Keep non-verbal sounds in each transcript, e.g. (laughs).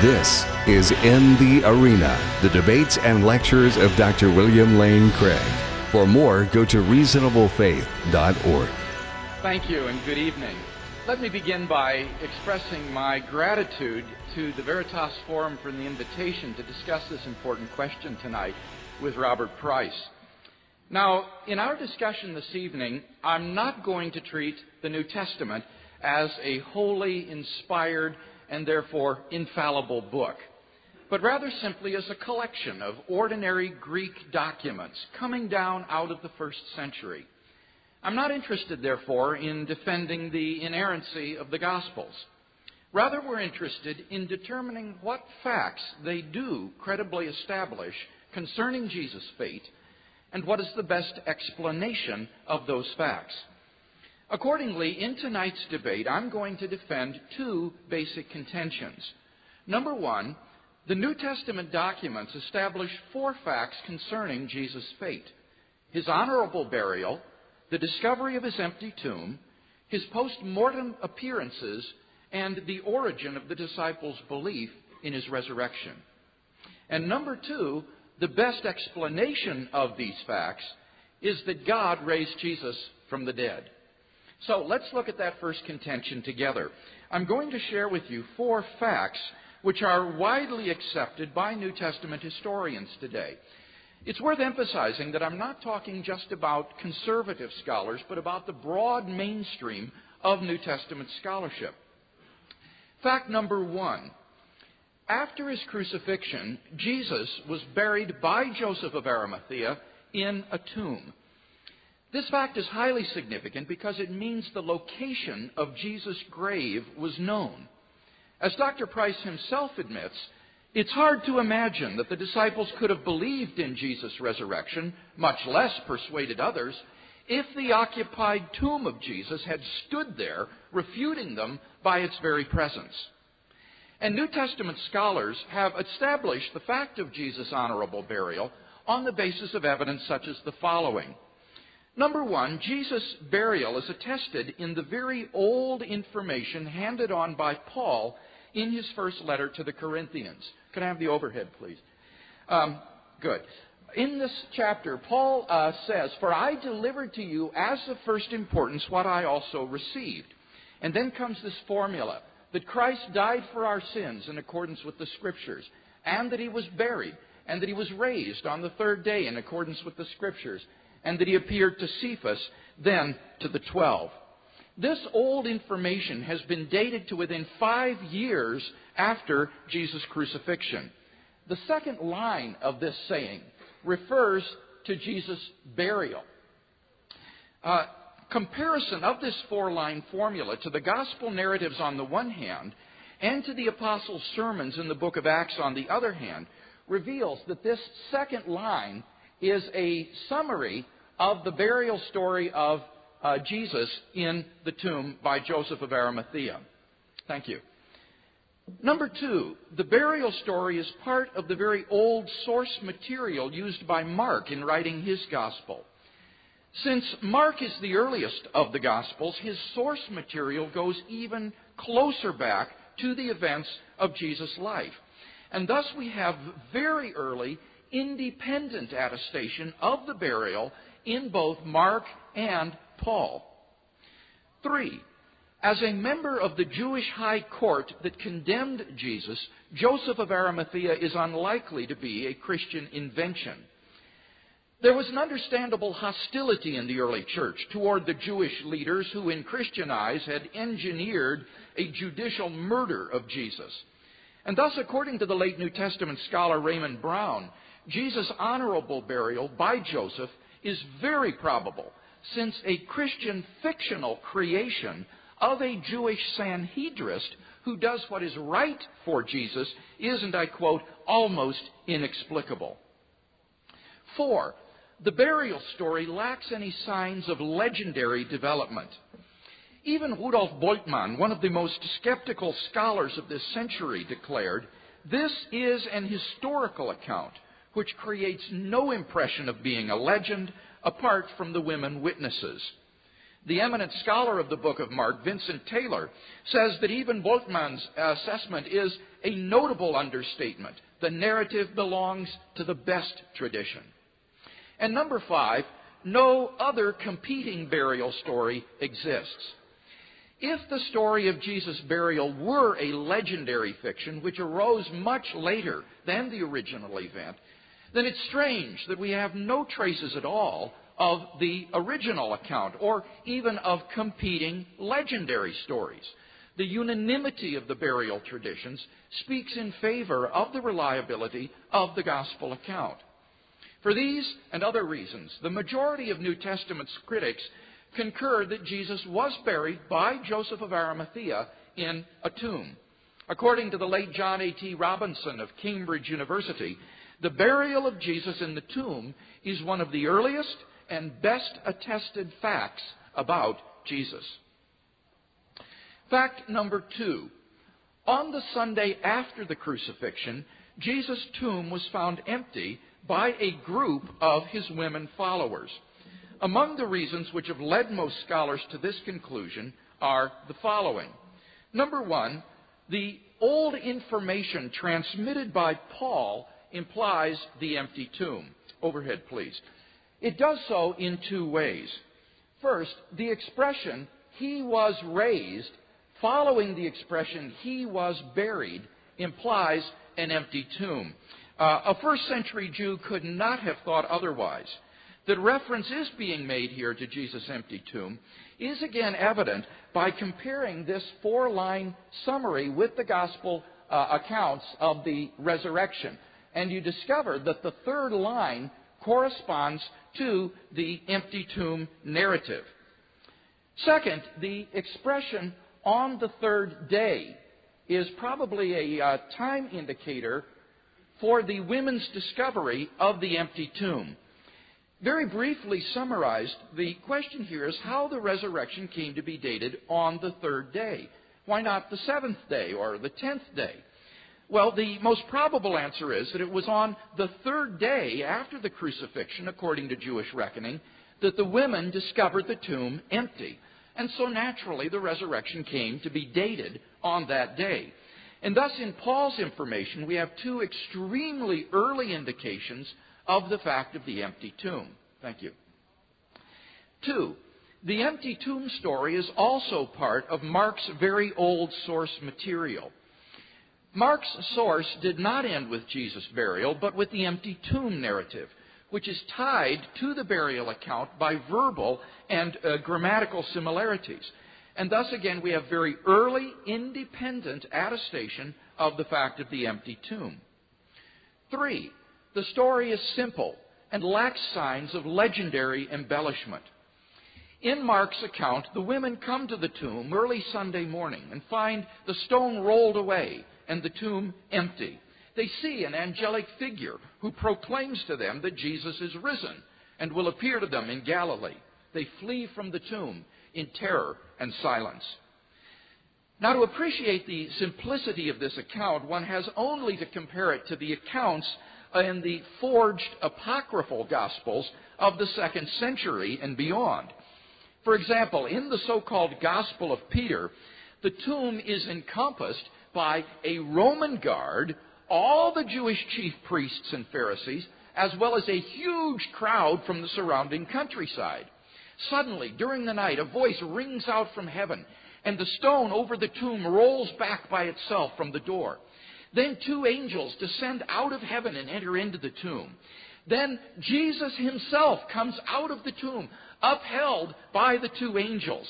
This is In the Arena, the debates and lectures of Dr. William Lane Craig. For more, go to reasonablefaith.org. Thank you and good evening. Let me begin by expressing my gratitude to the Veritas Forum for the invitation to discuss this important question tonight with Robert Price. Now, in our discussion this evening, I'm not going to treat the New Testament as a wholly inspired and therefore infallible book, but rather simply as a collection of ordinary Greek documents coming down out of the first century. I'm not interested, therefore, in defending the inerrancy of the Gospels. Rather, we're interested in determining what facts they do credibly establish concerning Jesus' fate and what is the best explanation of those facts. Accordingly, in tonight's debate, I'm going to defend two basic contentions. Number one, the New Testament documents establish four facts concerning Jesus' fate his honorable burial, the discovery of his empty tomb, his post mortem appearances, and the origin of the disciples' belief in his resurrection. And number two, the best explanation of these facts is that God raised Jesus from the dead. So let's look at that first contention together. I'm going to share with you four facts which are widely accepted by New Testament historians today. It's worth emphasizing that I'm not talking just about conservative scholars, but about the broad mainstream of New Testament scholarship. Fact number one. After his crucifixion, Jesus was buried by Joseph of Arimathea in a tomb. This fact is highly significant because it means the location of Jesus' grave was known. As Dr. Price himself admits, it's hard to imagine that the disciples could have believed in Jesus' resurrection, much less persuaded others, if the occupied tomb of Jesus had stood there, refuting them by its very presence. And New Testament scholars have established the fact of Jesus' honorable burial on the basis of evidence such as the following. Number one, Jesus' burial is attested in the very old information handed on by Paul in his first letter to the Corinthians. Can I have the overhead, please? Um, good. In this chapter, Paul uh, says, For I delivered to you as of first importance what I also received. And then comes this formula that Christ died for our sins in accordance with the Scriptures, and that he was buried, and that he was raised on the third day in accordance with the Scriptures, and that he appeared to Cephas, then to the twelve. This old information has been dated to within five years after Jesus' crucifixion. The second line of this saying refers to Jesus' burial. Uh, comparison of this four line formula to the gospel narratives on the one hand and to the apostles' sermons in the book of Acts on the other hand reveals that this second line is a summary of the burial story of uh, Jesus in the tomb by Joseph of Arimathea. Thank you. Number two, the burial story is part of the very old source material used by Mark in writing his gospel. Since Mark is the earliest of the gospels, his source material goes even closer back to the events of Jesus' life. And thus we have very early independent attestation of the burial in both Mark and Paul. Three, as a member of the Jewish high court that condemned Jesus, Joseph of Arimathea is unlikely to be a Christian invention. There was an understandable hostility in the early church toward the Jewish leaders who, in Christian eyes, had engineered a judicial murder of Jesus. And thus, according to the late New Testament scholar Raymond Brown, Jesus' honorable burial by Joseph is very probable, since a Christian fictional creation of a Jewish Sanhedrist who does what is right for Jesus is, and I quote, almost inexplicable. Four, the burial story lacks any signs of legendary development. Even Rudolf Bultmann, one of the most skeptical scholars of this century, declared this is an historical account which creates no impression of being a legend apart from the women witnesses. The eminent scholar of the book of Mark, Vincent Taylor, says that even Bultmann's assessment is a notable understatement. The narrative belongs to the best tradition. And number five, no other competing burial story exists. If the story of Jesus' burial were a legendary fiction which arose much later than the original event, then it's strange that we have no traces at all of the original account or even of competing legendary stories. The unanimity of the burial traditions speaks in favor of the reliability of the gospel account. For these and other reasons, the majority of New Testament critics concur that Jesus was buried by Joseph of Arimathea in a tomb. According to the late John A.T. Robinson of Cambridge University, the burial of Jesus in the tomb is one of the earliest and best attested facts about Jesus. Fact number two. On the Sunday after the crucifixion, Jesus' tomb was found empty by a group of his women followers. Among the reasons which have led most scholars to this conclusion are the following. Number one, the old information transmitted by Paul implies the empty tomb. Overhead, please. It does so in two ways. First, the expression, he was raised, following the expression, he was buried, implies an empty tomb. Uh, a first century Jew could not have thought otherwise that reference is being made here to Jesus' empty tomb is again evident by comparing this four line summary with the gospel uh, accounts of the resurrection. And you discover that the third line corresponds to the empty tomb narrative. Second, the expression on the third day is probably a uh, time indicator for the women's discovery of the empty tomb very briefly summarized, the question here is how the resurrection came to be dated on the third day. Why not the seventh day or the tenth day? Well, the most probable answer is that it was on the third day after the crucifixion, according to Jewish reckoning, that the women discovered the tomb empty. And so naturally, the resurrection came to be dated on that day. And thus, in Paul's information, we have two extremely early indications of the fact of the empty tomb. Thank you. Two, the empty tomb story is also part of Mark's very old source material. Mark's source did not end with Jesus' burial, but with the empty tomb narrative, which is tied to the burial account by verbal and uh, grammatical similarities. And thus, again, we have very early, independent attestation of the fact of the empty tomb. Three, the story is simple and lacks signs of legendary embellishment. In Mark's account, the women come to the tomb early Sunday morning and find the stone rolled away and the tomb empty. They see an angelic figure who proclaims to them that Jesus is risen and will appear to them in Galilee. They flee from the tomb in terror and silence. Now, to appreciate the simplicity of this account, one has only to compare it to the accounts in the forged apocryphal Gospels of the second century and beyond. For example, in the so called Gospel of Peter, the tomb is encompassed by a Roman guard, all the Jewish chief priests and Pharisees, as well as a huge crowd from the surrounding countryside. Suddenly, during the night, a voice rings out from heaven, and the stone over the tomb rolls back by itself from the door. Then two angels descend out of heaven and enter into the tomb. Then Jesus himself comes out of the tomb, upheld by the two angels.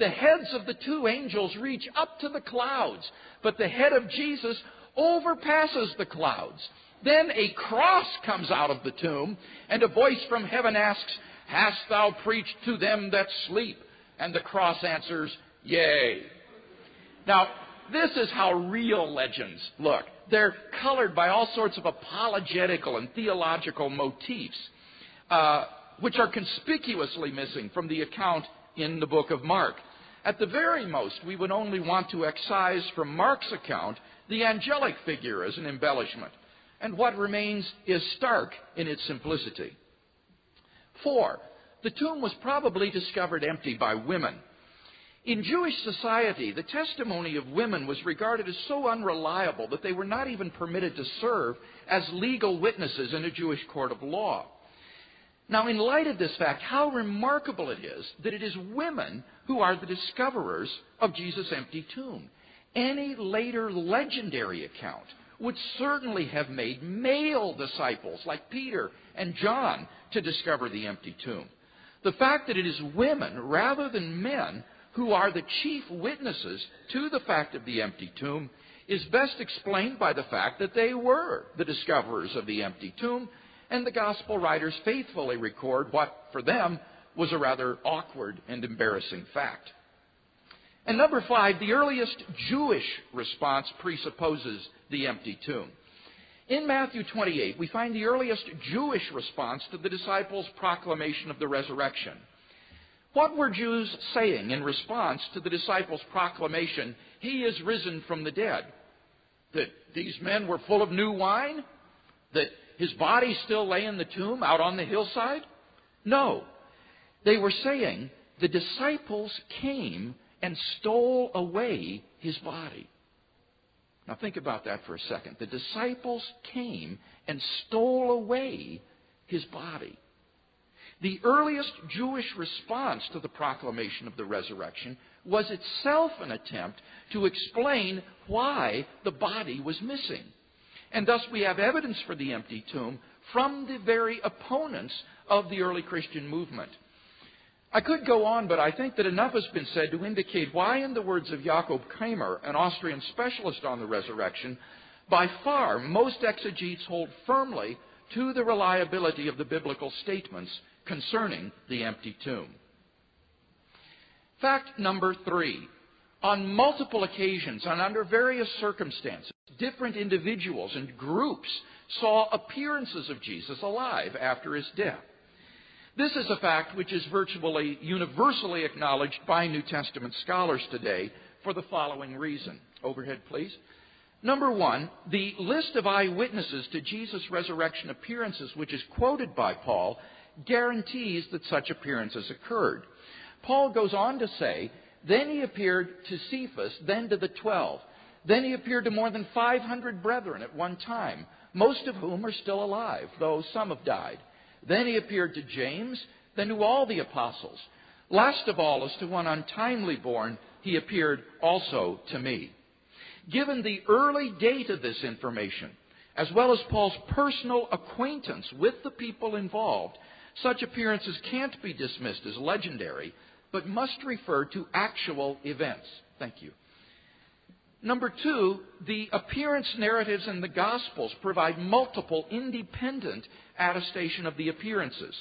The heads of the two angels reach up to the clouds, but the head of Jesus overpasses the clouds. Then a cross comes out of the tomb, and a voice from heaven asks, Hast thou preached to them that sleep? And the cross answers, Yea. Now, this is how real legends look. They're colored by all sorts of apologetical and theological motifs, uh, which are conspicuously missing from the account in the book of Mark. At the very most, we would only want to excise from Mark's account the angelic figure as an embellishment, and what remains is stark in its simplicity. Four, the tomb was probably discovered empty by women. In Jewish society, the testimony of women was regarded as so unreliable that they were not even permitted to serve as legal witnesses in a Jewish court of law. Now, in light of this fact, how remarkable it is that it is women who are the discoverers of Jesus' empty tomb. Any later legendary account would certainly have made male disciples like Peter and John to discover the empty tomb. The fact that it is women rather than men who are the chief witnesses to the fact of the empty tomb, is best explained by the fact that they were the discoverers of the empty tomb, and the gospel writers faithfully record what, for them, was a rather awkward and embarrassing fact. And number five, the earliest Jewish response presupposes the empty tomb. In Matthew 28, we find the earliest Jewish response to the disciples' proclamation of the resurrection. What were Jews saying in response to the disciples' proclamation, He is risen from the dead? That these men were full of new wine? That his body still lay in the tomb out on the hillside? No. They were saying, The disciples came and stole away his body. Now think about that for a second. The disciples came and stole away his body. The earliest Jewish response to the proclamation of the resurrection was itself an attempt to explain why the body was missing. And thus we have evidence for the empty tomb from the very opponents of the early Christian movement. I could go on, but I think that enough has been said to indicate why, in the words of Jakob Kremer, an Austrian specialist on the resurrection, by far most exegetes hold firmly to the reliability of the biblical statements concerning the empty tomb. Fact number three. On multiple occasions and under various circumstances, different individuals and groups saw appearances of Jesus alive after his death. This is a fact which is virtually universally acknowledged by New Testament scholars today for the following reason. Overhead, please. Number one, the list of eyewitnesses to Jesus' resurrection appearances, which is quoted by Paul, guarantees that such appearances occurred. Paul goes on to say, Then he appeared to Cephas, then to the twelve. Then he appeared to more than 500 brethren at one time, most of whom are still alive, though some have died. Then he appeared to James, then to all the apostles. Last of all, as to one untimely born, he appeared also to me. Given the early date of this information, as well as Paul's personal acquaintance with the people involved, such appearances can't be dismissed as legendary, but must refer to actual events. Thank you. Number two, the appearance narratives in the Gospels provide multiple independent attestation of the appearances.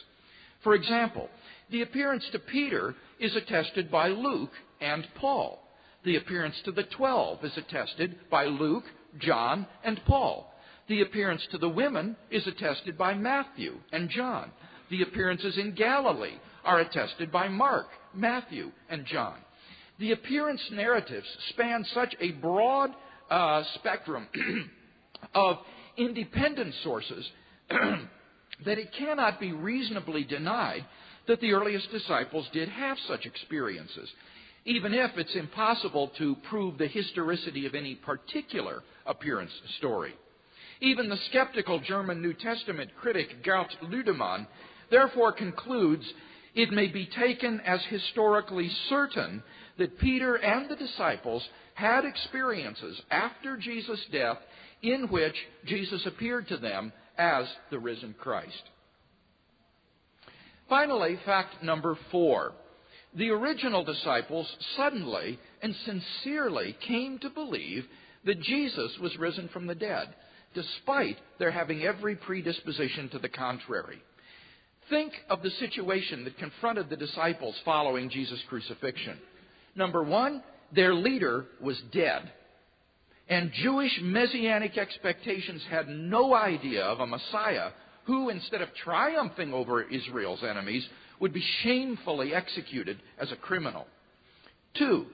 For example, the appearance to Peter is attested by Luke and Paul. The appearance to the twelve is attested by Luke, John, and Paul. The appearance to the women is attested by Matthew and John. The appearances in Galilee are attested by Mark, Matthew, and John. The appearance narratives span such a broad uh, spectrum (clears throat) of independent sources (clears throat) that it cannot be reasonably denied that the earliest disciples did have such experiences, even if it's impossible to prove the historicity of any particular appearance story. Even the skeptical German New Testament critic Gert Lüdemann therefore concludes it may be taken as historically certain that Peter and the disciples had experiences after Jesus' death in which Jesus appeared to them as the risen Christ. Finally, fact number four. The original disciples suddenly and sincerely came to believe that Jesus was risen from the dead, despite their having every predisposition to the contrary. Think of the situation that confronted the disciples following Jesus' crucifixion. Number one, their leader was dead. And Jewish messianic expectations had no idea of a Messiah who, instead of triumphing over Israel's enemies, would be shamefully executed as a criminal. Two,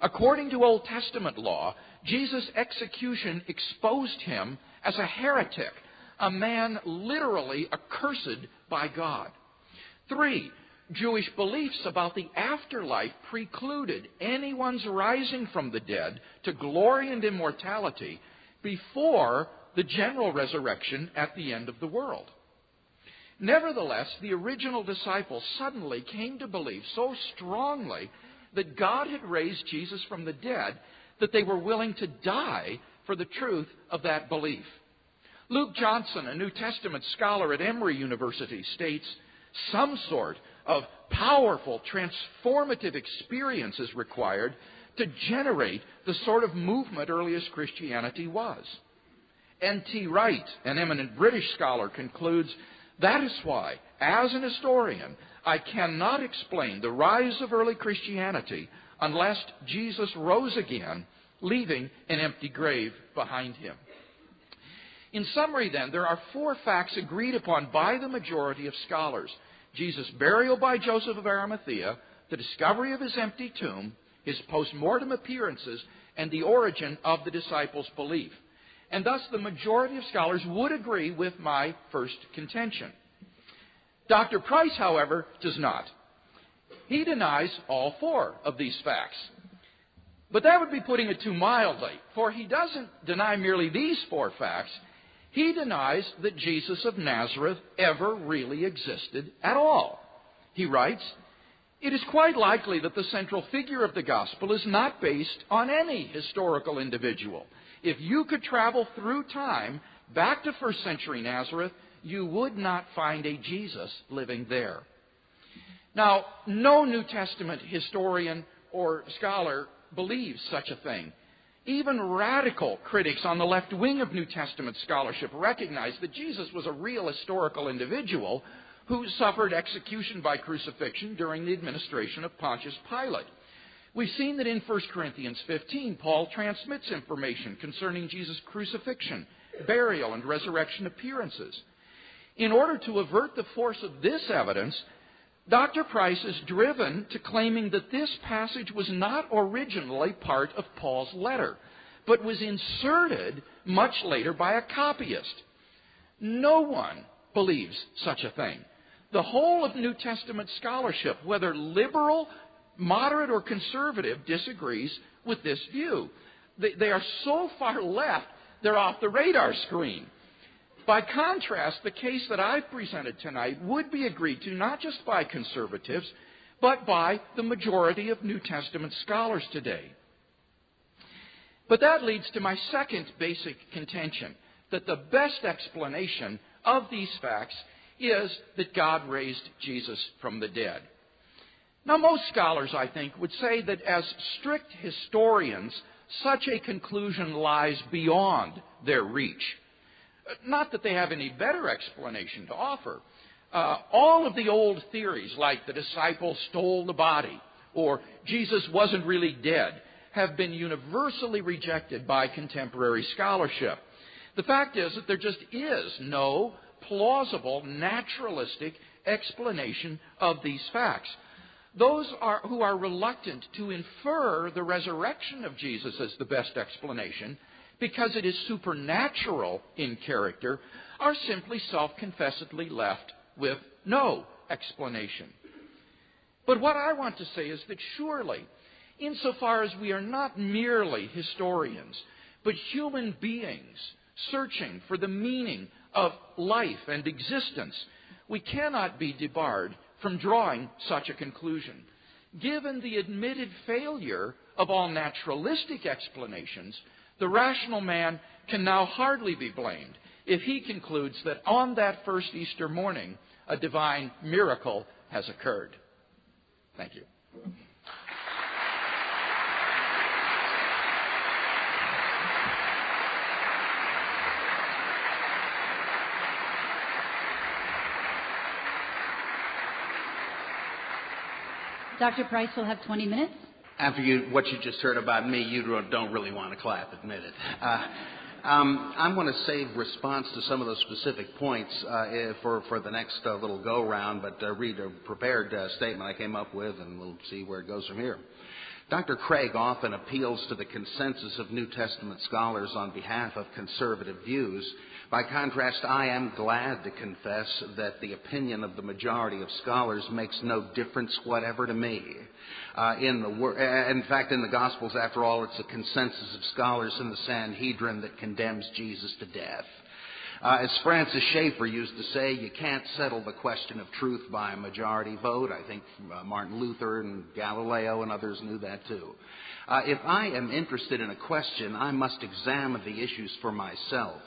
according to Old Testament law, Jesus' execution exposed him as a heretic, a man literally accursed by God. Three, Jewish beliefs about the afterlife precluded anyone's rising from the dead to glory and immortality before the general resurrection at the end of the world. Nevertheless, the original disciples suddenly came to believe so strongly that God had raised Jesus from the dead that they were willing to die for the truth of that belief. Luke Johnson, a New Testament scholar at Emory University, states some sort of powerful, transformative experience is required to generate the sort of movement earliest Christianity was. N.T. Wright, an eminent British scholar, concludes that is why, as an historian, I cannot explain the rise of early Christianity unless Jesus rose again, leaving an empty grave behind him. In summary, then, there are four facts agreed upon by the majority of scholars Jesus' burial by Joseph of Arimathea, the discovery of his empty tomb, his post mortem appearances, and the origin of the disciples' belief. And thus, the majority of scholars would agree with my first contention. Dr. Price, however, does not. He denies all four of these facts. But that would be putting it too mildly, for he doesn't deny merely these four facts. He denies that Jesus of Nazareth ever really existed at all. He writes, It is quite likely that the central figure of the gospel is not based on any historical individual. If you could travel through time back to first century Nazareth, you would not find a Jesus living there. Now, no New Testament historian or scholar believes such a thing. Even radical critics on the left wing of New Testament scholarship recognize that Jesus was a real historical individual who suffered execution by crucifixion during the administration of Pontius Pilate. We've seen that in 1 Corinthians 15, Paul transmits information concerning Jesus' crucifixion, burial, and resurrection appearances. In order to avert the force of this evidence, Dr. Price is driven to claiming that this passage was not originally part of Paul's letter, but was inserted much later by a copyist. No one believes such a thing. The whole of New Testament scholarship, whether liberal, moderate, or conservative, disagrees with this view. They, are so far left, they're off the radar screen. By contrast, the case that I've presented tonight would be agreed to not just by conservatives, but by the majority of New Testament scholars today. But that leads to my second basic contention that the best explanation of these facts is that God raised Jesus from the dead. Now, most scholars, I think, would say that as strict historians, such a conclusion lies beyond their reach. Not that they have any better explanation to offer. Uh, all of the old theories, like the disciples stole the body, or Jesus wasn't really dead, have been universally rejected by contemporary scholarship. The fact is that there just is no plausible, naturalistic explanation of these facts. Those are, who are reluctant to infer the resurrection of Jesus as the best explanation because it is supernatural in character, are simply self confessedly left with no explanation. But what I want to say is that surely, insofar as we are not merely historians, but human beings searching for the meaning of life and existence, we cannot be debarred from drawing such a conclusion. Given the admitted failure of all naturalistic explanations, the rational man can now hardly be blamed if he concludes that on that first Easter morning, a divine miracle has occurred. Thank you. Dr. Price will have 20 minutes after you, what you just heard about me, you don't really want to clap, admit it. Uh, um, I'm going to save response to some of those specific points uh, for, for the next uh, little go round, but uh, read a prepared uh, statement I came up with, and we'll see where it goes from here. Dr. Craig often appeals to the consensus of New Testament scholars on behalf of conservative views. By contrast, I am glad to confess that the opinion of the majority of scholars makes no difference whatever to me. Uh, in, the, uh, in fact, in the Gospels, after all, it's a consensus of scholars in the Sanhedrin that condemns Jesus to death. Uh, as Francis Schaeffer used to say, you can't settle the question of truth by a majority vote. I think uh, Martin Luther and Galileo and others knew that too. Uh, if I am interested in a question, I must examine the issues for myself.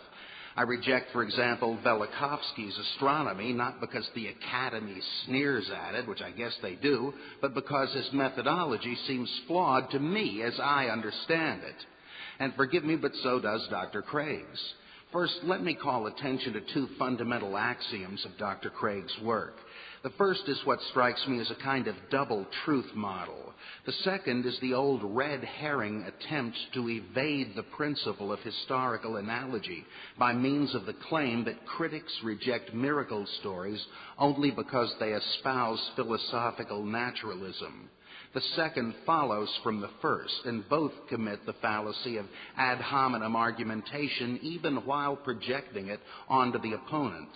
I reject, for example, Velikovsky's astronomy, not because the Academy sneers at it, which I guess they do, but because his methodology seems flawed to me as I understand it. And forgive me, but so does Dr. Craig's. First, let me call attention to two fundamental axioms of Dr. Craig's work. The first is what strikes me as a kind of double truth model. The second is the old red herring attempt to evade the principle of historical analogy by means of the claim that critics reject miracle stories only because they espouse philosophical naturalism. The second follows from the first, and both commit the fallacy of ad hominem argumentation even while projecting it onto the opponent.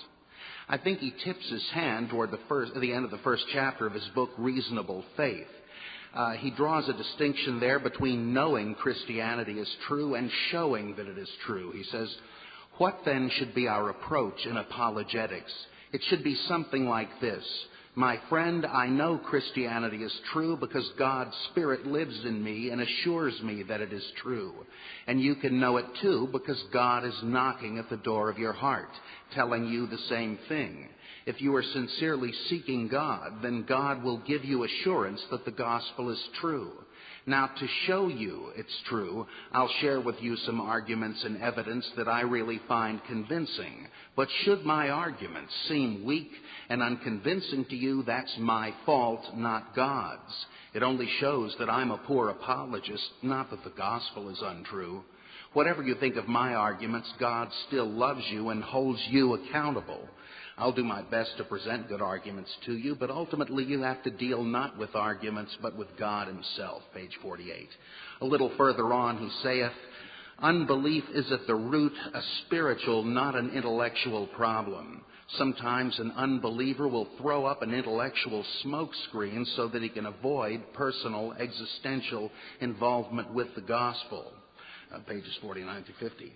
I think he tips his hand toward the, first, the end of the first chapter of his book, Reasonable Faith. Uh, he draws a distinction there between knowing Christianity is true and showing that it is true. He says, What then should be our approach in apologetics? It should be something like this. My friend, I know Christianity is true because God's Spirit lives in me and assures me that it is true. And you can know it too because God is knocking at the door of your heart, telling you the same thing. If you are sincerely seeking God, then God will give you assurance that the gospel is true. Now, to show you it's true, I'll share with you some arguments and evidence that I really find convincing. But should my arguments seem weak and unconvincing to you, that's my fault, not God's. It only shows that I'm a poor apologist, not that the gospel is untrue. Whatever you think of my arguments, God still loves you and holds you accountable. I'll do my best to present good arguments to you, but ultimately you have to deal not with arguments, but with God Himself. Page 48. A little further on, he saith, Unbelief is at the root a spiritual, not an intellectual problem. Sometimes an unbeliever will throw up an intellectual smokescreen so that he can avoid personal, existential involvement with the gospel. Uh, pages 49 to 50.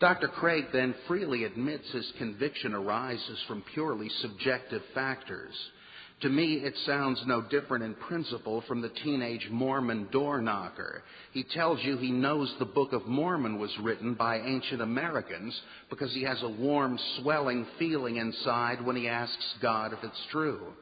Dr. Craig then freely admits his conviction arises from purely subjective factors. To me, it sounds no different in principle from the teenage Mormon door knocker. He tells you he knows the Book of Mormon was written by ancient Americans because he has a warm, swelling feeling inside when he asks God if it's true.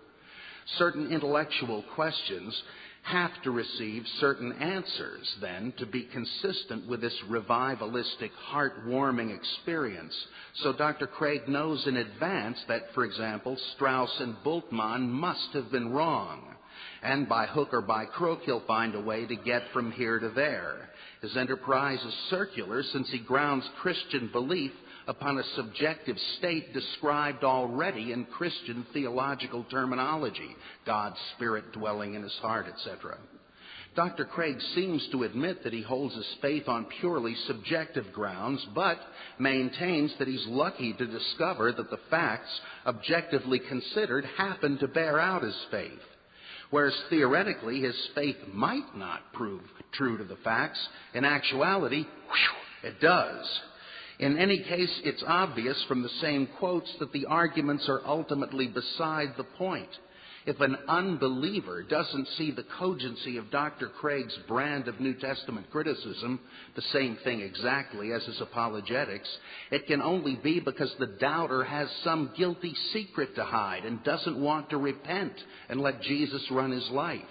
Certain intellectual questions have to receive certain answers then to be consistent with this revivalistic, heartwarming experience. So Dr. Craig knows in advance that, for example, Strauss and Bultmann must have been wrong. And by hook or by crook, he'll find a way to get from here to there. His enterprise is circular since he grounds Christian belief upon a subjective state described already in Christian theological terminology God's Spirit dwelling in his heart, etc. Dr. Craig seems to admit that he holds his faith on purely subjective grounds, but maintains that he's lucky to discover that the facts, objectively considered, happen to bear out his faith. Whereas theoretically, his faith might not prove true to the facts, in actuality, whew, it does. In any case, it's obvious from the same quotes that the arguments are ultimately beside the point. If an unbeliever doesn't see the cogency of Dr. Craig's brand of New Testament criticism, the same thing exactly as his apologetics, it can only be because the doubter has some guilty secret to hide and doesn't want to repent and let Jesus run his life.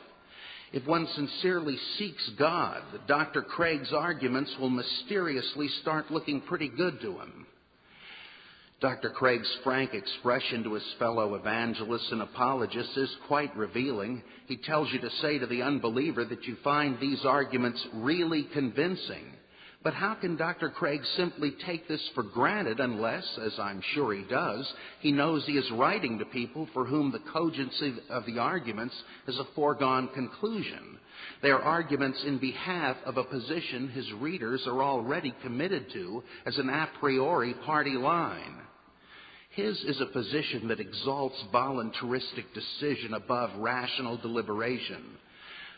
If one sincerely seeks God, Dr. Craig's arguments will mysteriously start looking pretty good to him. Dr. Craig's frank expression to his fellow evangelists and apologists is quite revealing. He tells you to say to the unbeliever that you find these arguments really convincing. But how can Dr. Craig simply take this for granted unless, as I'm sure he does, he knows he is writing to people for whom the cogency of the arguments is a foregone conclusion? They are arguments in behalf of a position his readers are already committed to as an a priori party line. His is a position that exalts voluntaristic decision above rational deliberation.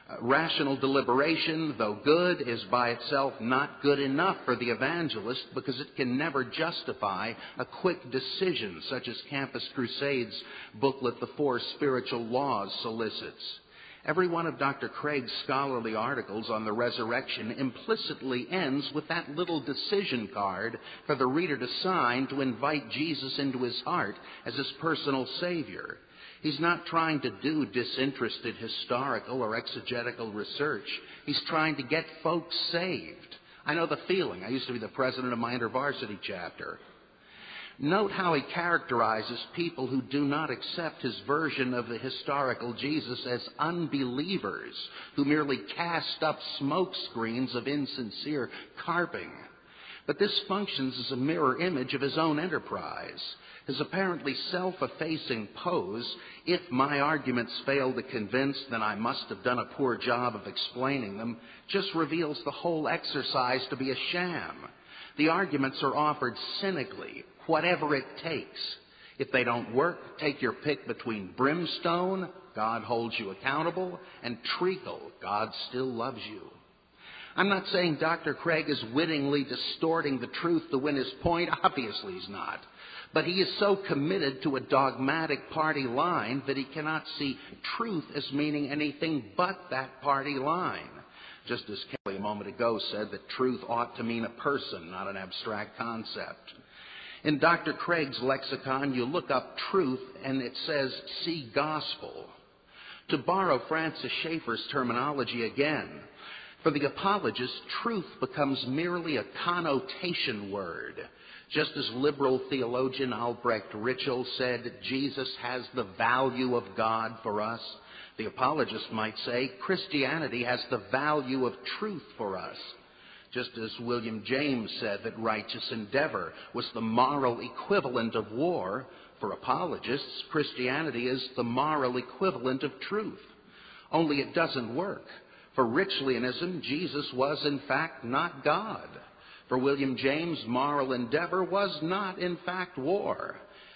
Uh, rational deliberation, though good, is by itself not good enough for the evangelist because it can never justify a quick decision such as Campus Crusade's booklet, The Four Spiritual Laws, solicits. Every one of Dr. Craig's scholarly articles on the resurrection implicitly ends with that little decision card for the reader to sign to invite Jesus into his heart as his personal Savior. He's not trying to do disinterested historical or exegetical research. He's trying to get folks saved. I know the feeling. I used to be the president of my intervarsity chapter. Note how he characterizes people who do not accept his version of the historical Jesus as unbelievers who merely cast up smoke screens of insincere carping. But this functions as a mirror image of his own enterprise. His apparently self effacing pose, if my arguments fail to convince, then I must have done a poor job of explaining them, just reveals the whole exercise to be a sham. The arguments are offered cynically, whatever it takes. If they don't work, take your pick between brimstone, God holds you accountable, and treacle, God still loves you. I'm not saying Dr. Craig is wittingly distorting the truth to win his point. Obviously, he's not. But he is so committed to a dogmatic party line that he cannot see truth as meaning anything but that party line. Just as Kelly a moment ago said that truth ought to mean a person, not an abstract concept. In Dr. Craig's lexicon, you look up truth and it says, see gospel. To borrow Francis Schaeffer's terminology again, for the apologist, truth becomes merely a connotation word. Just as liberal theologian Albrecht Ritschl said, Jesus has the value of God for us, the apologist might say, Christianity has the value of truth for us. Just as William James said that righteous endeavor was the moral equivalent of war, for apologists, Christianity is the moral equivalent of truth. Only it doesn't work. For Ritschlianism, Jesus was in fact not God. For William James, moral endeavor was not, in fact, war.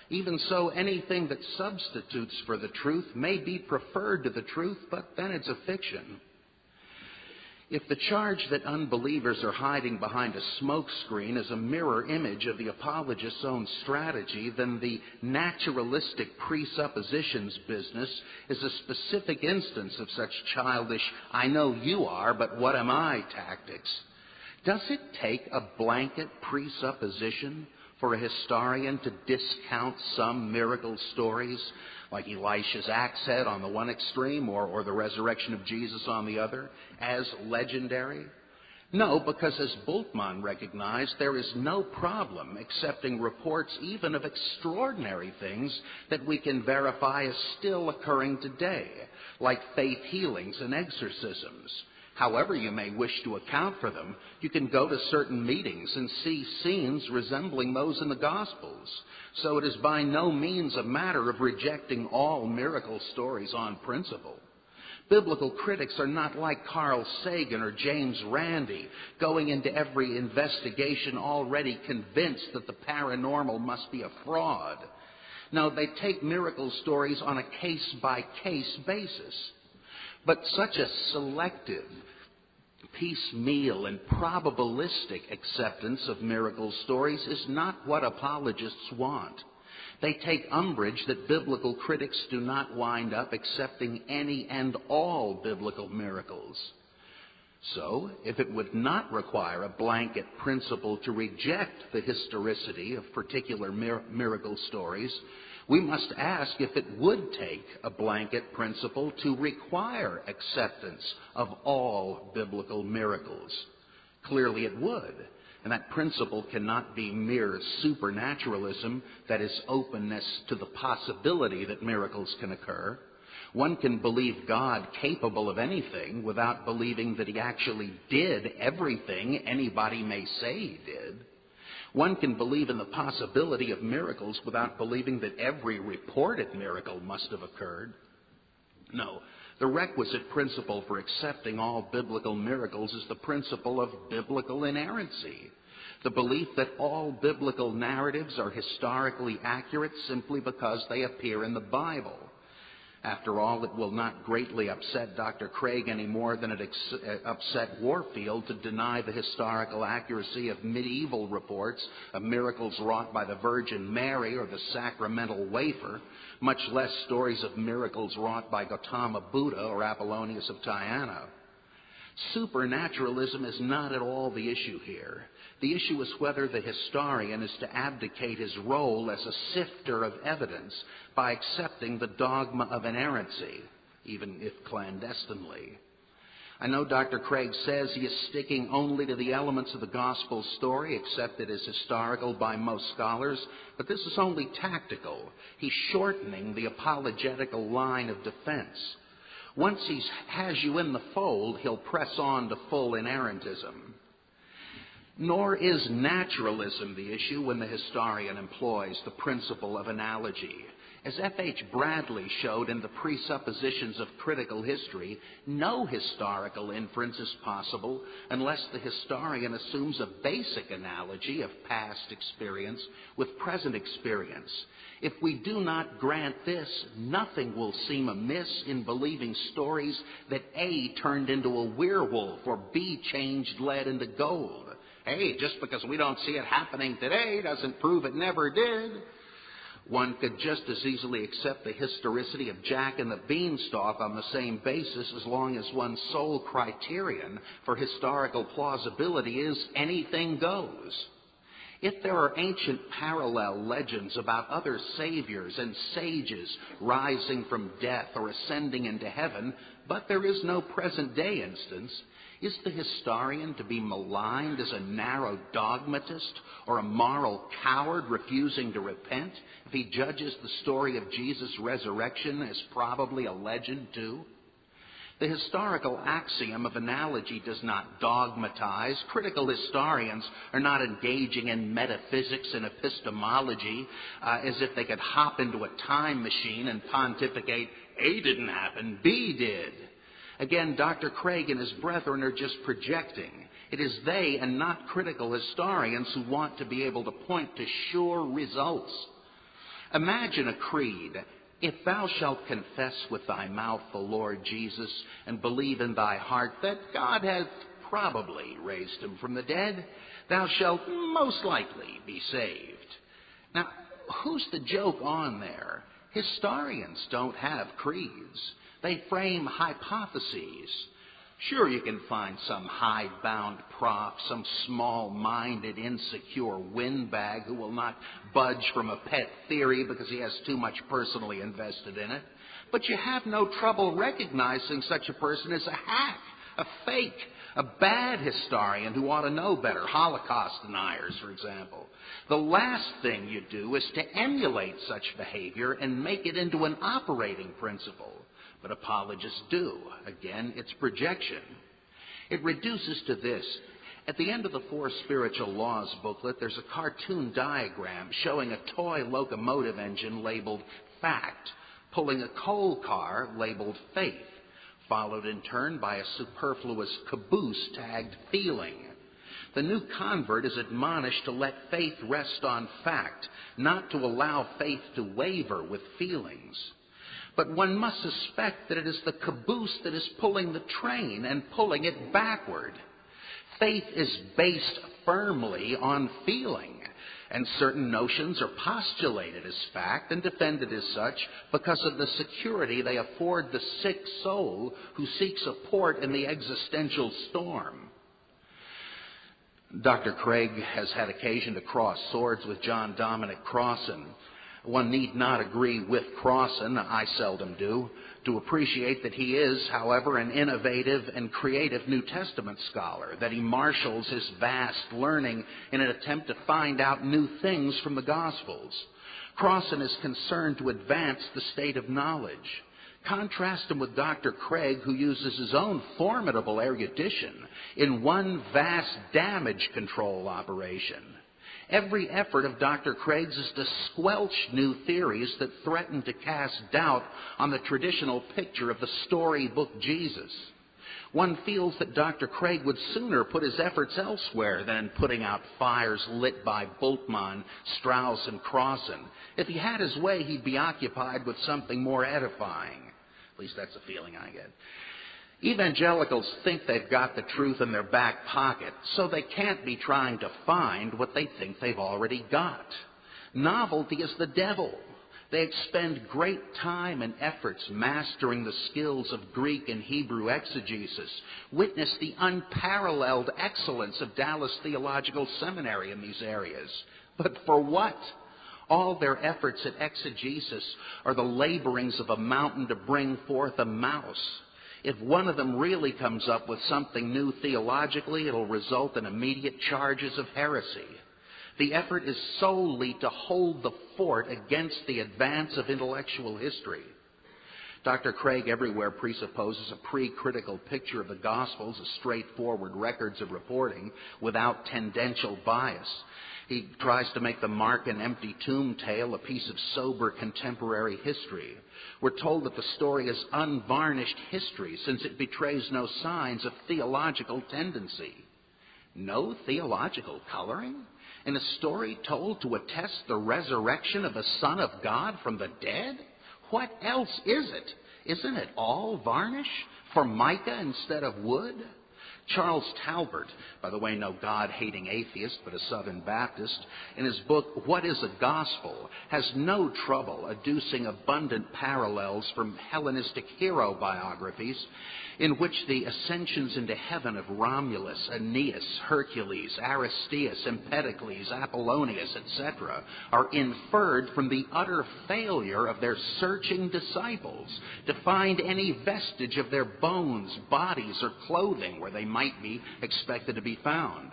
Even so, anything that substitutes for the truth may be preferred to the truth, but then it's a fiction. If the charge that unbelievers are hiding behind a smokescreen is a mirror image of the apologist's own strategy, then the naturalistic presuppositions business is a specific instance of such childish, I know you are, but what am I tactics. Does it take a blanket presupposition for a historian to discount some miracle stories, like Elisha's axe head on the one extreme or, or the resurrection of Jesus on the other, as legendary? No, because as Bultmann recognized, there is no problem accepting reports even of extraordinary things that we can verify as still occurring today, like faith healings and exorcisms however you may wish to account for them, you can go to certain meetings and see scenes resembling those in the Gospels. So it is by no means a matter of rejecting all miracle stories on principle. Biblical critics are not like Carl Sagan or James Randi, going into every investigation already convinced that the paranormal must be a fraud. No, they take miracle stories on a case by case basis. But such a selective, piecemeal and probabilistic acceptance of miracle stories is not what apologists want. They take umbrage that biblical critics do not wind up accepting any and all biblical miracles. So, if it would not require a blanket principle to reject the historicity of particular mir- miracle stories, we must ask if it would take a blanket principle to require acceptance of all biblical miracles. Clearly it would. And that principle cannot be mere supernaturalism, that is, openness to the possibility that miracles can occur. One can believe God capable of anything without believing that he actually did everything anybody may say he did. One can believe in the possibility of miracles without believing that every reported miracle must have occurred. No, the requisite principle for accepting all biblical miracles is the principle of biblical inerrancy. The belief that all biblical narratives are historically accurate simply because they appear in the Bible. After all, it will not greatly upset Dr. Craig any more than it uh, upset Warfield to deny the historical accuracy of medieval reports of miracles wrought by the Virgin Mary or the sacramental wafer, much less stories of miracles wrought by Gautama Buddha or Apollonius of Tyana. Supernaturalism is not at all the issue here. The issue is whether the historian is to abdicate his role as a sifter of evidence by accepting the dogma of inerrancy, even if clandestinely. I know Dr. Craig says he is sticking only to the elements of the gospel story accepted as historical by most scholars, but this is only tactical. He's shortening the apologetical line of defense. Once he has you in the fold, he'll press on to full inerrantism. Nor is naturalism the issue when the historian employs the principle of analogy. As F.H. Bradley showed in the presuppositions of critical history, no historical inference is possible unless the historian assumes a basic analogy of past experience with present experience. If we do not grant this, nothing will seem amiss in believing stories that A turned into a werewolf or B changed lead into gold. Hey, just because we don't see it happening today doesn't prove it never did. One could just as easily accept the historicity of Jack and the Beanstalk on the same basis as long as one's sole criterion for historical plausibility is anything goes. If there are ancient parallel legends about other saviors and sages rising from death or ascending into heaven, but there is no present day instance, is the historian to be maligned as a narrow dogmatist or a moral coward refusing to repent if he judges the story of Jesus' resurrection as probably a legend too? The historical axiom of analogy does not dogmatize. Critical historians are not engaging in metaphysics and epistemology uh, as if they could hop into a time machine and pontificate A didn't happen, B did. Again, Dr. Craig and his brethren are just projecting. It is they and not critical historians who want to be able to point to sure results. Imagine a creed. If thou shalt confess with thy mouth the Lord Jesus and believe in thy heart that God hath probably raised him from the dead, thou shalt most likely be saved. Now, who's the joke on there? Historians don't have creeds. They frame hypotheses. Sure, you can find some hidebound prof, some small minded, insecure windbag who will not budge from a pet theory because he has too much personally invested in it. But you have no trouble recognizing such a person as a hack, a fake, a bad historian who ought to know better, Holocaust deniers, for example. The last thing you do is to emulate such behavior and make it into an operating principle but apologists do. Again, it's projection. It reduces to this. At the end of the Four Spiritual Laws booklet, there's a cartoon diagram showing a toy locomotive engine labeled fact, pulling a coal car labeled faith, followed in turn by a superfluous caboose tagged feeling. The new convert is admonished to let faith rest on fact, not to allow faith to waver with feelings but one must suspect that it is the caboose that is pulling the train and pulling it backward. Faith is based firmly on feeling, and certain notions are postulated as fact and defended as such because of the security they afford the sick soul who seeks support in the existential storm. Dr. Craig has had occasion to cross swords with John Dominic Crossan one need not agree with Crossan, I seldom do, to appreciate that he is, however, an innovative and creative New Testament scholar, that he marshals his vast learning in an attempt to find out new things from the Gospels. Crossan is concerned to advance the state of knowledge. Contrast him with Dr. Craig, who uses his own formidable erudition in one vast damage control operation. Every effort of Dr. Craig's is to squelch new theories that threaten to cast doubt on the traditional picture of the storybook Jesus. One feels that Dr. Craig would sooner put his efforts elsewhere than putting out fires lit by Bultmann, Strauss, and Crossan. If he had his way, he'd be occupied with something more edifying. At least that's the feeling I get. Evangelicals think they've got the truth in their back pocket, so they can't be trying to find what they think they've already got. Novelty is the devil. They expend great time and efforts mastering the skills of Greek and Hebrew exegesis. Witness the unparalleled excellence of Dallas Theological Seminary in these areas. But for what? All their efforts at exegesis are the laborings of a mountain to bring forth a mouse. If one of them really comes up with something new theologically, it'll result in immediate charges of heresy. The effort is solely to hold the fort against the advance of intellectual history. Dr. Craig everywhere presupposes a pre critical picture of the Gospels as straightforward records of reporting without tendential bias. He tries to make the Markan empty tomb tale a piece of sober contemporary history. We're told that the story is unvarnished history since it betrays no signs of theological tendency. No theological coloring? in a story told to attest the resurrection of the Son of God from the dead? What else is it? Isn't it all varnish? Formica instead of wood? Charles Talbert, by the way, no God hating atheist, but a Southern Baptist, in his book, What is a Gospel, has no trouble adducing abundant parallels from Hellenistic hero biographies in which the ascensions into heaven of Romulus, Aeneas, Hercules, Aristeus, Empedocles, Apollonius, etc., are inferred from the utter failure of their searching disciples to find any vestige of their bones, bodies, or clothing where they might be expected to be found.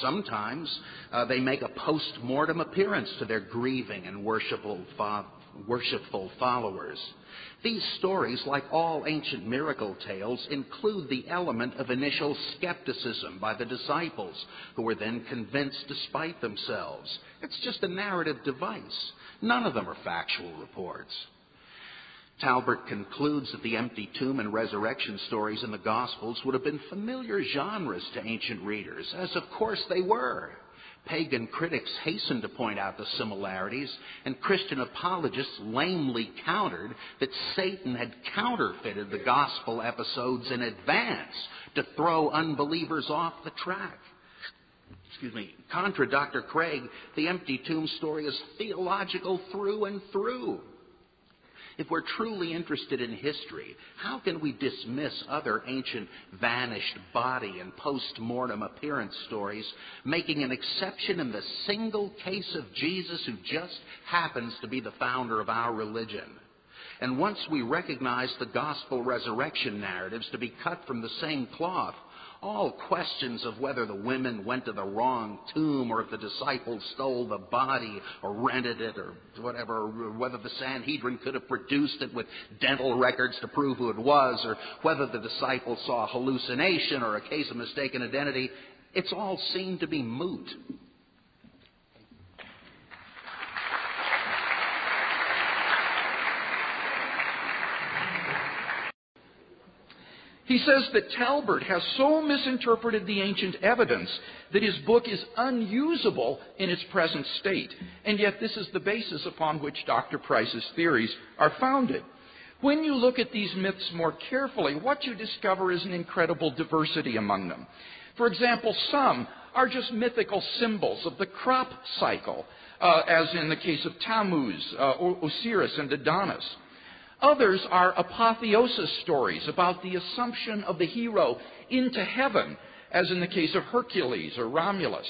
Sometimes uh, they make a post mortem appearance to their grieving and worshipful, fo- worshipful followers. These stories, like all ancient miracle tales, include the element of initial skepticism by the disciples, who were then convinced despite themselves. It's just a narrative device. None of them are factual reports. Talbert concludes that the empty tomb and resurrection stories in the Gospels would have been familiar genres to ancient readers, as of course they were. Pagan critics hastened to point out the similarities, and Christian apologists lamely countered that Satan had counterfeited the gospel episodes in advance to throw unbelievers off the track. Excuse me. Contra Dr. Craig, the empty tomb story is theological through and through. If we're truly interested in history, how can we dismiss other ancient vanished body and post mortem appearance stories, making an exception in the single case of Jesus who just happens to be the founder of our religion? And once we recognize the gospel resurrection narratives to be cut from the same cloth, all questions of whether the women went to the wrong tomb or if the disciples stole the body or rented it or whatever, or whether the Sanhedrin could have produced it with dental records to prove who it was, or whether the disciples saw a hallucination or a case of mistaken identity, it's all seen to be moot. He says that Talbert has so misinterpreted the ancient evidence that his book is unusable in its present state. And yet, this is the basis upon which Dr. Price's theories are founded. When you look at these myths more carefully, what you discover is an incredible diversity among them. For example, some are just mythical symbols of the crop cycle, uh, as in the case of Tammuz, uh, Osiris, and Adonis. Others are apotheosis stories about the assumption of the hero into heaven, as in the case of Hercules or Romulus.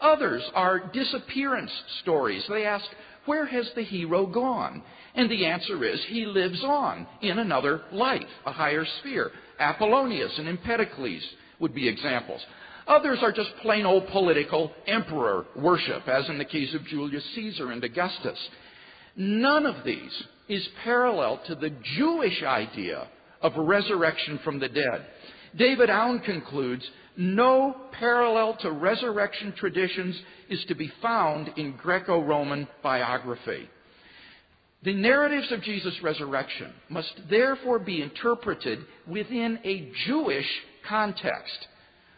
Others are disappearance stories. They ask, where has the hero gone? And the answer is, he lives on in another life, a higher sphere. Apollonius and Empedocles would be examples. Others are just plain old political emperor worship, as in the case of Julius Caesar and Augustus. None of these is parallel to the Jewish idea of resurrection from the dead. David Aune concludes no parallel to resurrection traditions is to be found in Greco Roman biography. The narratives of Jesus' resurrection must therefore be interpreted within a Jewish context.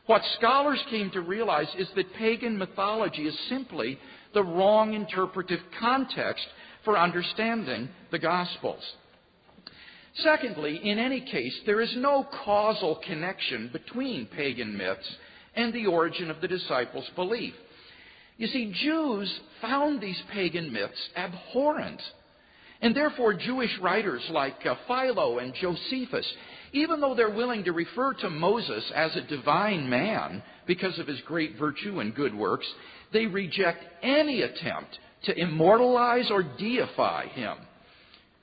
What scholars came to realize is that pagan mythology is simply the wrong interpretive context for understanding the Gospels. Secondly, in any case, there is no causal connection between pagan myths and the origin of the disciples' belief. You see, Jews found these pagan myths abhorrent. And therefore, Jewish writers like uh, Philo and Josephus, even though they're willing to refer to Moses as a divine man because of his great virtue and good works, they reject any attempt to immortalize or deify him.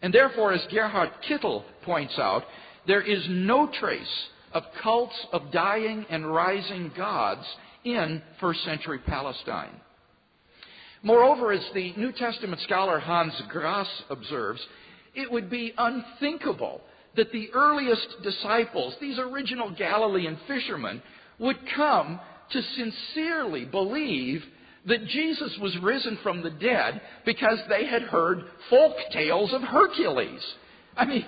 And therefore, as Gerhard Kittel points out, there is no trace of cults of dying and rising gods in first century Palestine. Moreover, as the New Testament scholar Hans Grass observes, it would be unthinkable that the earliest disciples, these original Galilean fishermen, would come to sincerely believe that Jesus was risen from the dead because they had heard folk tales of Hercules. I mean,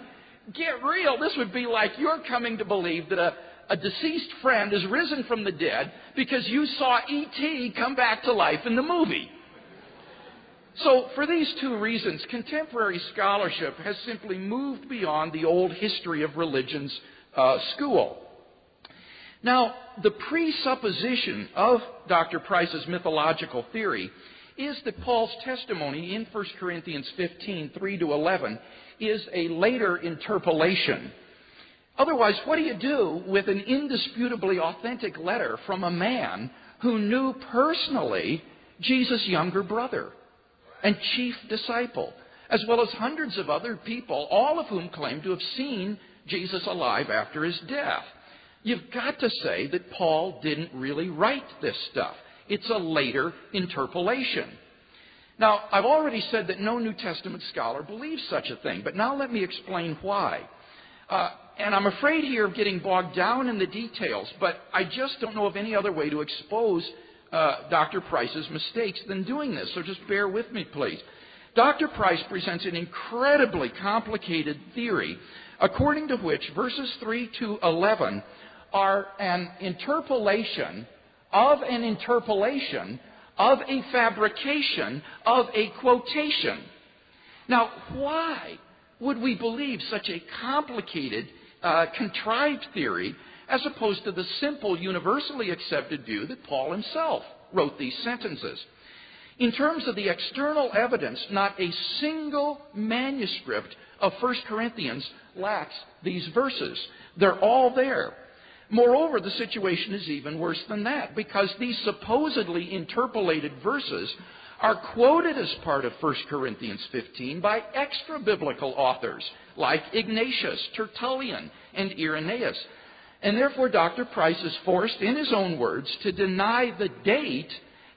get real. This would be like you're coming to believe that a, a deceased friend is risen from the dead because you saw E.T. come back to life in the movie. So, for these two reasons, contemporary scholarship has simply moved beyond the old history of religion's uh, school. Now, the presupposition of Dr. Price's mythological theory is that Paul's testimony in 1 Corinthians 15, 3 to 11, is a later interpolation. Otherwise, what do you do with an indisputably authentic letter from a man who knew personally Jesus' younger brother and chief disciple, as well as hundreds of other people, all of whom claim to have seen Jesus alive after his death? You've got to say that Paul didn't really write this stuff. It's a later interpolation. Now, I've already said that no New Testament scholar believes such a thing, but now let me explain why. Uh, and I'm afraid here of getting bogged down in the details, but I just don't know of any other way to expose uh, Dr. Price's mistakes than doing this, so just bear with me, please. Dr. Price presents an incredibly complicated theory according to which verses 3 to 11 are an interpolation of an interpolation of a fabrication of a quotation. Now, why would we believe such a complicated, uh, contrived theory as opposed to the simple, universally accepted view that Paul himself wrote these sentences? In terms of the external evidence, not a single manuscript of 1 Corinthians lacks these verses. They're all there. Moreover, the situation is even worse than that because these supposedly interpolated verses are quoted as part of 1 Corinthians 15 by extra biblical authors like Ignatius, Tertullian, and Irenaeus. And therefore, Dr. Price is forced, in his own words, to deny the date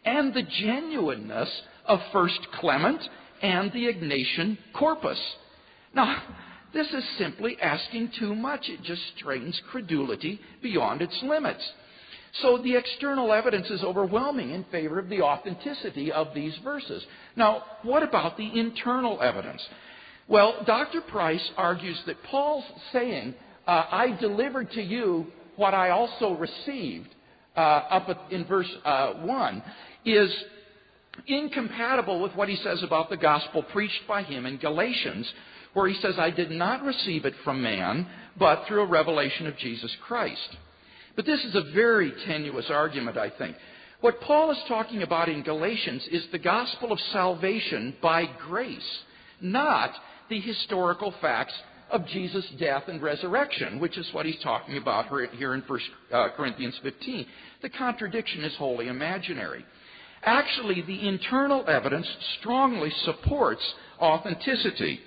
and the genuineness of 1 Clement and the Ignatian corpus. Now, this is simply asking too much. It just strains credulity beyond its limits. So the external evidence is overwhelming in favor of the authenticity of these verses. Now, what about the internal evidence? Well, Dr. Price argues that Paul's saying, uh, I delivered to you what I also received, uh, up in verse uh, 1, is incompatible with what he says about the gospel preached by him in Galatians, where he says, I did not receive it from man, but through a revelation of Jesus Christ. But this is a very tenuous argument, I think. What Paul is talking about in Galatians is the gospel of salvation by grace, not the historical facts of Jesus' death and resurrection, which is what he's talking about here in 1 uh, Corinthians 15. The contradiction is wholly imaginary. Actually, the internal evidence strongly supports authenticity.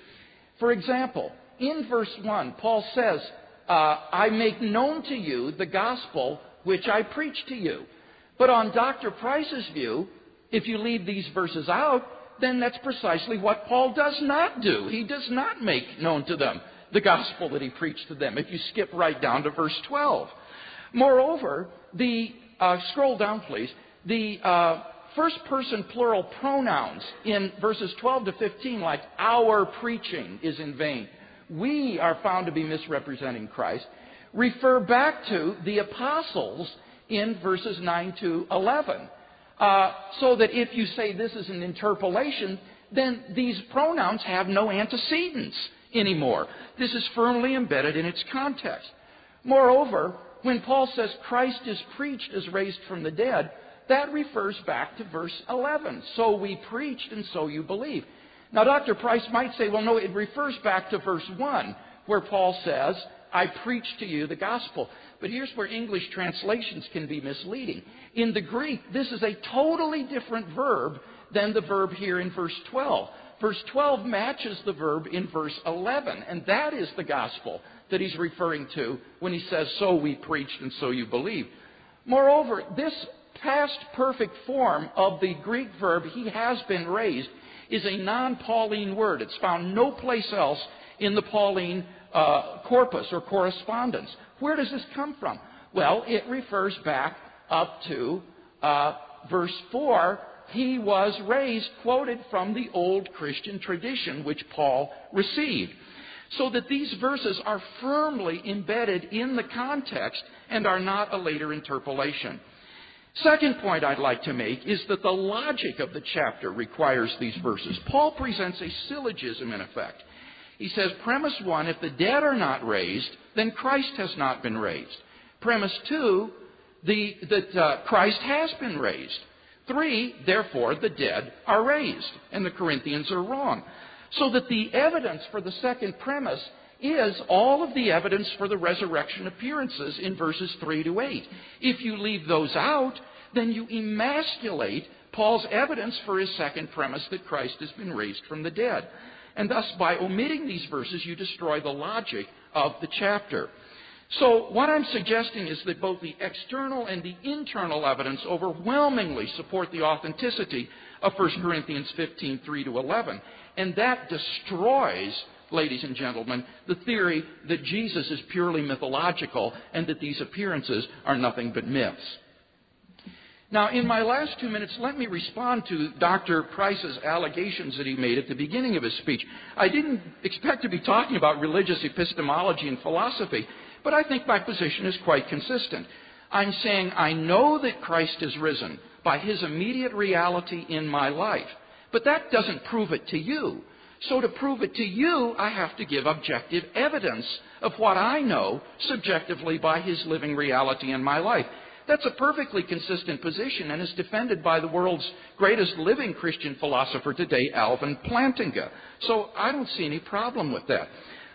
For example, in verse 1, Paul says, uh, I make known to you the gospel which I preach to you. But on Dr. Price's view, if you leave these verses out, then that's precisely what Paul does not do. He does not make known to them the gospel that he preached to them. If you skip right down to verse 12. Moreover, the, uh, scroll down please, the uh, first person plural pronouns in verses 12 to 15, like our preaching is in vain, we are found to be misrepresenting Christ, refer back to the apostles in verses 9 to 11. Uh, so that if you say this is an interpolation, then these pronouns have no antecedents anymore. This is firmly embedded in its context. Moreover, when Paul says Christ is preached as raised from the dead, that refers back to verse 11. So we preached and so you believe. Now, Dr. Price might say, well, no, it refers back to verse 1, where Paul says, I preach to you the gospel. But here's where English translations can be misleading. In the Greek, this is a totally different verb than the verb here in verse 12. Verse 12 matches the verb in verse 11, and that is the gospel that he's referring to when he says, So we preached and so you believe. Moreover, this past perfect form of the Greek verb, he has been raised, is a non Pauline word. It's found no place else in the Pauline uh, corpus or correspondence. Where does this come from? Well, it refers back up to uh, verse 4. He was raised, quoted from the old Christian tradition which Paul received. So that these verses are firmly embedded in the context and are not a later interpolation. Second point I'd like to make is that the logic of the chapter requires these verses. Paul presents a syllogism in effect. He says, premise one, if the dead are not raised, then Christ has not been raised. Premise two, the, that uh, Christ has been raised. Three, therefore, the dead are raised. And the Corinthians are wrong. So that the evidence for the second premise is all of the evidence for the resurrection appearances in verses 3 to 8. If you leave those out, then you emasculate Paul's evidence for his second premise that Christ has been raised from the dead. And thus, by omitting these verses, you destroy the logic of the chapter. So, what I'm suggesting is that both the external and the internal evidence overwhelmingly support the authenticity of 1 Corinthians 15, 3 to 11. And that destroys ladies and gentlemen, the theory that Jesus is purely mythological and that these appearances are nothing but myths. Now, in my last two minutes, let me respond to Dr. Price's allegations that he made at the beginning of his speech. I didn't expect to be talking about religious epistemology and philosophy, but I think my position is quite consistent. I'm saying I know that Christ is risen by his immediate reality in my life, but that doesn't prove it to you. So to prove it to you, I have to give objective evidence of what I know subjectively by his living reality in my life. That's a perfectly consistent position and is defended by the world's greatest living Christian philosopher today, Alvin Plantinga. So I don't see any problem with that.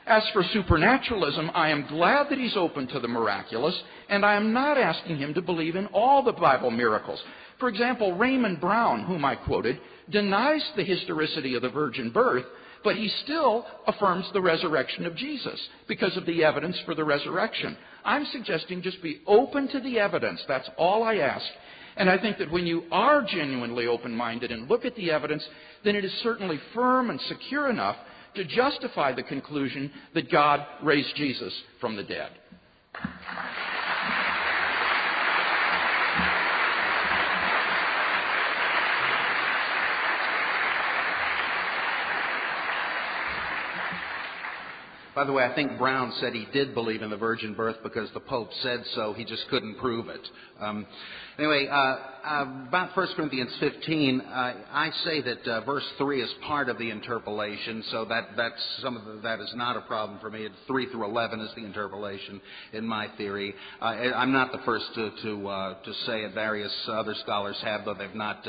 As for supernaturalism, I am glad that he's open to the miraculous, and I am not asking him to believe in all the Bible miracles. For example, Raymond Brown, whom I quoted, denies the historicity of the virgin birth, but he still affirms the resurrection of Jesus because of the evidence for the resurrection. I'm suggesting just be open to the evidence. That's all I ask. And I think that when you are genuinely open minded and look at the evidence, then it is certainly firm and secure enough to justify the conclusion that God raised Jesus from the dead. By the way, I think Brown said he did believe in the virgin birth because the Pope said so. He just couldn't prove it. Um, anyway, uh, uh, about 1 Corinthians 15, uh, I say that uh, verse 3 is part of the interpolation, so that, that's some of the, that is not a problem for me. It's 3 through 11 is the interpolation in my theory. Uh, I'm not the first to, to, to say it. Various other scholars have, though they've not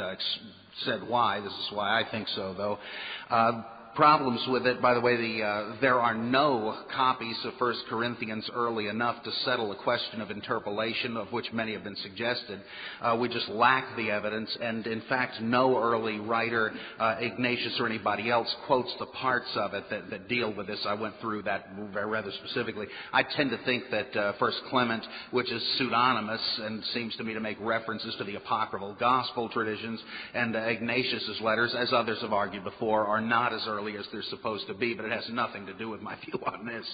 said why. This is why I think so, though. Problems with it. By the way, the, uh, there are no copies of 1 Corinthians early enough to settle the question of interpolation, of which many have been suggested. Uh, we just lack the evidence, and in fact, no early writer, uh, Ignatius or anybody else, quotes the parts of it that, that, deal with this. I went through that rather specifically. I tend to think that uh, First Clement, which is pseudonymous and seems to me to make references to the apocryphal gospel traditions, and uh, Ignatius's letters, as others have argued before, are not as early as they're supposed to be, but it has nothing to do with my (laughs) view on this.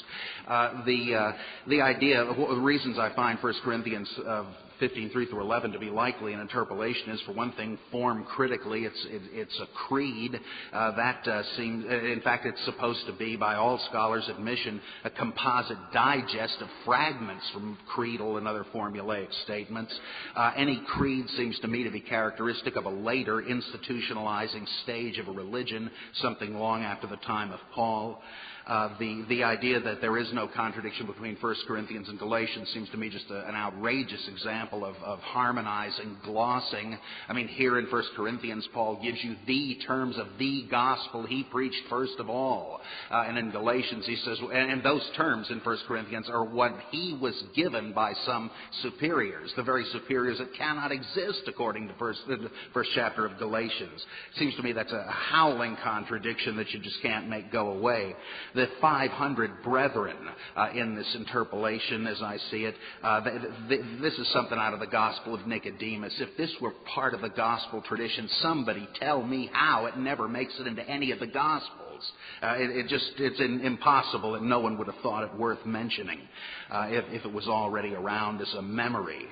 Uh, the, uh, the idea, the reasons I find 1 Corinthians uh, 15, 3 through 11 to be likely an interpolation is, for one thing, form critically. It's, it, it's a creed. Uh, that uh, seems, uh, in fact, it's supposed to be, by all scholars' admission, a composite digest of fragments from creedal and other formulaic statements. Uh, any creed seems to me to be characteristic of a later institutionalizing stage of a religion, something long after the time of Paul. Uh, the, the idea that there is no contradiction between 1 Corinthians and Galatians seems to me just a, an outrageous example of, of harmonizing, glossing. I mean, here in 1 Corinthians, Paul gives you the terms of the gospel he preached first of all. Uh, and in Galatians, he says, and, and those terms in 1 Corinthians are what he was given by some superiors, the very superiors that cannot exist according to first, the first chapter of Galatians. Seems to me that's a howling contradiction that you just can't make go away the 500 brethren uh, in this interpolation, as I see it. Uh, this is something out of the Gospel of Nicodemus. If this were part of the gospel tradition, somebody tell me how it never makes it into any of the Gospels. Uh, it, it, just it's impossible that no one would have thought it worth mentioning uh, if, if, it was already around as a memory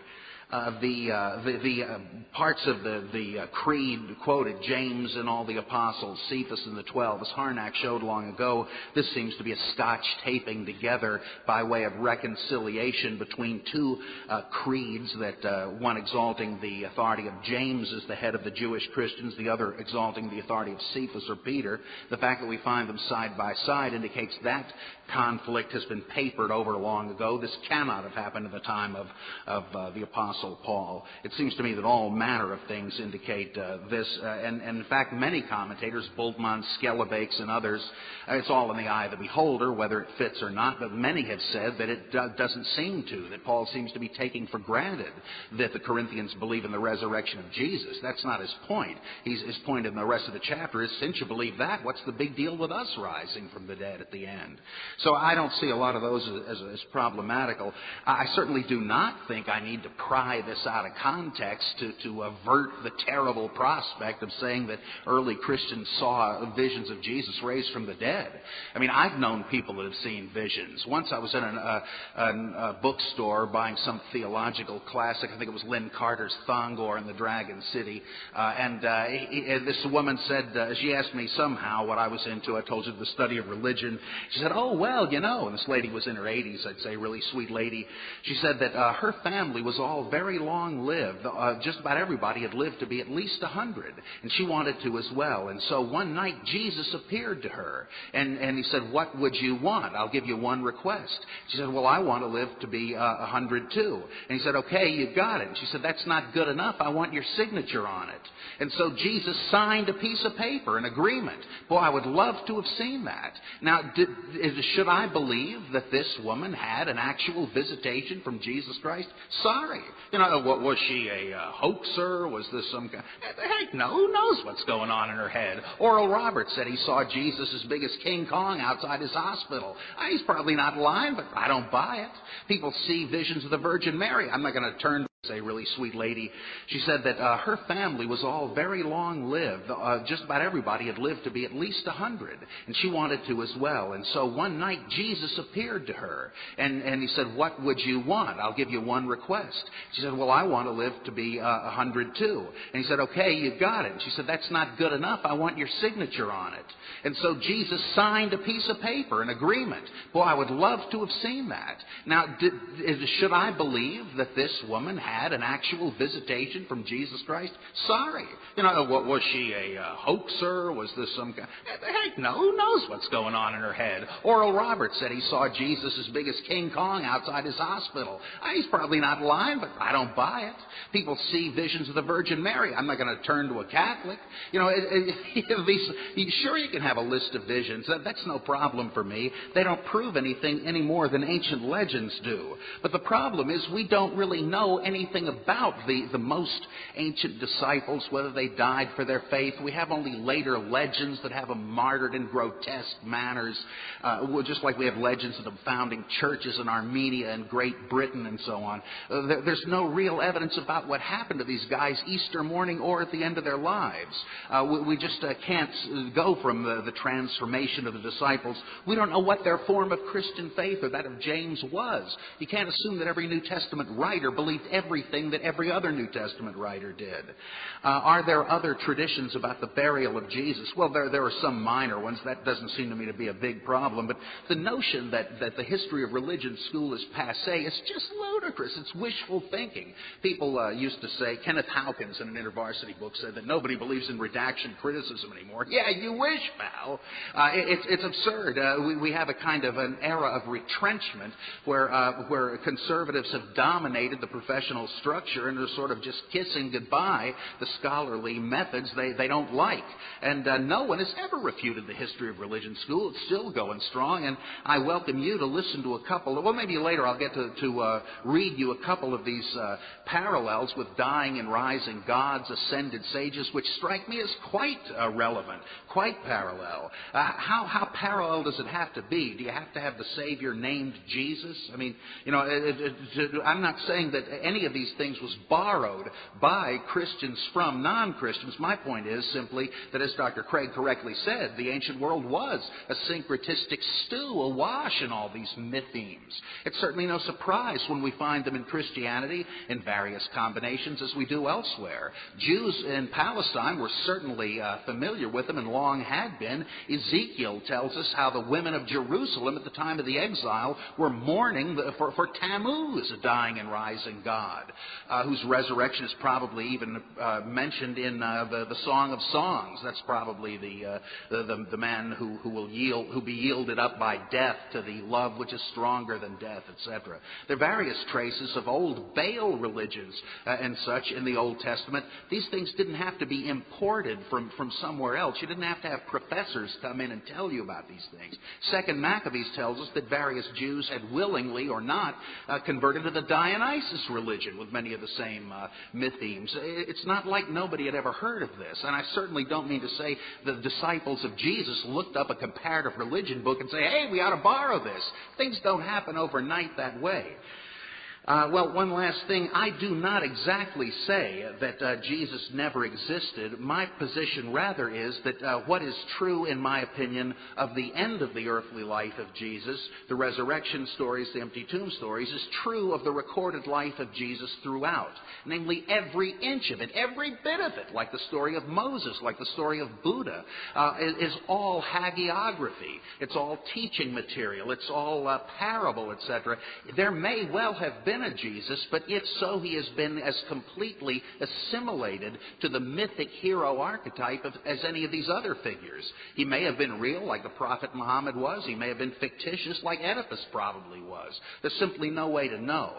uh, the, uh, the, the uh, parts of the, the uh, creed quoted, James and all the apostles, Cephas and the twelve, as Harnack showed long ago, this seems to be a scotch taping together by way of reconciliation between two uh, creeds, that one exalting the authority of James as the head of the Jewish Christians, the other exalting the authority of Cephas or Peter. The fact that we find them side by side indicates that conflict has been papered over long ago. This cannot have happened at the time of, of the Apostle Paul. It seems to me that all manner of things indicate uh, this, uh, and, and, in fact, many commentators, Bultmann, Schillebeeckx, and others, uh, it's all in the eye of the beholder whether it fits or not, but many have said that it do- doesn't seem to, that Paul seems to be taking for granted that the Corinthians believe in the resurrection of Jesus. That's not his point. He's, his point in the rest of the chapter is since you believe that, what's the big deal with us rising from the dead at the end? So I don't see a lot of those as, as, as problematical. I certainly do not think I need to pry this out of context to, to avert the terrible prospect of saying that early Christians saw visions of Jesus raised from the dead. I mean, I've known people that have seen visions. Once I was in an, uh, a bookstore buying some theological classic. I think it was Lin Carter's Thongor in the Dragon City. Uh, and uh, he, this woman said, uh, she asked me somehow what I was into. I told her the study of religion. She said, oh, well, you know, and this lady was in her 80s, I'd say, really sweet lady. She said that uh, her family was all very long lived. Uh, just about everybody had lived to be at least a 100, and she wanted to as well. And so one night Jesus appeared to her, and, and he said, What would you want? I'll give you one request. She said, Well, I want to live to be a uh, 100 too. And he said, Okay, you've got it. And she said, That's not good enough. I want your signature on it. And so Jesus signed a piece of paper, an agreement. Boy, I would love to have seen that. Now, did, should I believe that this woman had an actual visitation from Jesus Christ? Sorry. You know, what, was she a uh, hoaxer? Was this some kind? Heck, no. Who knows what's going on in her head? Oral Roberts said he saw Jesus as big as King Kong outside his hospital. Uh, he's probably not lying, but I don't buy it. People see visions of the Virgin Mary. I'm not going to turn a really sweet lady. She said that uh, her family was all very long lived. Uh, just about everybody had lived to be at least a hundred, and she wanted to as well. And so one night Jesus appeared to her, and, and he said, "What would you want? I'll give you one request." She said, "Well, I want to live to be uh, a uh, hundred too." And he said, "Okay, you got it." And she said, "That's not good enough. I want your signature on it." And so Jesus signed a piece of paper, an agreement. Boy, I would love to have seen that. Now, did, should I believe that this woman had had an actual visitation from Jesus Christ? Sorry. You know, was she a uh, hoaxer? Was this some kind? Heck no. Who knows what's going on in her head? Oral Roberts said he saw Jesus as big as King Kong outside his hospital. Uh, he's probably not lying, but I don't buy it. People see visions of the Virgin Mary. I'm not going to turn to a Catholic. You know, it, it, (laughs) sure you can have a list of visions. That, that's no problem for me. They don't prove anything any more than ancient legends do. But the problem is we don't really know anything about the, the most ancient disciples, whether they died for their faith. We have only later legends that have them martyred in grotesque manners, uh, just like we have legends of them founding churches in Armenia and Great Britain and so on. Uh, there, there's no real evidence about what happened to these guys Easter morning or at the end of their lives. Uh, we, we, just uh, can't go from the, the transformation of the disciples. We don't know what their form of Christian faith or that of James was. You can't assume that every New Testament writer believed everything that every other New Testament writer did. Uh, are there other traditions about the burial of Jesus? Well, there, there are some minor ones. That doesn't seem to me to be a big problem. But the notion that, that the history of religion school is passe is just ludicrous. It's wishful thinking. People uh, used to say, Kenneth Hawkins in an InterVarsity book said that nobody believes in redaction criticism anymore. Yeah, you wish, pal. Uh, it, it's absurd. Uh, we, we have a kind of an era of retrenchment where, uh, where conservatives have dominated the professional structure and are sort of just kissing goodbye the scholarly methods they, they don't like. And uh, no one has ever refuted the history of religion school. It's still going strong, and I welcome you to listen to a couple. Of, Well, maybe later I'll get to, to uh, read you a couple of these uh, parallels with dying and rising gods, ascended sages, which strike me as quite uh, relevant, quite parallel. Uh, how, how parallel does it have to be? Do you have to have the Savior named Jesus? I mean, you know, it, it, it, I'm not saying that any of these things was borrowed by Christians from non Christians. My point is simply that, as Dr. Craig correctly said, the ancient world was a syncretistic stew awash in all these mythemes. It's certainly no surprise when we find them in Christianity in various combinations as we do elsewhere. Jews in Palestine were certainly uh, familiar with them and long had been. Ezekiel tells us how the women of Jerusalem at the time of the exile were mourning for, for Tammuz, a dying and rising God, uh, whose resurrection is probably even uh, mentioned in uh, the, the Song of Songs. That's probably the, uh, the, the, the, man who, who will yield, who be yielded up by death to the love which is stronger than death, etc. There are various traces of old Baal religions uh, and such in the Old Testament. These things didn't have to be imported from, from somewhere else. You didn't have to have professors come in and tell you about these things. Second Maccabees tells us that various Jews had willingly or not uh, converted to the Dionysus religion with many of the same uh, mythemes. It's not like nobody had ever heard of this. And I certainly don't mean to say the disciples of Jesus looked up a comparative religion book and say, hey, we ought to borrow this. Things don't happen overnight that way. Uh, well, one last thing. I do not exactly say that uh, Jesus never existed. My position rather is that uh, what is true, in my opinion, of the end of the earthly life of Jesus, the resurrection stories, the empty tomb stories, is true of the recorded life of Jesus throughout. Namely, every inch of it, every bit of it, like the story of Moses, like the story of Buddha, uh, is, is, all hagiography. It's all teaching material. It's all uh, parable, etc. There may well have been been Jesus, but if so, he has been as completely assimilated to the mythic hero archetype of, as any of these other figures. He may have been real, like the Prophet Muhammad was. He may have been fictitious, like Oedipus probably was. There's simply no way to know.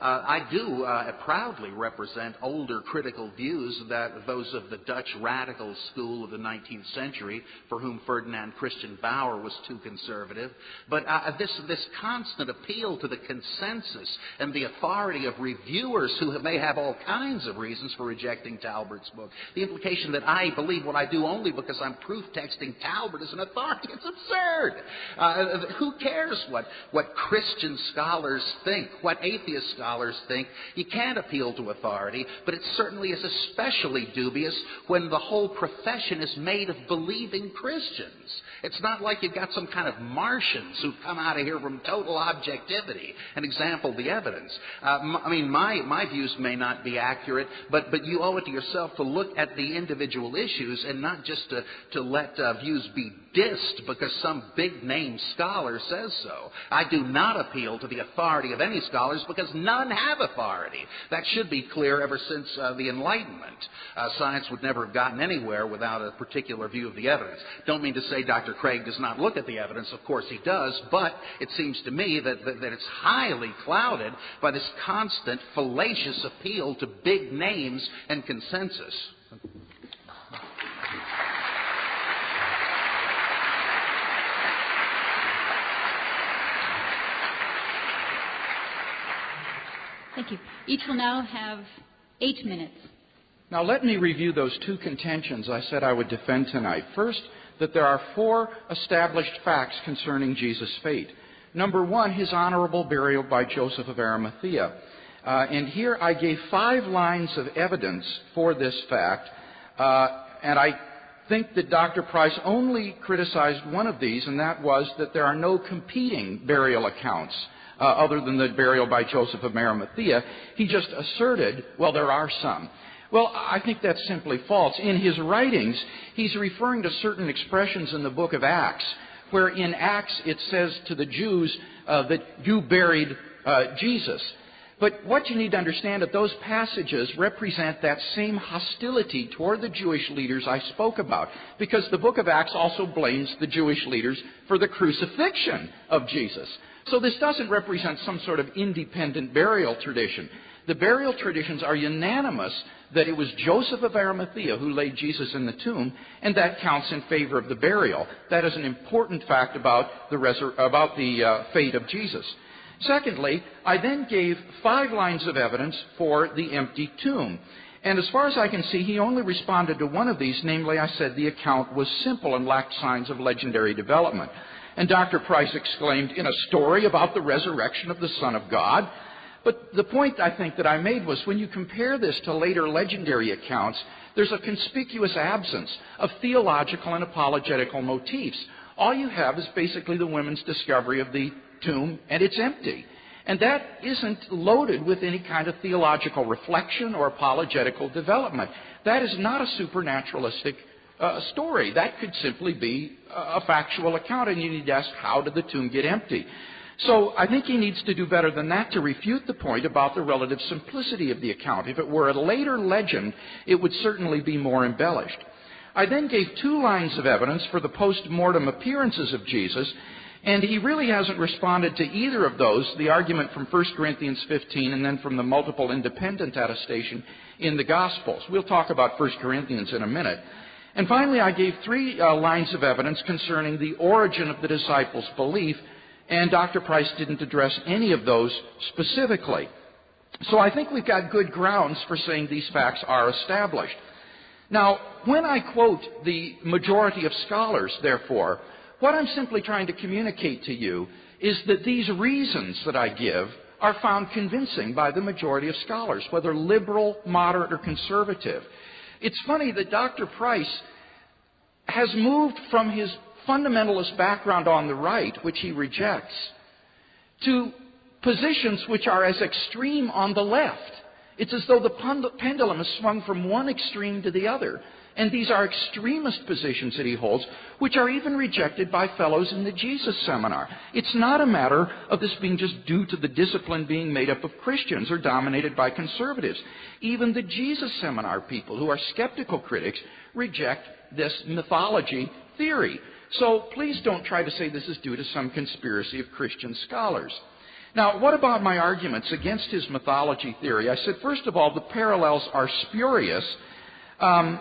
Uh, I do uh, proudly represent older critical views that those of the Dutch radical school of the 19th century, for whom Ferdinand Christian Baur was too conservative. But uh, this, this constant appeal to the consensus and the authority of reviewers who may have all kinds of reasons for rejecting Talbert's book. The implication that I believe what I do only because I'm proof texting Talbert as an authority, it's absurd. Uh, who cares what, what Christian scholars think, what atheist scholars think? You can't appeal to authority, but it certainly is especially dubious when the whole profession is made of believing Christians. It's not like you've got some kind of Martians who've come out of here from total objectivity and example the evidence. Evidence. Uh, I mean, my, my views may not be accurate, but, but you owe it to yourself to look at the individual issues and not just to, to let uh, views be dissed because some big name scholar says so. I do not appeal to the authority of any scholars because none have authority. That should be clear ever since uh, the Enlightenment. Uh, science would never have gotten anywhere without a particular view of the evidence. Don't mean to say Dr. Craig does not look at the evidence. Of course he does, but it seems to me that, that, that it's highly clouded by this constant fallacious appeal to big names and consensus. Thank you. Each will now have eight minutes. Now, let me review those two contentions I said I would defend tonight. First, that there are four established facts concerning Jesus' fate. Number one, his honorable burial by Joseph of Arimathea. Uh, and here I gave five lines of evidence for this fact, uh, and I think that Dr. Price only criticized one of these, and that was that there are no competing burial accounts uh, other than the burial by Joseph of Arimathea. He just asserted, well, there are some. Well, I think that's simply false. In his writings, he's referring to certain expressions in the book of Acts, where in Acts it says to the Jews uh, that you buried uh, Jesus. But what you need to understand that those passages represent that same hostility toward the Jewish leaders I spoke about, because the book of Acts also blames the Jewish leaders for the crucifixion of Jesus. So this doesn't represent some sort of independent burial tradition. The burial traditions are unanimous that it was Joseph of Arimathea who laid Jesus in the tomb, and that counts in favor of the burial. That is an important fact about the, resur- about the uh, fate of Jesus. Secondly, I then gave five lines of evidence for the empty tomb. And as far as I can see, he only responded to one of these, namely, I said the account was simple and lacked signs of legendary development. And Dr. Price exclaimed, in a story about the resurrection of the Son of God. But the point I think that I made was when you compare this to later legendary accounts, there's a conspicuous absence of theological and apologetical motifs. All you have is basically the women's discovery of the tomb, and it's empty. And that isn't loaded with any kind of theological reflection or apologetical development. That is not a supernaturalistic uh, story. That could simply be a factual account, and you need to ask, how did the tomb get empty? So I think he needs to do better than that to refute the point about the relative simplicity of the account. If it were a later legend, it would certainly be more embellished. I then gave two lines of evidence for the post mortem appearances of Jesus, and he really hasn't responded to either of those the argument from 1 Corinthians 15 and then from the multiple independent attestation in the Gospels. We'll talk about 1 Corinthians in a minute. And finally, I gave three uh, lines of evidence concerning the origin of the disciples' belief, and Dr. Price didn't address any of those specifically. So I think we've got good grounds for saying these facts are established. Now, when I quote the majority of scholars, therefore, what I'm simply trying to communicate to you is that these reasons that I give are found convincing by the majority of scholars, whether liberal, moderate, or conservative. It's funny that Dr. Price has moved from his fundamentalist background on the right, which he rejects, to positions which are as extreme on the left. It's as though the pendulum has swung from one extreme to the other. And these are extremist positions that he holds, which are even rejected by fellows in the Jesus seminar. It's not a matter of this being just due to the discipline being made up of Christians or dominated by conservatives. Even the Jesus seminar people, who are skeptical critics, reject this mythology theory. So please don't try to say this is due to some conspiracy of Christian scholars. Now, what about my arguments against his mythology theory? I said, first of all, the parallels are spurious. Um,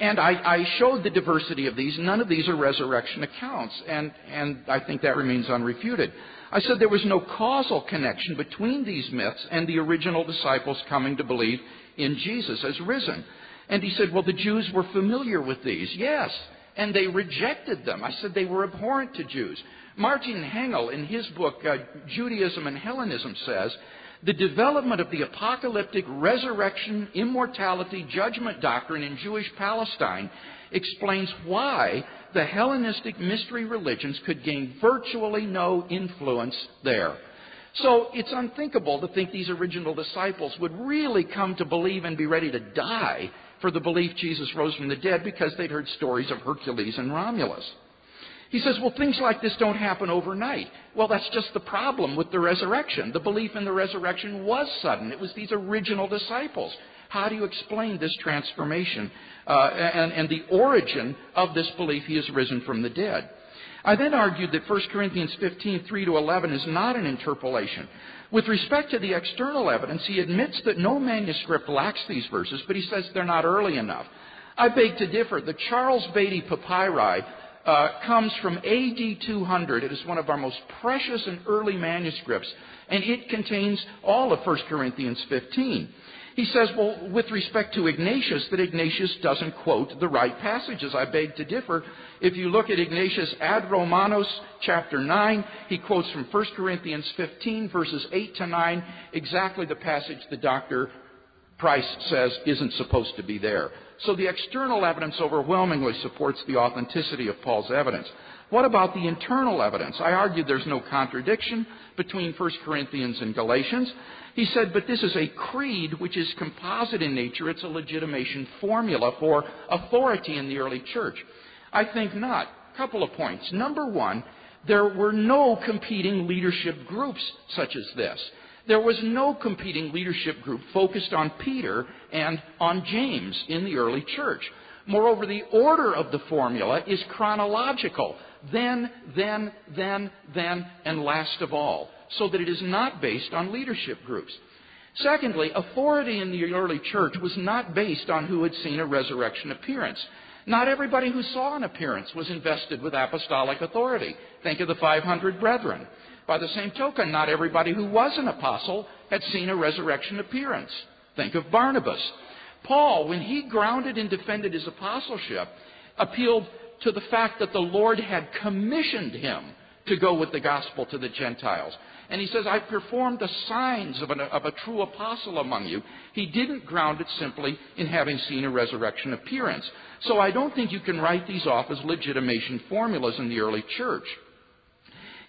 and I, I, showed the diversity of these. None of these are resurrection accounts, and, and I think that remains unrefuted. I said there was no causal connection between these myths and the original disciples coming to believe in Jesus as risen. And he said, well, the Jews were familiar with these. Yes. And they rejected them. I said they were abhorrent to Jews. Martin Hengel, in his book, uh, Judaism and Hellenism, says the development of the apocalyptic resurrection, immortality, judgment doctrine in Jewish Palestine explains why the Hellenistic mystery religions could gain virtually no influence there. So it's unthinkable to think these original disciples would really come to believe and be ready to die for the belief Jesus rose from the dead because they'd heard stories of Hercules and Romulus. He says, well, things like this don't happen overnight. Well, that's just the problem with the resurrection. The belief in the resurrection was sudden. It was these original disciples. How do you explain this transformation uh, and, and the origin of this belief he has risen from the dead? I then argued that 1 Corinthians 15, 3 to 11 is not an interpolation. With respect to the external evidence, he admits that no manuscript lacks these verses, but he says they're not early enough. I beg to differ. The Chester Beatty Papyri uh, comes from AD 200. It is one of our most precious and early manuscripts, and it contains all of 1 Corinthians 15. He says, well, with respect to Ignatius, that Ignatius doesn't quote the right passages. I beg to differ. If you look at Ignatius ad Romanos, chapter 9, he quotes from 1 Corinthians 15, verses 8 to 9, exactly the passage the Dr. Price says isn't supposed to be there. So the external evidence overwhelmingly supports the authenticity of Paul's evidence. What about the internal evidence? I argued there's no contradiction between 1 Corinthians and Galatians. He said, but this is a creed which is composite in nature. It's a legitimation formula for authority in the early church. I think not. A Couple of points. Number one, there were no competing leadership groups such as this. There was no competing leadership group focused on Peter and on James in the early church. Moreover, the order of the formula is chronological. Then, then, then, then, and last of all so that it is not based on leadership groups. Secondly, authority in the early church was not based on who had seen a resurrection appearance. Not everybody who saw an appearance was invested with apostolic authority. Think of the 500 brethren. By the same token, not everybody who was an apostle had seen a resurrection appearance. Think of Barnabas. Paul, when he grounded and defended his apostleship, appealed to the fact that the Lord had commissioned him to go with the gospel to the Gentiles. And he says, I've performed the signs of, an, of a true apostle among you. He didn't ground it simply in having seen a resurrection appearance. So I don't think you can write these off as legitimation formulas in the early church.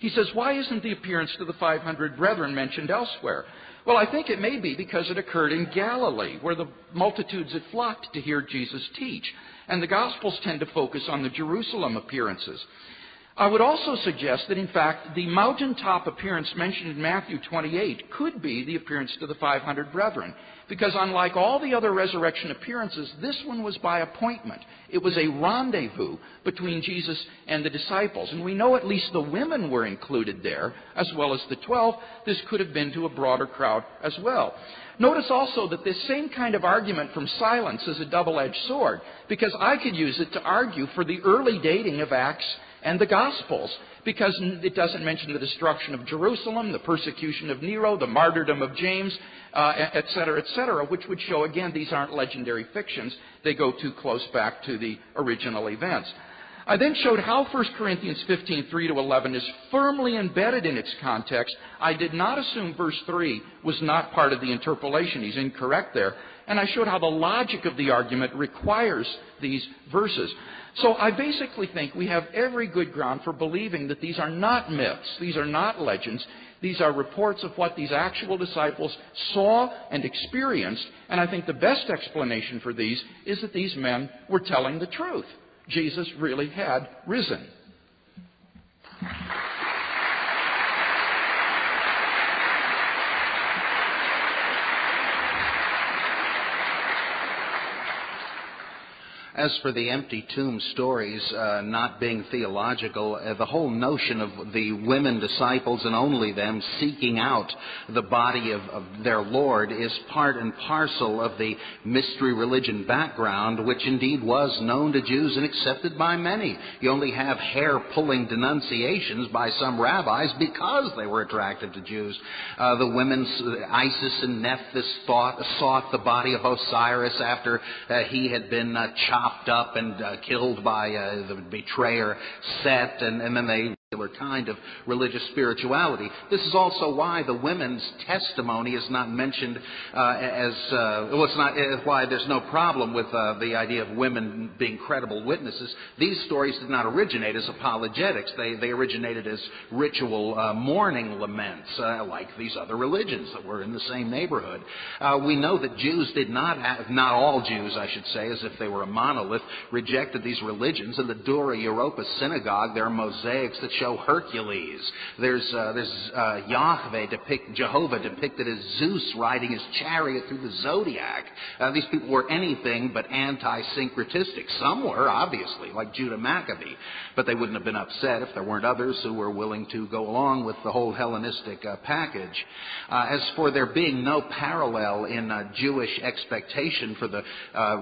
He says, why isn't the appearance to the 500 brethren mentioned elsewhere? Well, I think it may be because it occurred in Galilee, where the multitudes had flocked to hear Jesus teach. And the Gospels tend to focus on the Jerusalem appearances. I would also suggest that, in fact, the mountaintop appearance mentioned in Matthew 28 could be the appearance to the 500 brethren. Because unlike all the other resurrection appearances, this one was by appointment. It was a rendezvous between Jesus and the disciples. And we know at least the women were included there, as well as the 12. This could have been to a broader crowd as well. Notice also that this same kind of argument from silence is a double edged sword, because I could use it to argue for the early dating of Acts and the Gospels because it doesn't mention the destruction of Jerusalem, the persecution of Nero, the martyrdom of James, uh, et cetera, et cetera, which would show again these aren't legendary fictions. They go too close back to the original events. I then showed how 1 Corinthians 15, 3 to 11 is firmly embedded in its context. I did not assume verse 3 was not part of the interpolation. He's incorrect there. And I showed how the logic of the argument requires these verses. So I basically think we have every good ground for believing that these are not myths, these are not legends, these are reports of what these actual disciples saw and experienced, and I think the best explanation for these is that these men were telling the truth. Jesus really had risen. As for the empty tomb stories uh, not being theological, uh, the whole notion of the women disciples and only them seeking out the body of, of, their Lord is part and parcel of the mystery religion background, which indeed was known to Jews and accepted by many. You only have hair pulling denunciations by some rabbis because they were attractive to Jews. Uh, the women's uh, Isis and Nephthys thought, sought the body of Osiris after uh, he had been chopped chopped up and uh, killed by uh, the betrayer Set, and, and then they kind of religious spirituality. This is also why the women's testimony is not mentioned uh, as uh, well. It's not uh, why there's no problem with uh, the idea of women being credible witnesses. These stories did not originate as apologetics. They they originated as ritual uh, mourning laments, uh, like these other religions that were in the same neighborhood. we know that Jews did not have, not all Jews, I should say, as if they were a monolith, rejected these religions. In the Dura Europa synagogue, there are mosaics that show Hercules. There's, uh, there's uh, Yahweh, depict, Jehovah depicted as Zeus riding his chariot through the zodiac. Uh, these people were anything but anti-syncretistic. Some were, obviously, like Judah Maccabee, but they wouldn't have been upset if there weren't others who were willing to go along with the whole Hellenistic uh, package. Uh, as for there being no parallel in uh, Jewish expectation for the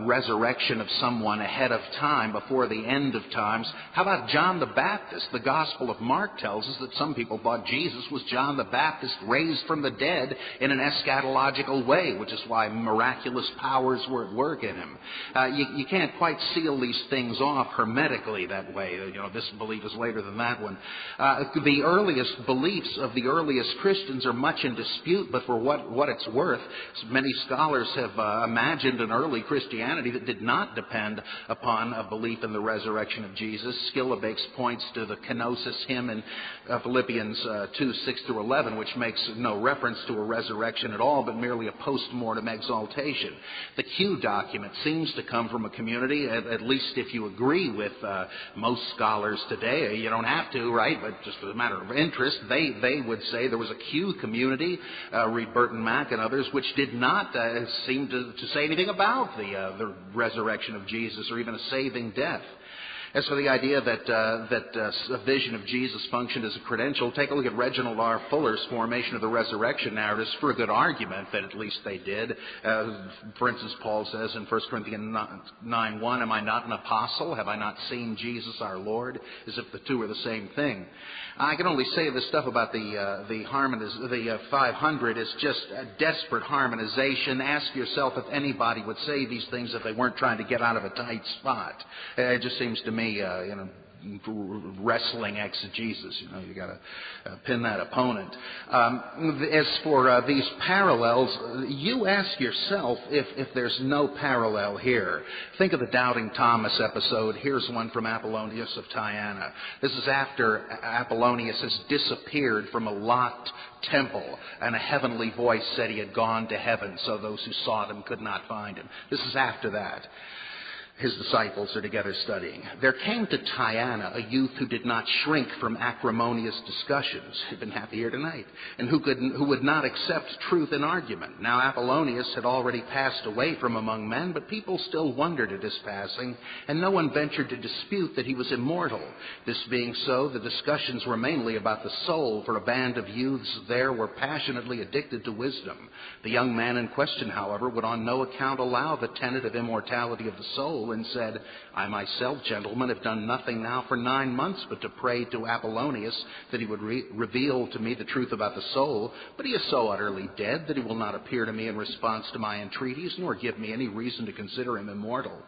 resurrection of someone ahead of time, before the end of times, how about John the Baptist? The Gospel of Mark tells us that some people thought Jesus was John the Baptist raised from the dead in an eschatological way, which is why miraculous powers were at work in him. Uh, you, you, can't quite seal these things off hermetically that way. You know, this belief is later than that one. Uh, the earliest beliefs of the earliest Christians are much in dispute, but for what, what it's worth, many scholars have uh, imagined an early Christianity that did not depend upon a belief in the resurrection of Jesus. Schillebeeckx points to the kenosis hymn in uh, Philippians uh, 2 6 through 11, which makes no reference to a resurrection at all, but merely a post mortem exaltation. The Q document seems to come from a community, at, at least if you agree with uh, most scholars today. You don't have to, right? But just as a matter of interest, they, they would say there was a Q community, uh, read Burton Mack and others, which did not uh, seem to, to say anything about the, uh, the resurrection of Jesus or even a saving death. As for the idea that, uh, that uh, a vision of Jesus functioned as a credential, take a look at Reginald R. Fuller's formation of the resurrection narratives for a good argument that at least they did. Uh, for instance, Paul says in 1 Corinthians 9 1, Am I not an apostle? Have I not seen Jesus our Lord? As if the two are the same thing. I can only say this stuff about the, uh, the, harmoniz- the uh, 500 is just a desperate harmonization. Ask yourself if anybody would say these things if they weren't trying to get out of a tight spot. it just seems to me, uh, you know, wrestling exegesis. You know, you got to uh, pin that opponent. Um, as for uh, these parallels, you ask yourself if, if there's no parallel here. Think of the Doubting Thomas episode. Here's one from Apollonius of Tyana. This is after Apollonius has disappeared from a locked temple, and a heavenly voice said he had gone to heaven, so those who sought him could not find him. This is after that his disciples are together studying. There came to Tyana a youth who did not shrink from acrimonious discussions. He'd been happy here tonight. And who, could, who would not accept truth in argument. Now Apollonius had already passed away from among men, but people still wondered at his passing, and no one ventured to dispute that he was immortal. This being so, the discussions were mainly about the soul, for a band of youths there were passionately addicted to wisdom. The young man in question, however, would on no account allow the tenet of immortality of the soul and said, I myself, gentlemen, have done nothing now for nine months but to pray to Apollonius that he would re- reveal to me the truth about the soul. But he is so utterly dead that he will not appear to me in response to my entreaties, nor give me any reason to consider him immortal.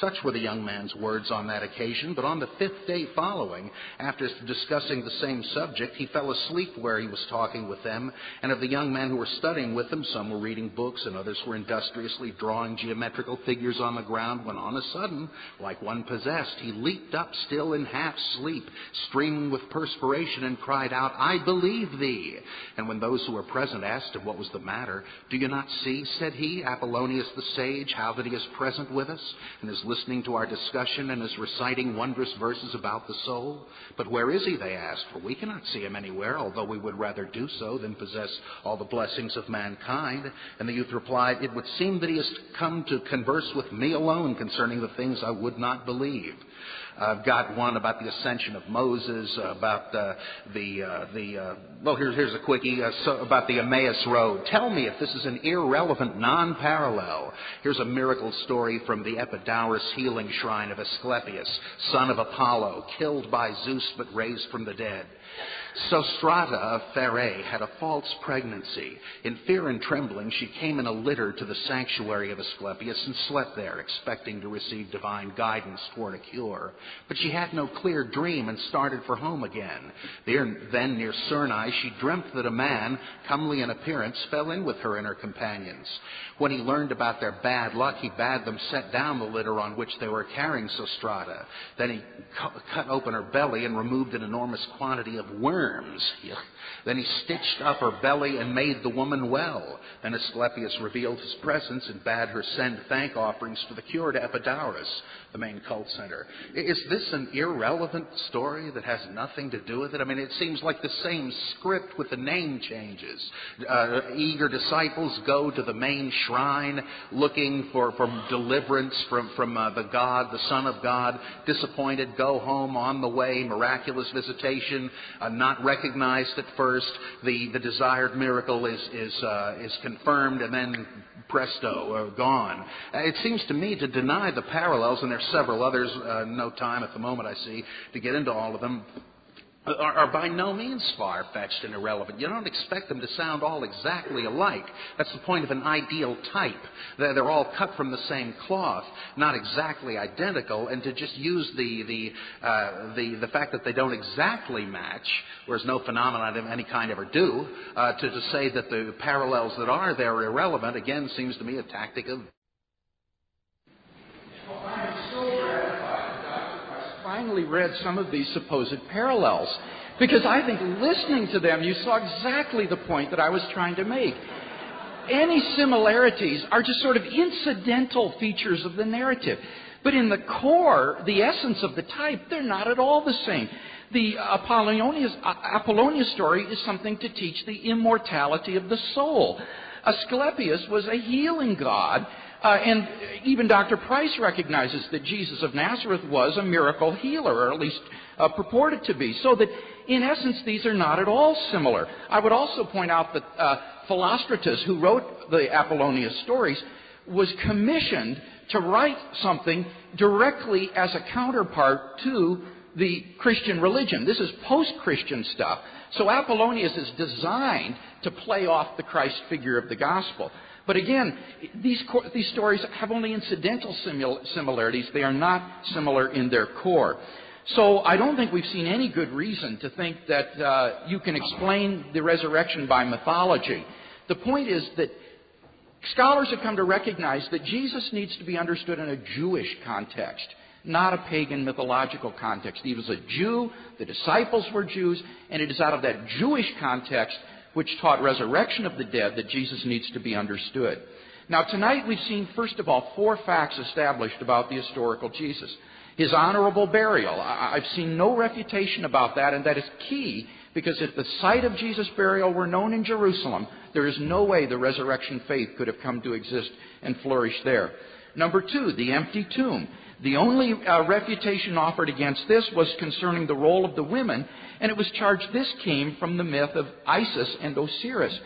Such were the young man's words on that occasion, but on the fifth day following, after discussing the same subject, he fell asleep where he was talking with them, and of the young men who were studying with him, some were reading books and others were industriously drawing geometrical figures on the ground, when on a sudden, like one possessed, he leaped up still in half sleep, streaming with perspiration, and cried out, I believe thee. And when those who were present asked him what was the matter, Do you not see, said he, Apollonius the sage, how that he is present with us? and is listening to our discussion and is reciting wondrous verses about the soul. But where is he, they asked, for we cannot see him anywhere, although we would rather do so than possess all the blessings of mankind. And the youth replied, It would seem that he has come to converse with me alone concerning the things I would not believe. I've got one about the ascension of Moses, about uh, the uh, the uh, well. Here's here's a quickie uh, so about the Emmaus Road. Tell me if this is an irrelevant, non-parallel. Here's a miracle story from the Epidaurus healing shrine of Asclepius, son of Apollo, killed by Zeus but raised from the dead. Sostrata of Pherae had a false pregnancy. In fear and trembling, she came in a litter to the sanctuary of Asclepius and slept there, expecting to receive divine guidance toward a cure. But she had no clear dream and started for home again. There, then, near Cernae, she dreamt that a man, comely in appearance, fell in with her and her companions. When he learned about their bad luck, he bade them set down the litter on which they were carrying Sostrata. Then he cut open her belly and removed an enormous quantity of worms worms. Then he stitched up her belly and made the woman well. Then Asclepius revealed his presence and bade her send thank offerings for the cure to Epidaurus, the main cult center. Is this an irrelevant story that has nothing to do with it? I mean, it seems like the same script with the name changes. Uh, eager disciples go to the main shrine looking for, for deliverance from, from uh, the God, the Son of God. Disappointed, go home on the way, miraculous visitation, uh, not recognized at first. The, the desired miracle is, is, uh, is confirmed and then presto, uh, gone. Uh, it seems to me to deny the parallels, and there's several others, uh, no time at the moment I see to get into all of them, are, are by no means far fetched and irrelevant. You don't expect them to sound all exactly alike. That's the point of an ideal type. They're, they're all cut from the same cloth, not exactly identical, and to just use the, the, uh, the, the fact that they don't exactly match, whereas no phenomenon of any kind ever do, uh, to, to say that the parallels that are there are irrelevant, again, seems to me a tactic of finally read some of these supposed parallels. Because I think listening to them, you saw exactly the point that I was trying to make. Any similarities are just sort of incidental features of the narrative. But in the core, the essence of the type, they're not at all the same. The Apollonius story is something to teach the immortality of the soul. Asclepius was a healing god uh, and even Dr. Price recognizes that Jesus of Nazareth was a miracle healer, or at least uh, purported to be. So that, in essence, these are not at all similar. I would also point out that uh, Philostratus, who wrote the Apollonius stories, was commissioned to write something directly as a counterpart to the Christian religion. This is post Christian stuff. So Apollonius is designed to play off the Christ figure of the gospel. But again, these, these stories have only incidental similarities. They are not similar in their core. So I don't think we've seen any good reason to think that uh, you can explain the resurrection by mythology. The point is that scholars have come to recognize that Jesus needs to be understood in a Jewish context, not a pagan mythological context. He was a Jew, the disciples were Jews, and it is out of that Jewish context which taught resurrection of the dead that Jesus needs to be understood. Now, tonight we've seen, first of all, four facts established about the historical Jesus. His honorable burial. I've seen no refutation about that, and that is key because if the site of Jesus' burial were known in Jerusalem, there is no way the resurrection faith could have come to exist and flourish there. Number two, the empty tomb. The only uh, refutation offered against this was concerning the role of the women, and it was charged this came from the myth of Isis and Osiris.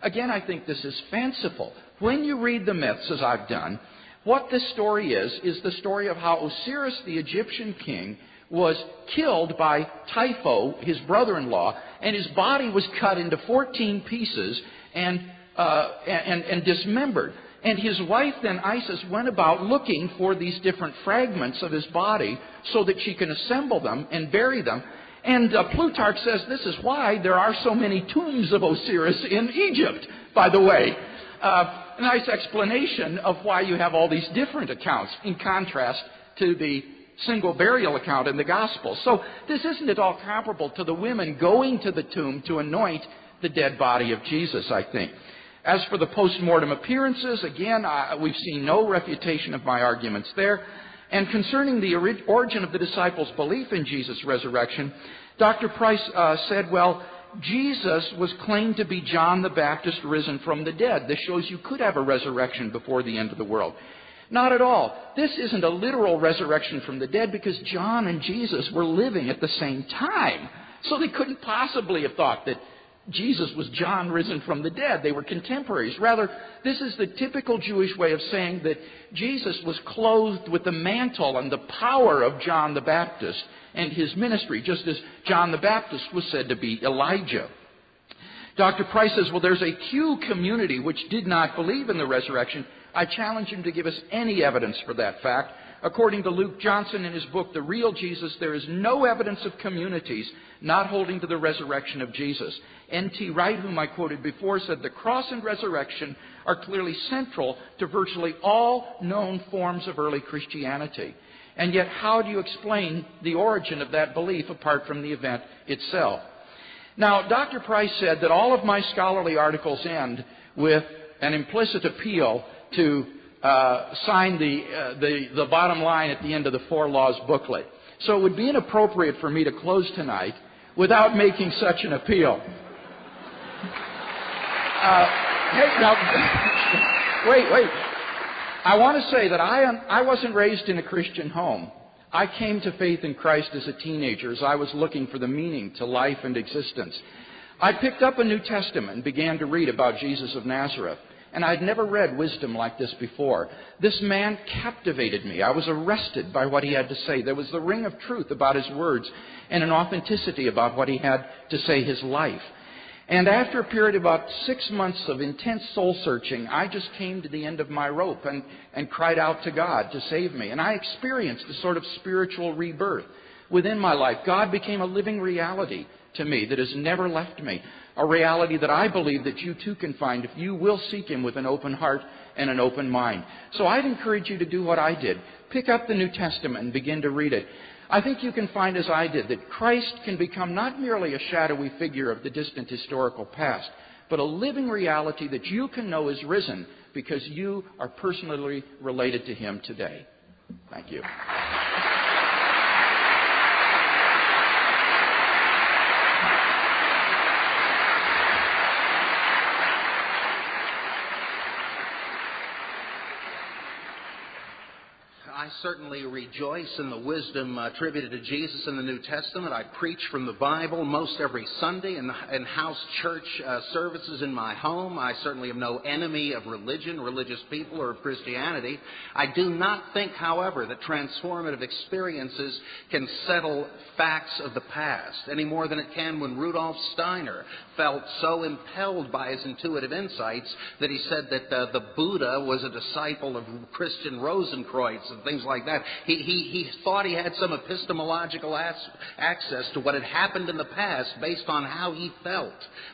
Again, I think this is fanciful. When you read the myths, as I've done, what this story is, is the story of how Osiris, the Egyptian king, was killed by Typho, his brother in law, and his body was cut into 14 pieces and, uh, and, and dismembered. And his wife then, Isis, went about looking for these different fragments of his body so that she can assemble them and bury them. And uh, Plutarch says this is why there are so many tombs of Osiris in Egypt, by the way. Uh, a nice explanation of why you have all these different accounts in contrast to the single burial account in the Gospel. So this isn't at all comparable to the women going to the tomb to anoint the dead body of Jesus, I think. As for the post-mortem appearances, again, I, we've seen no refutation of my arguments there. And concerning the origin of the disciples' belief in Jesus' resurrection, Dr. Price uh, said, well, Jesus was claimed to be John the Baptist risen from the dead. This shows you could have a resurrection before the end of the world. Not at all. This isn't a literal resurrection from the dead because John and Jesus were living at the same time. So they couldn't possibly have thought that Jesus was John risen from the dead. They were contemporaries. Rather, this is the typical Jewish way of saying that Jesus was clothed with the mantle and the power of John the Baptist and his ministry, just as John the Baptist was said to be Elijah. Dr. Price says, well, there's a Q community which did not believe in the resurrection. I challenge him to give us any evidence for that fact. According to Luke Johnson in his book, The Real Jesus, there is no evidence of communities not holding to the resurrection of Jesus. N.T. Wright, whom I quoted before, said the cross and resurrection are clearly central to virtually all known forms of early Christianity. And yet, how do you explain the origin of that belief apart from the event itself? Now, Dr. Price said that all of my scholarly articles end with an implicit appeal to uh, sign the, uh, the, the bottom line at the end of the Four Laws booklet. So it would be inappropriate for me to close tonight without making such an appeal. Uh, hey, now, (laughs) wait, wait. I want to say that I, am, I wasn't raised in a Christian home. I came to faith in Christ as a teenager as I was looking for the meaning to life and existence. I picked up a New Testament and began to read about Jesus of Nazareth and I'd never read wisdom like this before. This man captivated me. I was arrested by what he had to say. There was the ring of truth about his words and an authenticity about what he had to say, his life. And after a period of about six months of intense soul searching, I just came to the end of my rope and, and cried out to God to save me. And I experienced a sort of spiritual rebirth within my life. God became a living reality to me that has never left me a reality that I believe that you too can find if you will seek Him with an open heart and an open mind. So I'd encourage you to do what I did. Pick up the New Testament and begin to read it. I think you can find, as I did, that Christ can become not merely a shadowy figure of the distant historical past, but a living reality that you can know is risen because you are personally related to Him today. Thank you. I certainly rejoice in the wisdom attributed to Jesus in the New Testament. I preach from the Bible most every Sunday in, in house church uh, services in my home. I certainly am no enemy of religion, religious people, or of Christianity. I do not think, however, that transformative experiences can settle facts of the past any more than it can when Rudolf Steiner felt so impelled by his intuitive insights that he said that uh, the Buddha was a disciple of Christian Rosenkreuz and things things like that. He, he, he thought he had some epistemological as, access to what had happened in the past based on how he felt.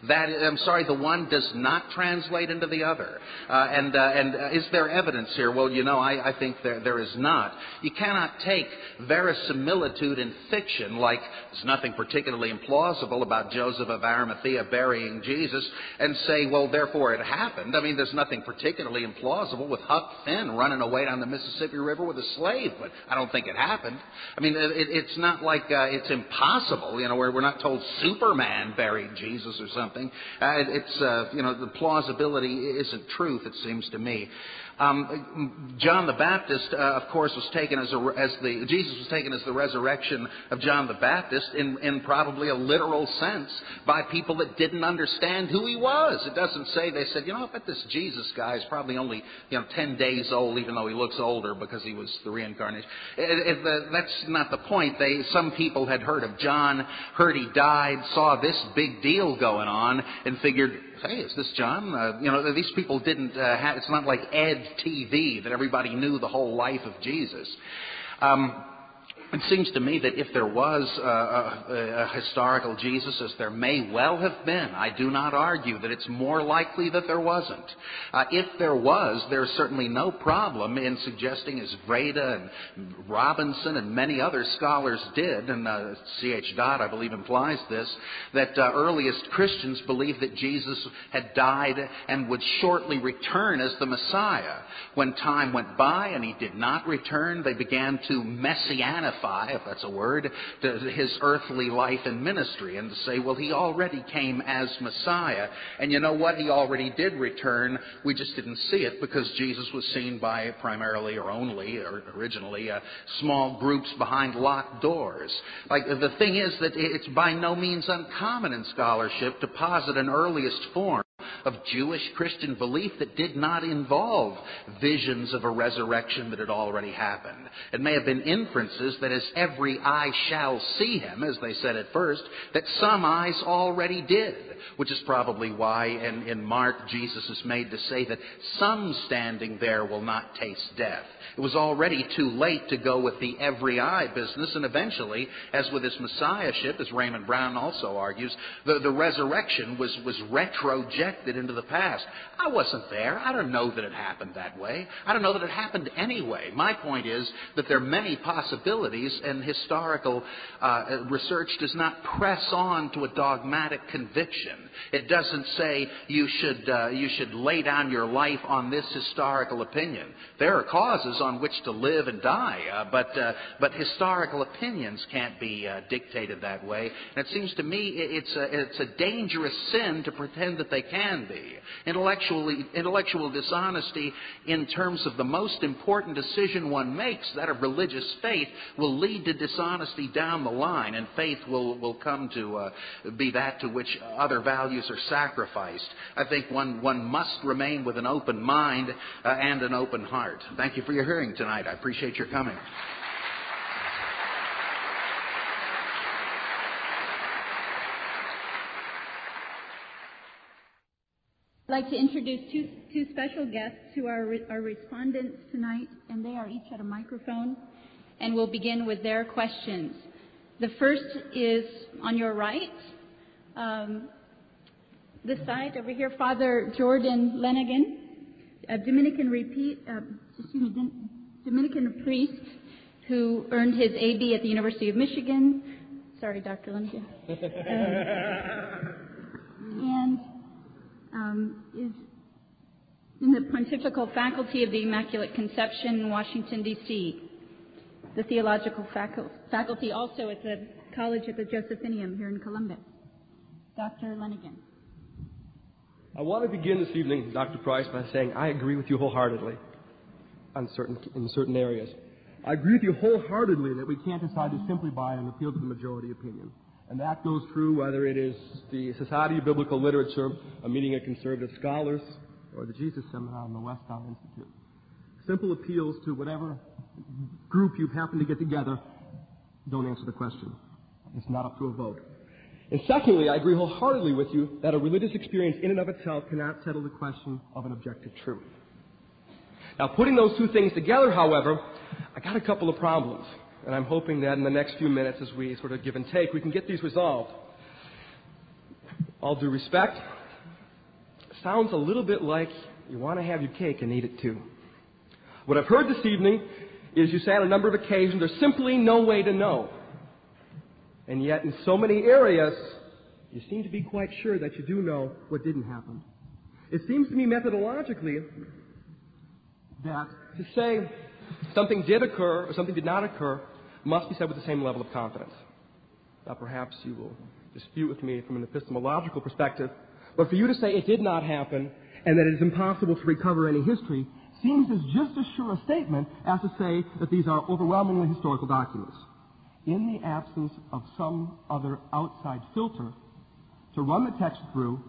That, I'm sorry, the one does not translate into the other. Uh, and uh, and uh, is there evidence here? Well, you know, I, I think there, there is not. You cannot take verisimilitude in fiction, like there's nothing particularly implausible about Joseph of Arimathea burying Jesus, and say, well, therefore it happened. I mean, there's nothing particularly implausible with Huck Finn running away down the Mississippi River with a slave, but I don't think it happened. I mean, it, it's not like uh, it's impossible, you know, where we're not told Superman buried Jesus or something. Uh, it, it's, uh, you know, the plausibility isn't truth, it seems to me. Um, John the Baptist, uh, of course, was taken as, a, as the Jesus was taken as the resurrection of John the Baptist in, in probably a literal sense by people that didn't understand who he was. It doesn't say they said, you know, I bet this Jesus guy is probably only you know ten days old, even though he looks older because he was the reincarnation. It, it, that's not the point. They some people had heard of John, heard he died, saw this big deal going on, and figured hey, is this John? Uh, you know, these people didn't uh, have, it's not like Ed TV that everybody knew the whole life of Jesus. Um, it seems to me that if there was a, a, a, historical Jesus, as there may well have been, I do not argue that it's more likely that there wasn't. Uh, if there was, there's certainly no problem in suggesting, as Wrede and Robinson and many other scholars did, and uh, C.H. Dodd, I believe, implies this, that uh, earliest Christians believed that Jesus had died and would shortly return as the Messiah. When time went by and he did not return, they began to messianify if that's a word, his earthly life and ministry and to say, well, he already came as Messiah. And you know what? He already did return. We just didn't see it because Jesus was seen by primarily or only, or originally, uh, small groups behind locked doors. Like, the thing is that it's by no means uncommon in scholarship to posit an earliest form of Jewish Christian belief that did not involve visions of a resurrection that had already happened. It may have been inferences that as every eye shall see him, as they said at first, that some eyes already did, which is probably why in, in Mark Jesus is made to say that some standing there will not taste death. It was already too late to go with the every eye business, and eventually, as with his messiahship, as Raymond Brown also argues, the, the resurrection was, was retrojected into the past. I wasn't there. I don't know that it happened that way. I don't know that it happened anyway. My point is that there are many possibilities, and historical uh, research does not press on to a dogmatic conviction. Christian. It doesn't say you should, uh, you should lay down your life on this historical opinion. There are causes on which to live and die. Uh, but, uh, but historical opinions can't be uh, dictated that way. And it seems to me it's a, it's a dangerous sin to pretend that they can be. Intellectually, intellectual dishonesty in terms of the most important decision one makes, that of religious faith, will lead to dishonesty down the line, and faith will, will come to uh, be that to which other values are sacrificed. I think one, one must remain with an open mind uh, and an open heart. Thank you for your hearing tonight. I appreciate your coming. I'd like to introduce two, two special guests who are our respondents tonight, and they are each at a microphone, and we'll begin with their questions. The first is on your right, um, this side over here, Father Jordan Lenigan, a Dominican repeat, uh, excuse me, Dominican priest who earned his AB at the University of Michigan. Sorry, Dr. Lenigan. Um, and um, is in the Pontifical Faculty of the Immaculate Conception in Washington, D.C. The Theological Faculty also at the College at the Josephinum here in Columbus. Dr. Lenigan. I want to begin this evening, Dr. Price, by saying I agree with you wholeheartedly on certain, in certain areas. I agree with you wholeheartedly that we can't decide to simply by an appeal to the majority opinion. And that goes through whether it is the Society of Biblical Literature, a meeting of conservative scholars, or the Jesus Seminar and the Westar Institute. Simple appeals to whatever group you happen to get together don't answer the question. It's not up to a vote. And secondly, I agree wholeheartedly with you that a religious experience in and of itself cannot settle the question of an objective truth. Now, putting those two things together, however, I got a couple of problems. And I'm hoping that in the next few minutes, as we sort of give and take, we can get these resolved. All due respect, sounds a little bit like you want to have your cake and eat it too. What I've heard this evening is you say on a number of occasions there's simply no way to know. And yet, in so many areas, you seem to be quite sure that you do know what didn't happen. It seems to me methodologically that to say something did occur or something did not occur must be said with the same level of confidence. Now, perhaps you will dispute with me from an epistemological perspective, but for you to say it did not happen and that it is impossible to recover any history seems as just as sure a statement as to say that these are overwhelmingly historical documents. In the absence of some other outside filter to run the text through,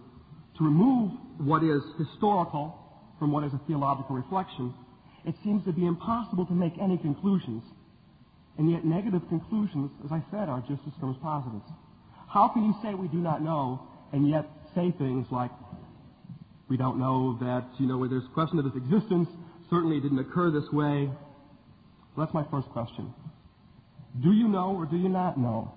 to remove what is historical from what is a theological reflection, it seems to be impossible to make any conclusions. And yet negative conclusions, as I said, are just as strong as positives. How can you say we do not know and yet say things like, we don't know that, you know, there's a question of its existence, certainly it didn't occur this way. Well, that's my first question. Do you know or do you not know?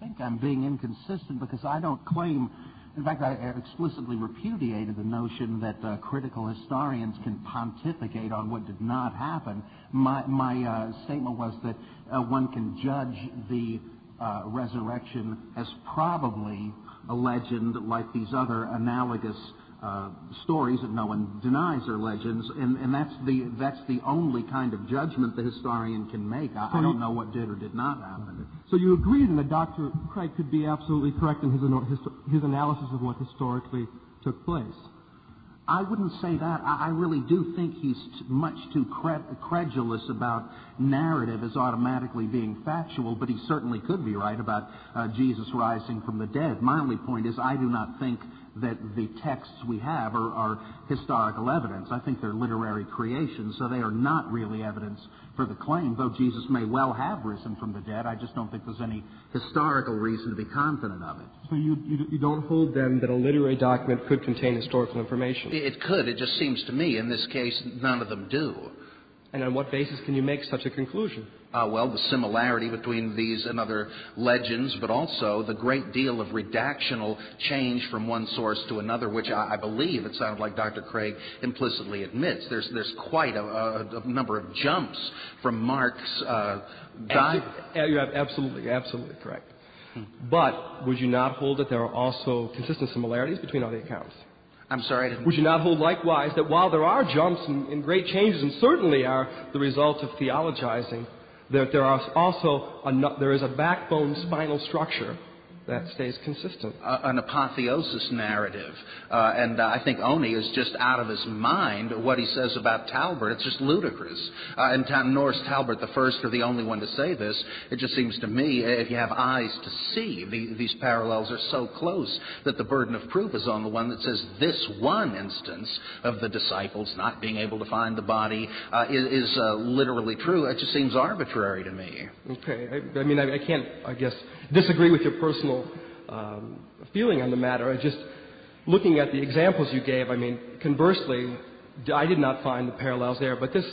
I think I'm being inconsistent because I don't claim in fact, I explicitly repudiated the notion that uh, critical historians can pontificate on what did not happen. My, my uh, statement was that uh, one can judge the uh, resurrection as probably a legend like these other analogous uh, stories that no one denies are legends, and, and that's the that's the only kind of judgment the historian can make. I, I don't know what did or did not happen. So you agree then that Dr. Craig could be absolutely correct in his, his, his analysis of what historically took place? I wouldn't say that. I, I really do think he's t- much too cred- credulous about narrative as automatically being factual, but he certainly could be right about uh, Jesus rising from the dead. My only point is I do not think that the texts we have are, are historical evidence. I think they're literary creations, so they are not really evidence for the claim, though Jesus may well have risen from the dead. I just don't think there's any historical reason to be confident of it. So you, you, you don't hold then that a literary document could contain historical information? It could. It just seems to me, in this case, none of them do. And on what basis can you make such a conclusion? Uh, well, the similarity between these and other legends, but also the great deal of redactional change from one source to another, which I, I believe it sounded like Dr. Craig implicitly admits. There's, there's quite a, a, a number of jumps from Mark's uh, dive. You're absolutely, absolutely correct. But would you not hold that there are also consistent similarities between all the accounts? I'm sorry, I didn't. Would you not hold likewise that while there are jumps and, and great changes, and certainly are the result of theologizing, that there are also a, there is a backbone spinal structure that stays consistent. Uh, an apotheosis narrative. Uh, and uh, I think Aune is just out of his mind what he says about Talbert. It's just ludicrous. Uh, and ta- nor is Talbert the first or the only one to say this. It just seems to me, if you have eyes to see, the, these parallels are so close that the burden of proof is on the one that says this one instance of the disciples not being able to find the body uh, is, is uh, literally true. It just seems arbitrary to me. Okay. I, I mean, I, I can't, I guess, disagree with your personal um, feeling on the matter. I just looking at the examples you gave. I mean, conversely, I did not find the parallels there. But this,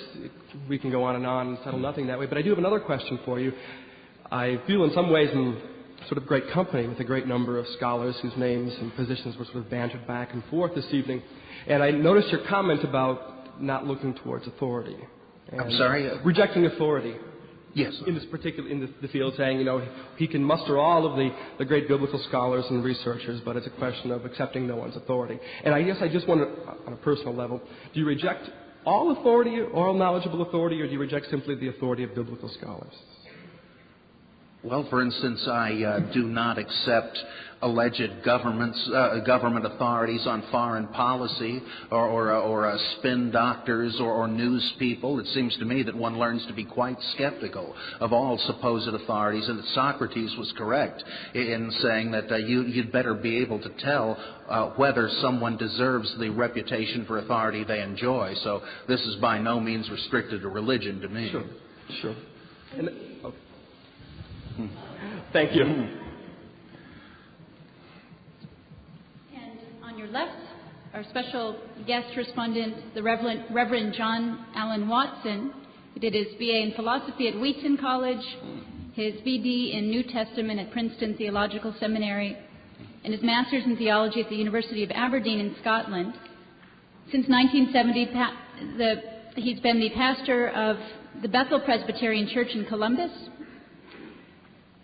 we can go on and on and settle nothing that way. But I do have another question for you. I feel in some ways in sort of great company with a great number of scholars whose names and positions were sort of bantered back and forth this evening. And I noticed your comment about not looking towards authority. I'm sorry? Rejecting authority. Yes. In this particular, in the, the, field, saying, you know, he can muster all of the, the great biblical scholars and researchers, but it's a question of accepting no one's authority. And I guess I just wonder, on a personal level, do you reject all authority, all knowledgeable authority, or do you reject simply the authority of biblical scholars? Well, for instance, I uh, do not accept alleged governments, uh, government authorities on foreign policy or, or, uh, or uh, spin doctors or, or, news people. It seems to me that one learns to be quite skeptical of all supposed authorities and that Socrates was correct in saying that uh, you, would better be able to tell uh, whether someone deserves the reputation for authority they enjoy. So this is by no means restricted to religion to me. Sure, sure. And, oh. (laughs) Thank you. And on your left, our special guest respondent, the Reverend, Reverend John Allen Watson, who did his BA in philosophy at Wheaton College, his BD in New Testament at Princeton Theological Seminary, and his master's in theology at the University of Aberdeen in Scotland. Since 1970, the, he's been the pastor of the Bethel Presbyterian Church in Columbus,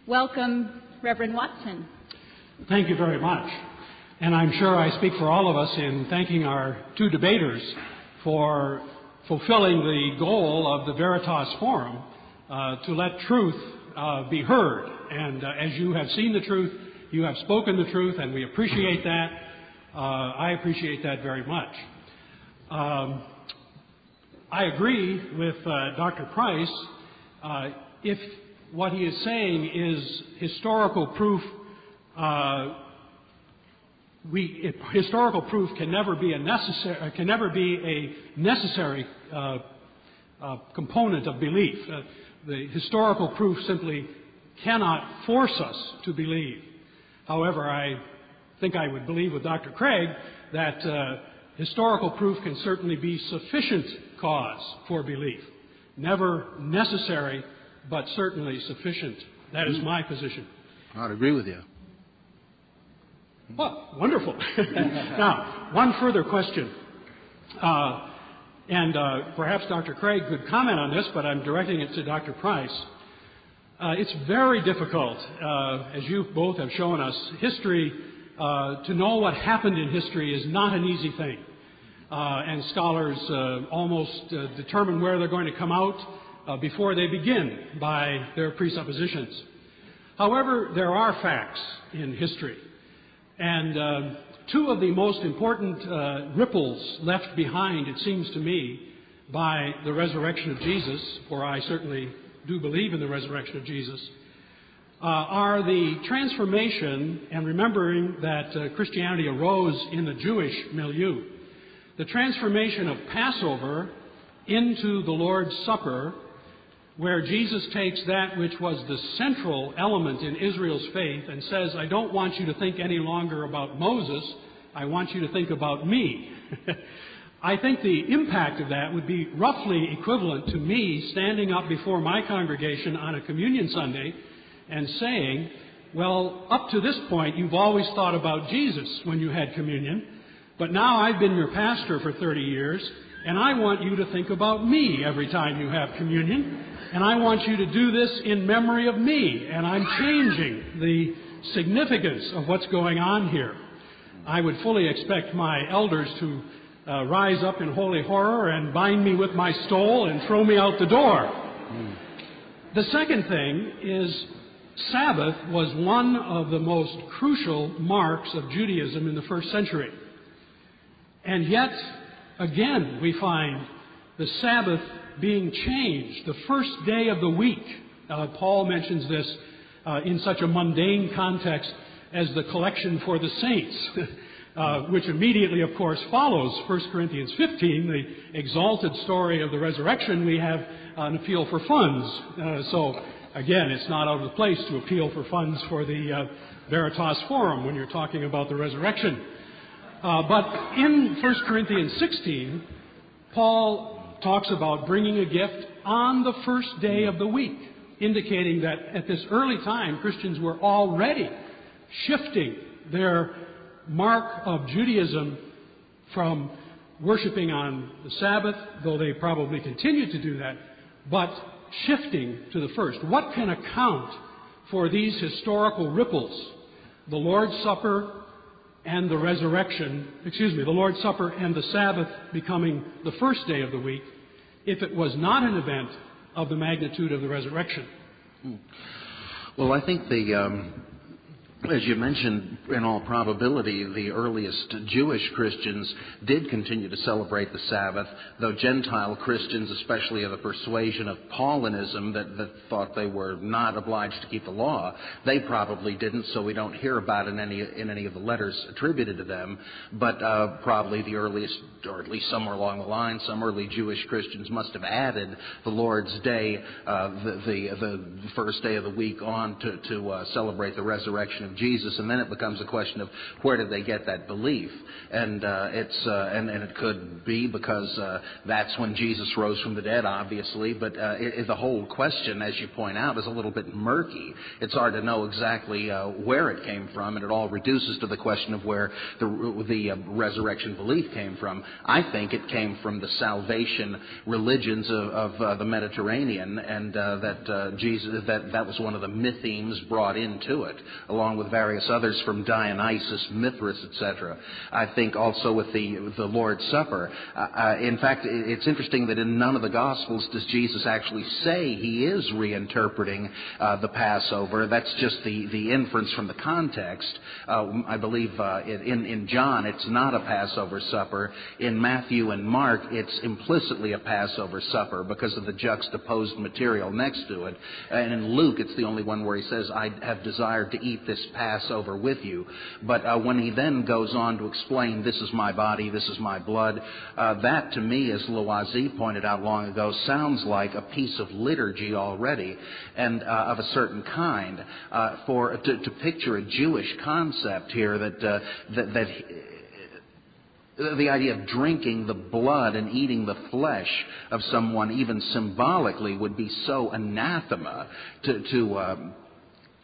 Welcome, Reverend Watson. Thank you very much. And I'm sure I speak for all of us in thanking our two debaters for fulfilling the goal of the Veritas Forum uh, to let truth uh, be heard. And uh, as you have seen the truth, you have spoken the truth, and we appreciate that. Uh, I appreciate that very much. Um, I agree with uh, Dr. Price. Uh, if what he is saying is historical proof. Uh, we, it, historical proof can never be a necessary uh, can never be a necessary uh, uh, component of belief. Uh, the historical proof simply cannot force us to believe. However, I think I would believe with Dr. Craig that uh, historical proof can certainly be sufficient cause for belief, never necessary but certainly sufficient. That is my position. I'd agree with you. Well, wonderful. (laughs) now, one further question. Uh, and uh, perhaps Dr. Craig could comment on this, but I'm directing it to Dr. Price. Uh, it's very difficult, uh, as you both have shown us. History uh, to know what happened in history is not an easy thing. Uh, and scholars uh, almost uh, determine where they're going to come out uh, before they begin by their presuppositions. However, there are facts in history. And uh, two of the most important ripples left behind, it seems to me, by the resurrection of Jesus, for I certainly do believe in the resurrection of Jesus, uh, are the transformation, and remembering that uh, Christianity arose in the Jewish milieu, the transformation of Passover into the Lord's Supper, where Jesus takes that which was the central element in Israel's faith and says, I don't want you to think any longer about Moses, I want you to think about me. (laughs) I think the impact of that would be roughly equivalent to me standing up before my congregation on a communion Sunday and saying, Well, up to this point, you've always thought about Jesus when you had communion, but now I've been your pastor for 30 years, and I want you to think about me every time you have communion, and I want you to do this in memory of me, and I'm changing the significance of what's going on here. I would fully expect my elders to uh, rise up in holy horror and bind me with my stole and throw me out the door. Mm. The second thing is Sabbath was one of the most crucial marks of Judaism in the first century. And yet, again, we find the Sabbath being changed, the first day of the week. Uh, Paul mentions this uh, in such a mundane context as the collection for the saints, (laughs) uh, which immediately, of course, follows 1 Corinthians 15, the exalted story of the resurrection. We have an appeal for funds. Uh, so Again, it's not out of place to appeal for funds for the uh, Veritas Forum when you're talking about the resurrection. Uh, but in 1 Corinthians 16, Paul talks about bringing a gift on the first day of the week, indicating that at this early time, Christians were already shifting their mark of Judaism from worshiping on the Sabbath, though they probably continued to do that, but shifting to the first. What can account for these historical ripples? The Lord's Supper and the resurrection, excuse me, the Lord's Supper and the Sabbath becoming the first day of the week, if it was not an event of the magnitude of the resurrection. Well, I think the um, as you mentioned, in all probability, the earliest Jewish Christians did continue to celebrate the Sabbath, though Gentile Christians, especially of the persuasion of Paulinism that, that thought they were not obliged to keep the law, they probably didn't, so we don't hear about it in any, in any of the letters attributed to them. But uh, probably the earliest, or at least somewhere along the line, some early Jewish Christians must have added the Lord's Day, uh, the, the, the, first day of the week, on to, to uh, celebrate the resurrection of Jesus, and then it becomes a question of where did they get that belief? And uh, it's uh, and, and it could be because uh, that's when Jesus rose from the dead, obviously. But uh, it, the whole question, as you point out, is a little bit murky. It's hard to know exactly uh, where it came from, and it all reduces to the question of where the the uh, resurrection belief came from. I think it came from the salvation religions of, of the Mediterranean, and that Jesus that that was one of the mythemes brought into it, along with various others from Dionysus, Mithras, etc. I think also with the, the Lord's Supper. Uh, uh, in fact, it's interesting that in none of the Gospels does Jesus actually say he is reinterpreting uh, the Passover. That's just the, the inference from the context. Uh, I believe uh, in, in John it's not a Passover supper. In Matthew and Mark it's implicitly a Passover supper because of the juxtaposed material next to it. And in Luke it's the only one where he says, I have desired to eat this Passover with you. But uh, when he then goes on to explain, this is my body, this is my blood, uh, that to me, as Loisy pointed out long ago, sounds like a piece of liturgy already and uh, of a certain kind. Uh, for to, to, picture a Jewish concept here that uh, that, that the idea of drinking the blood and eating the flesh of someone, even symbolically, would be so anathema to, to um,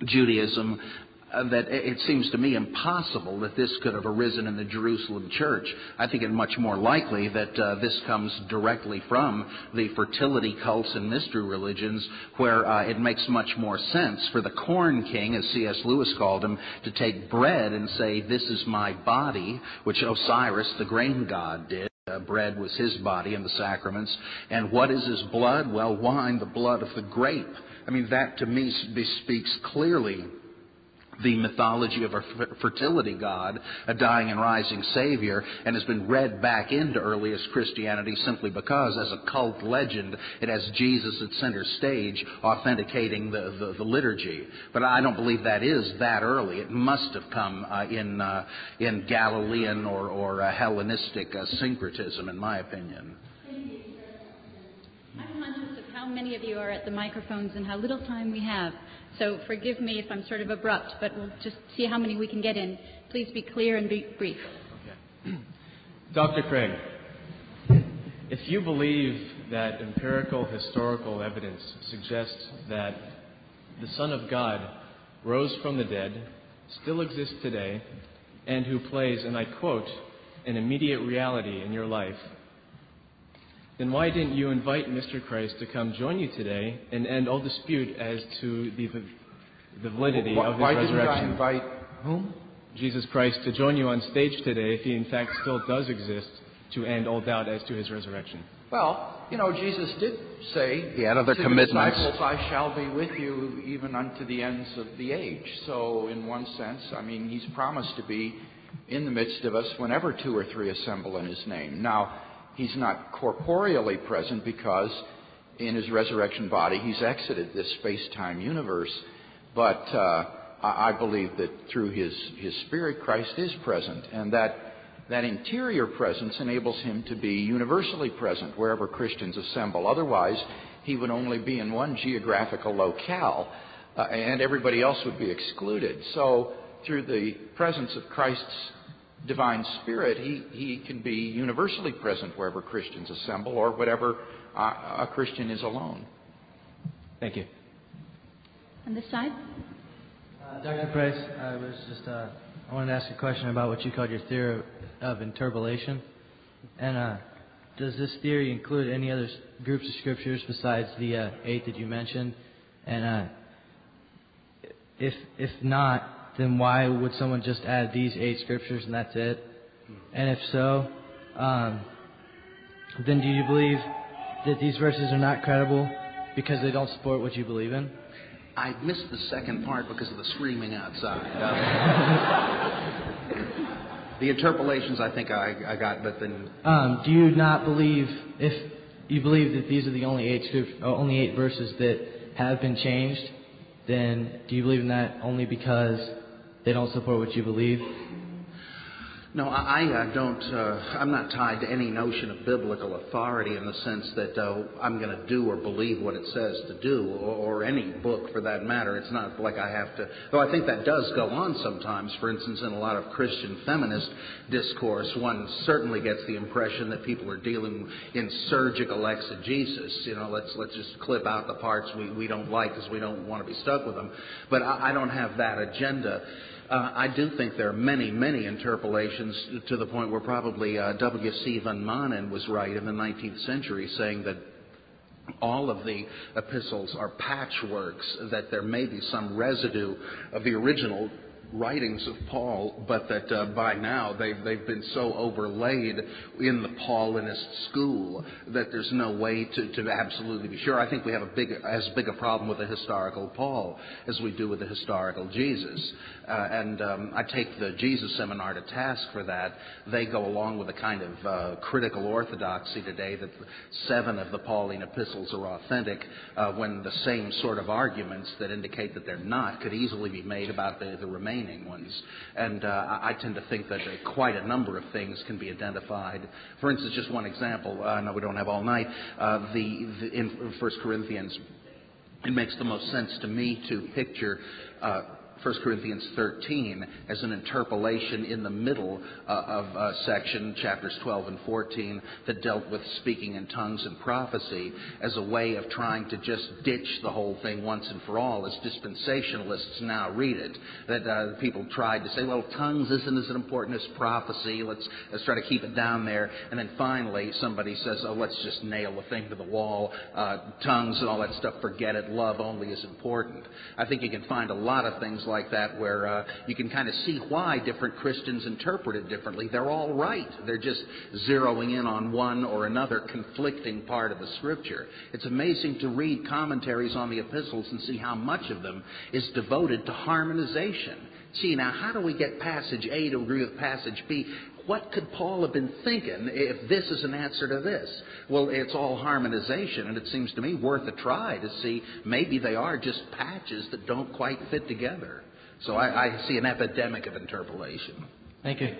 Judaism uh, that it seems to me impossible that this could have arisen in the Jerusalem church. I think it much more likely that uh, this comes directly from the fertility cults and mystery religions, where uh, it makes much more sense for the corn king, as C.S. Lewis called him, to take bread and say, This is my body, which Osiris, the grain god, did. Uh, bread was his body in the sacraments. And what is his blood? Well, wine, the blood of the grape. I mean, that to me bespeaks clearly the mythology of a fertility god, a dying and rising Savior, and has been read back into earliest Christianity simply because, as a cult legend, it has Jesus at center stage authenticating the, the, the liturgy. But I don't believe that is that early. It must have come uh, in, uh, in Galilean or, or uh, Hellenistic uh, syncretism, in my opinion. I'm conscious of how many of you are at the microphones and how little time we have. So forgive me if I'm sort of abrupt, but we'll just see how many we can get in. Please be clear and be brief. Okay. (clears throat) Dr. Craig, if you believe that empirical historical evidence suggests that the Son of God rose from the dead, still exists today, and who plays, and I quote, an immediate reality in your life, then why didn't you invite Mr. Christ to come join you today and end all dispute as to the, the validity why, of his why resurrection? Why didn't I invite whom? Jesus Christ to join you on stage today if he in fact still does exist to end all doubt as to his resurrection. Well, you know, Jesus did say, he had other to commitments. The disciples, I shall be with you even unto the ends of the age. So, in one sense, I mean, he's promised to be in the midst of us whenever two or three assemble in his name. Now, He's not corporeally present because in his resurrection body he's exited this space time universe. But uh, I, I believe that through his, his spirit, Christ is present, and that that interior presence enables him to be universally present wherever Christians assemble. Otherwise, he would only be in one geographical locale, uh, and everybody else would be excluded. So, through the presence of Christ's divine spirit, he, he can be universally present wherever Christians assemble or whatever uh, a Christian is alone. Thank you. On this side? Uh, Dr. Price, I was just, uh, I wanted to ask a question about what you called your theory of interpolation. And uh, does this theory include any other groups of scriptures besides the uh, eight that you mentioned? And uh, if, if not, then why would someone just add these eight scriptures and that's it? And if so, um, then do you believe that these verses are not credible because they don't support what you believe in? I missed the second part because of the screaming outside. (laughs) the interpolations, I think I, I got, but then. Um, do you not believe if you believe that these are the only eight script, uh, only eight verses that have been changed? Then do you believe in that only because they don't support what you believe? No, I, uh, don't. Uh, I'm not tied to any notion of biblical authority in the sense that uh, I'm going to do or believe what it says to do, or, or, any book for that matter. It's not like I have to. Though I think that does go on sometimes. For instance, in a lot of Christian feminist discourse, one certainly gets the impression that people are dealing in surgical exegesis. You know, let's let's just clip out the parts we, we don't like because we don't want to be stuck with them. But I, I don't have that agenda. Uh, I do think there are many, many interpolations to the point where probably uh, W.C. van Manen was right in the 19th century saying that all of the epistles are patchworks, that there may be some residue of the original writings of Paul, but that uh, by now they've, they've been so overlaid in the Paulinist school that there's no way to, to absolutely be sure. I think we have a big, as big a problem with the historical Paul as we do with the historical Jesus. Uh, and um, I take the Jesus Seminar to task for that. They go along with a kind of uh, critical orthodoxy today that seven of the Pauline epistles are authentic, uh, when the same sort of arguments that indicate that they're not could easily be made about the, the remaining ones. And uh, I tend to think that uh, quite a number of things can be identified. For instance, just one example. Uh, no, we don't have all night. the, the in 1 Corinthians, it makes the most sense to me to picture 1 Corinthians 13 as an interpolation in the middle uh, of uh, section, chapters 12 and 14, that dealt with speaking in tongues and prophecy as a way of trying to just ditch the whole thing once and for all, as dispensationalists now read it. That uh, people tried to say, well, tongues isn't as important as prophecy. Let's, let's try to keep it down there. And then finally, somebody says, oh, let's just nail the thing to the wall. Uh, tongues and all that stuff, forget it. Love only is important. I think you can find a lot of things like like that where uh, you can kind of see why different Christians interpret it differently. They're all right. They're just zeroing in on one or another conflicting part of the Scripture. It's amazing to read commentaries on the epistles and see how much of them is devoted to harmonization. See, now, how do we get passage A to agree with passage B? What could Paul have been thinking if this is an answer to this? Well, it's all harmonization, and it seems to me worth a try to see maybe they are just patches that don't quite fit together. So I, I see an epidemic of interpolation. Thank you.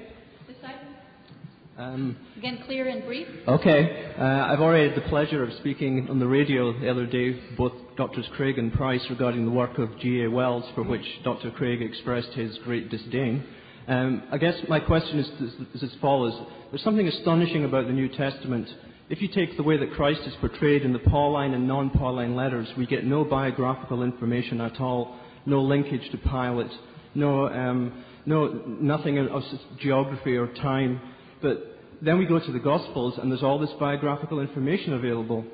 Um, Again, clear and brief. Okay. Uh, I've already had the pleasure of speaking on the radio the other day, both Drs. Craig and Price, regarding the work of G.A. Wells, for which Dr. Craig expressed his great disdain. Um, I guess my question is, is, is as follows. There's something astonishing about the New Testament. If you take the way that Christ is portrayed in the Pauline and non Pauline letters, we get no biographical information at all no linkage to Pilate, no, um, no, nothing of geography or time. But then we go to the Gospels, and there's all this biographical information available.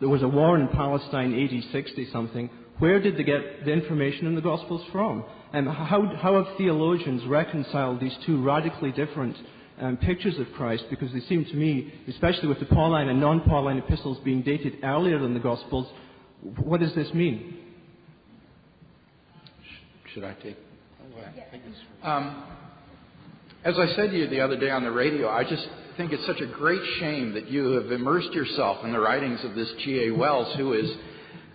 There was a war in Palestine AD 60 something. Where did they get the information in the Gospels from? And how, how have theologians reconciled these two radically different um, pictures of Christ? Because they seem to me, especially with the Pauline and non Pauline epistles being dated earlier than the Gospels, what does this mean? Should I take? Um, as I said to you the other day on the radio, I just think it's such a great shame that you have immersed yourself in the writings of this G.A. Wells, who is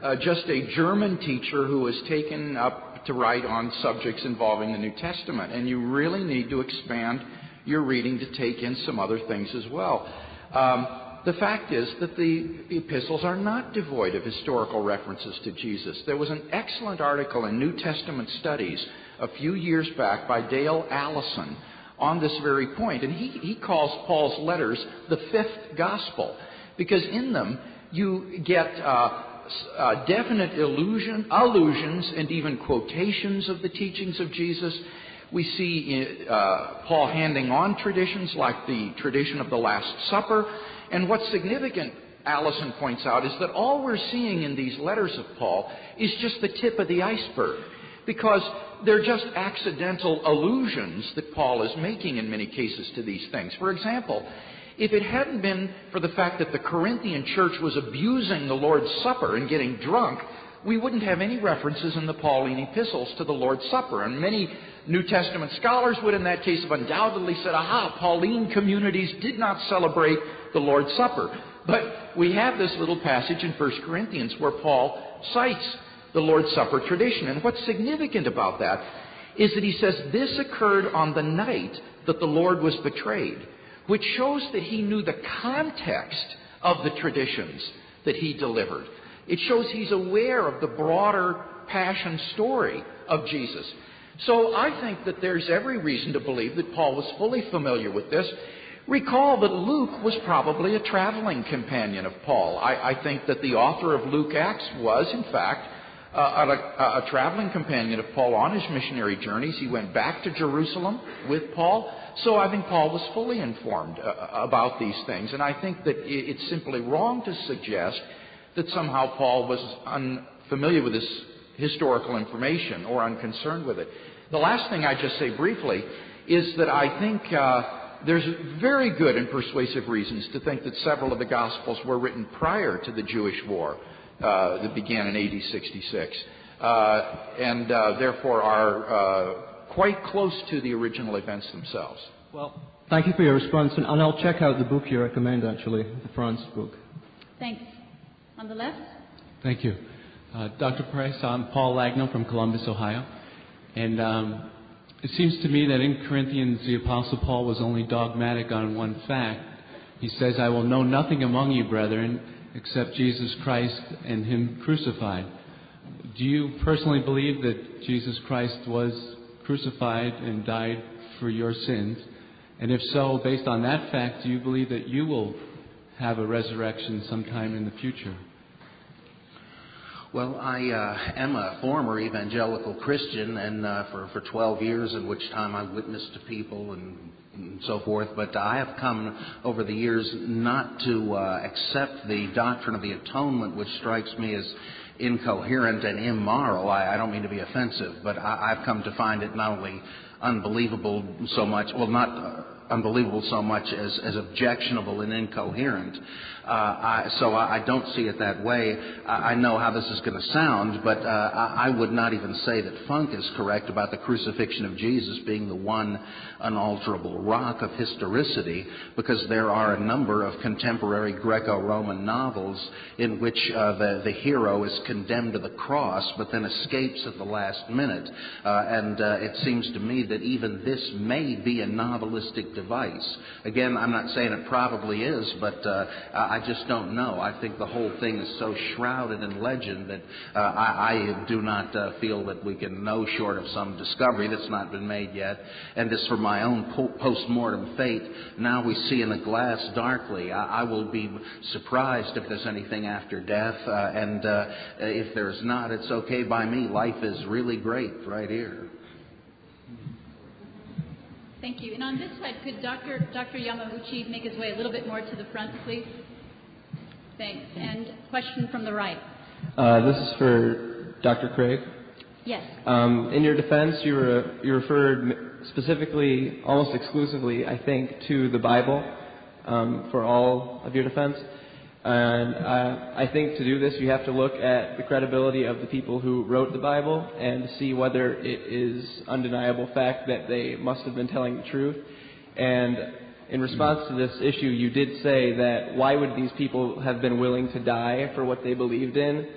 uh, just a German teacher who has taken up to write on subjects involving the New Testament. And you really need to expand your reading to take in some other things as well. Um, the fact is that the epistles are not devoid of historical references to Jesus. There was an excellent article in New Testament Studies a few years back by Dale Allison on this very point, and he, he calls Paul's letters the fifth gospel because in them you get uh, uh, definite illusion, allusions and even quotations of the teachings of Jesus. We see uh, Paul handing on traditions like the tradition of the Last Supper and what's significant, Allison points out, is that all we're seeing in these letters of Paul is just the tip of the iceberg. Because they're just accidental allusions that Paul is making in many cases to these things. For example, if it hadn't been for the fact that the Corinthian church was abusing the Lord's Supper and getting drunk, we wouldn't have any references in the Pauline epistles to the Lord's Supper. And many New Testament scholars would, in that case, have undoubtedly said, aha, Pauline communities did not celebrate the Lord's Supper. But we have this little passage in 1 Corinthians where Paul cites the Lord's Supper tradition. And what's significant about that is that he says this occurred on the night that the Lord was betrayed, which shows that he knew the context of the traditions that he delivered. It shows he's aware of the broader passion story of Jesus. So I think that there's every reason to believe that Paul was fully familiar with this. Recall that Luke was probably a traveling companion of Paul. I, I think that the author of Luke Acts was, in fact, uh, a, a, traveling companion of Paul on his missionary journeys. He went back to Jerusalem with Paul. So I think Paul was fully informed uh, about these things. And I think that it's simply wrong to suggest that somehow Paul was unfamiliar with this historical information or unconcerned with it. The last thing I just say briefly is that I think uh, there's very good and persuasive reasons to think that several of the Gospels were written prior to the Jewish war that began in AD 66, uh, and uh, therefore are uh, quite close to the original events themselves. Well, thank you for your response, and, and I'll check out the book you recommend, actually, the France book. Thanks. On the left? Thank you. Uh, Dr. Price, I'm Paul Lagnell from Columbus, Ohio. And um, it seems to me that in Corinthians, the Apostle Paul was only dogmatic on one fact. He says, I will know nothing among you, brethren, except Jesus Christ and Him crucified. Do you personally believe that Jesus Christ was crucified and died for your sins? And if so, based on that fact, do you believe that you will have a resurrection sometime in the future? Well, I uh, am a former evangelical Christian, and uh, for for 12 years, in which time I witnessed to people and, and so forth. But I have come over the years not to uh, accept the doctrine of the atonement, which strikes me as incoherent and immoral. I, I don't mean to be offensive, but I, I've come to find it not only unbelievable so much, well, not uh, unbelievable so much as, as objectionable and incoherent. Uh, I, so I, I, don't see it that way. I, I know how this is going to sound, but uh, I, would not even say that Funk is correct about the crucifixion of Jesus being the one unalterable rock of historicity, because there are a number of contemporary Greco-Roman novels in which uh, the, the hero is condemned to the cross, but then escapes at the last minute. Uh, and uh, it seems to me that even this may be a novelistic device. Again, I'm not saying it probably is, but uh, I just don't know. I think the whole thing is so shrouded in legend that uh, I, I, do not uh, feel that we can know short of some discovery that's not been made yet. And as for my own po- post-mortem fate, now we see in a glass darkly. I, I, will be surprised if there's anything after death, uh, and uh, if there's not, it's okay by me. Life is really great right here. Thank you. And on this side, could Dr. Dr. Yamauchi make his way a little bit more to the front, please? Thanks. And question from the right. Uh, this is for Dr. Craig. Yes. Um, in your defense, you, were, you referred specifically, almost exclusively, I think, to the Bible um, for all of your defense. And uh, I think to do this, you have to look at the credibility of the people who wrote the Bible and see whether it is undeniable fact that they must have been telling the truth. And in response to this issue, you did say that why would these people have been willing to die for what they believed in?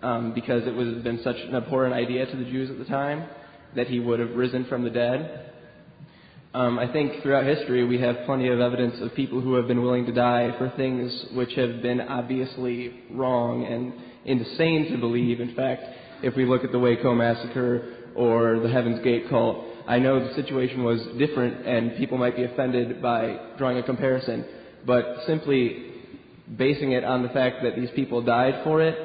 Um, because it would have been such an abhorrent idea to the Jews at the time that he would have risen from the dead. Um, I think throughout history we have plenty of evidence of people who have been willing to die for things which have been obviously wrong and insane to believe. In fact, if we look at the Waco massacre or the Heaven's Gate cult, I know the situation was different and people might be offended by drawing a comparison, but simply basing it on the fact that these people died for it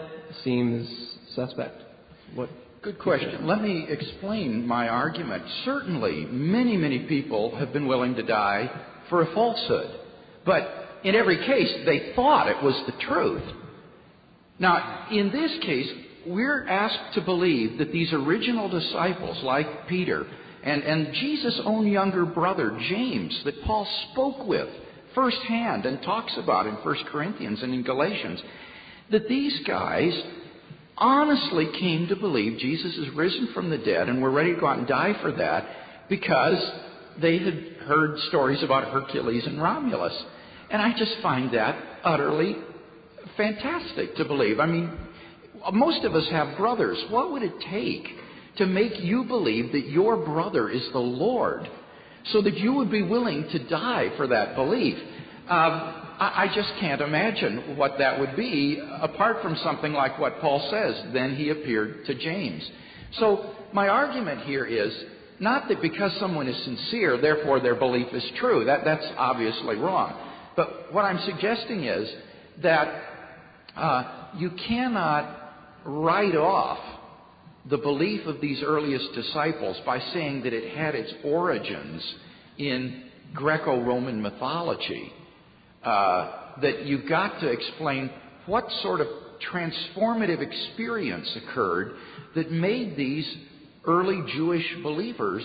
seems suspect. What? Good question. Let me explain my argument. Certainly, many, many people have been willing to die for a falsehood. But in every case, they thought it was the truth. Now, in this case, we're asked to believe that these original disciples, like Peter, and, and Jesus' own younger brother, James, that Paul spoke with firsthand and talks about in 1 Corinthians and in Galatians, that these guys honestly came to believe Jesus is risen from the dead and were ready to go out and die for that because they had heard stories about Hercules and Romulus. And I just find that utterly fantastic to believe. I mean, most of us have brothers. What would it take to make you believe that your brother is the Lord so that you would be willing to die for that belief. Um, I, just can't imagine what that would be apart from something like what Paul says. Then he appeared to James. So my argument here is not that because someone is sincere, therefore their belief is true. That, that's obviously wrong. But what I'm suggesting is that uh, you cannot write off the belief of these earliest disciples by saying that it had its origins in Greco Roman mythology. Uh, that you've got to explain what sort of transformative experience occurred that made these early Jewish believers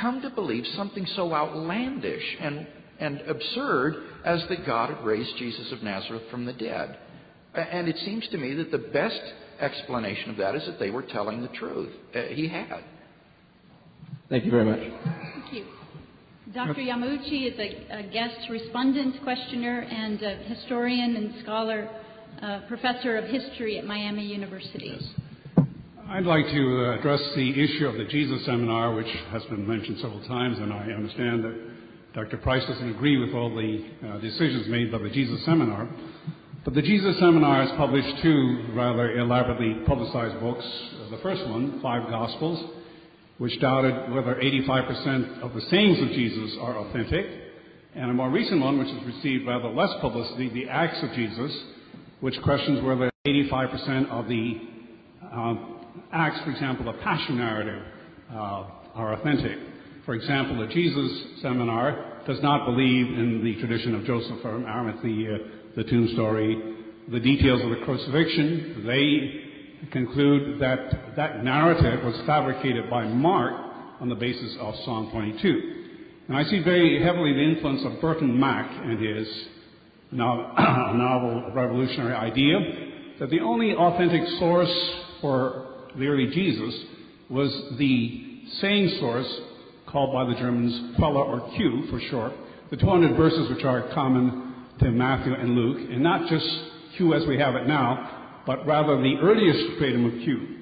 come to believe something so outlandish and, and absurd as that God had raised Jesus of Nazareth from the dead. And it seems to me that the best explanation of that is that they were telling the truth. Uh, he had. Thank you very much. Dr. Yamauchi is a, a guest respondent questioner and a historian and scholar, uh, professor of history at Miami University. Yes. I'd like to uh, address the issue of the Jesus seminar, which has been mentioned several times, and I understand that Dr. Price doesn't agree with all the uh, decisions made by the Jesus seminar. But the Jesus Seminar has published two rather elaborately publicized books. The first one, Five Gospels, which doubted whether 85% of the sayings of Jesus are authentic, and a more recent one, which has received rather less publicity, The Acts of Jesus, which questions whether 85% of the uh, acts, for example, the Passion narrative, uh, are authentic. For example, the Jesus Seminar does not believe in the tradition of Joseph from Arimathea, the tomb story, the details of the crucifixion. They conclude that that narrative was fabricated by Mark on the basis of Psalm 22. And I see very heavily the influence of Burton Mack and his novel (clears throat) revolutionary idea that the only authentic source for the early Jesus was the saying source called by the Germans Quelle or Q for short, the 200 verses which are common to Matthew and Luke, and not just Q as we have it now, but rather the earliest stratum of Q.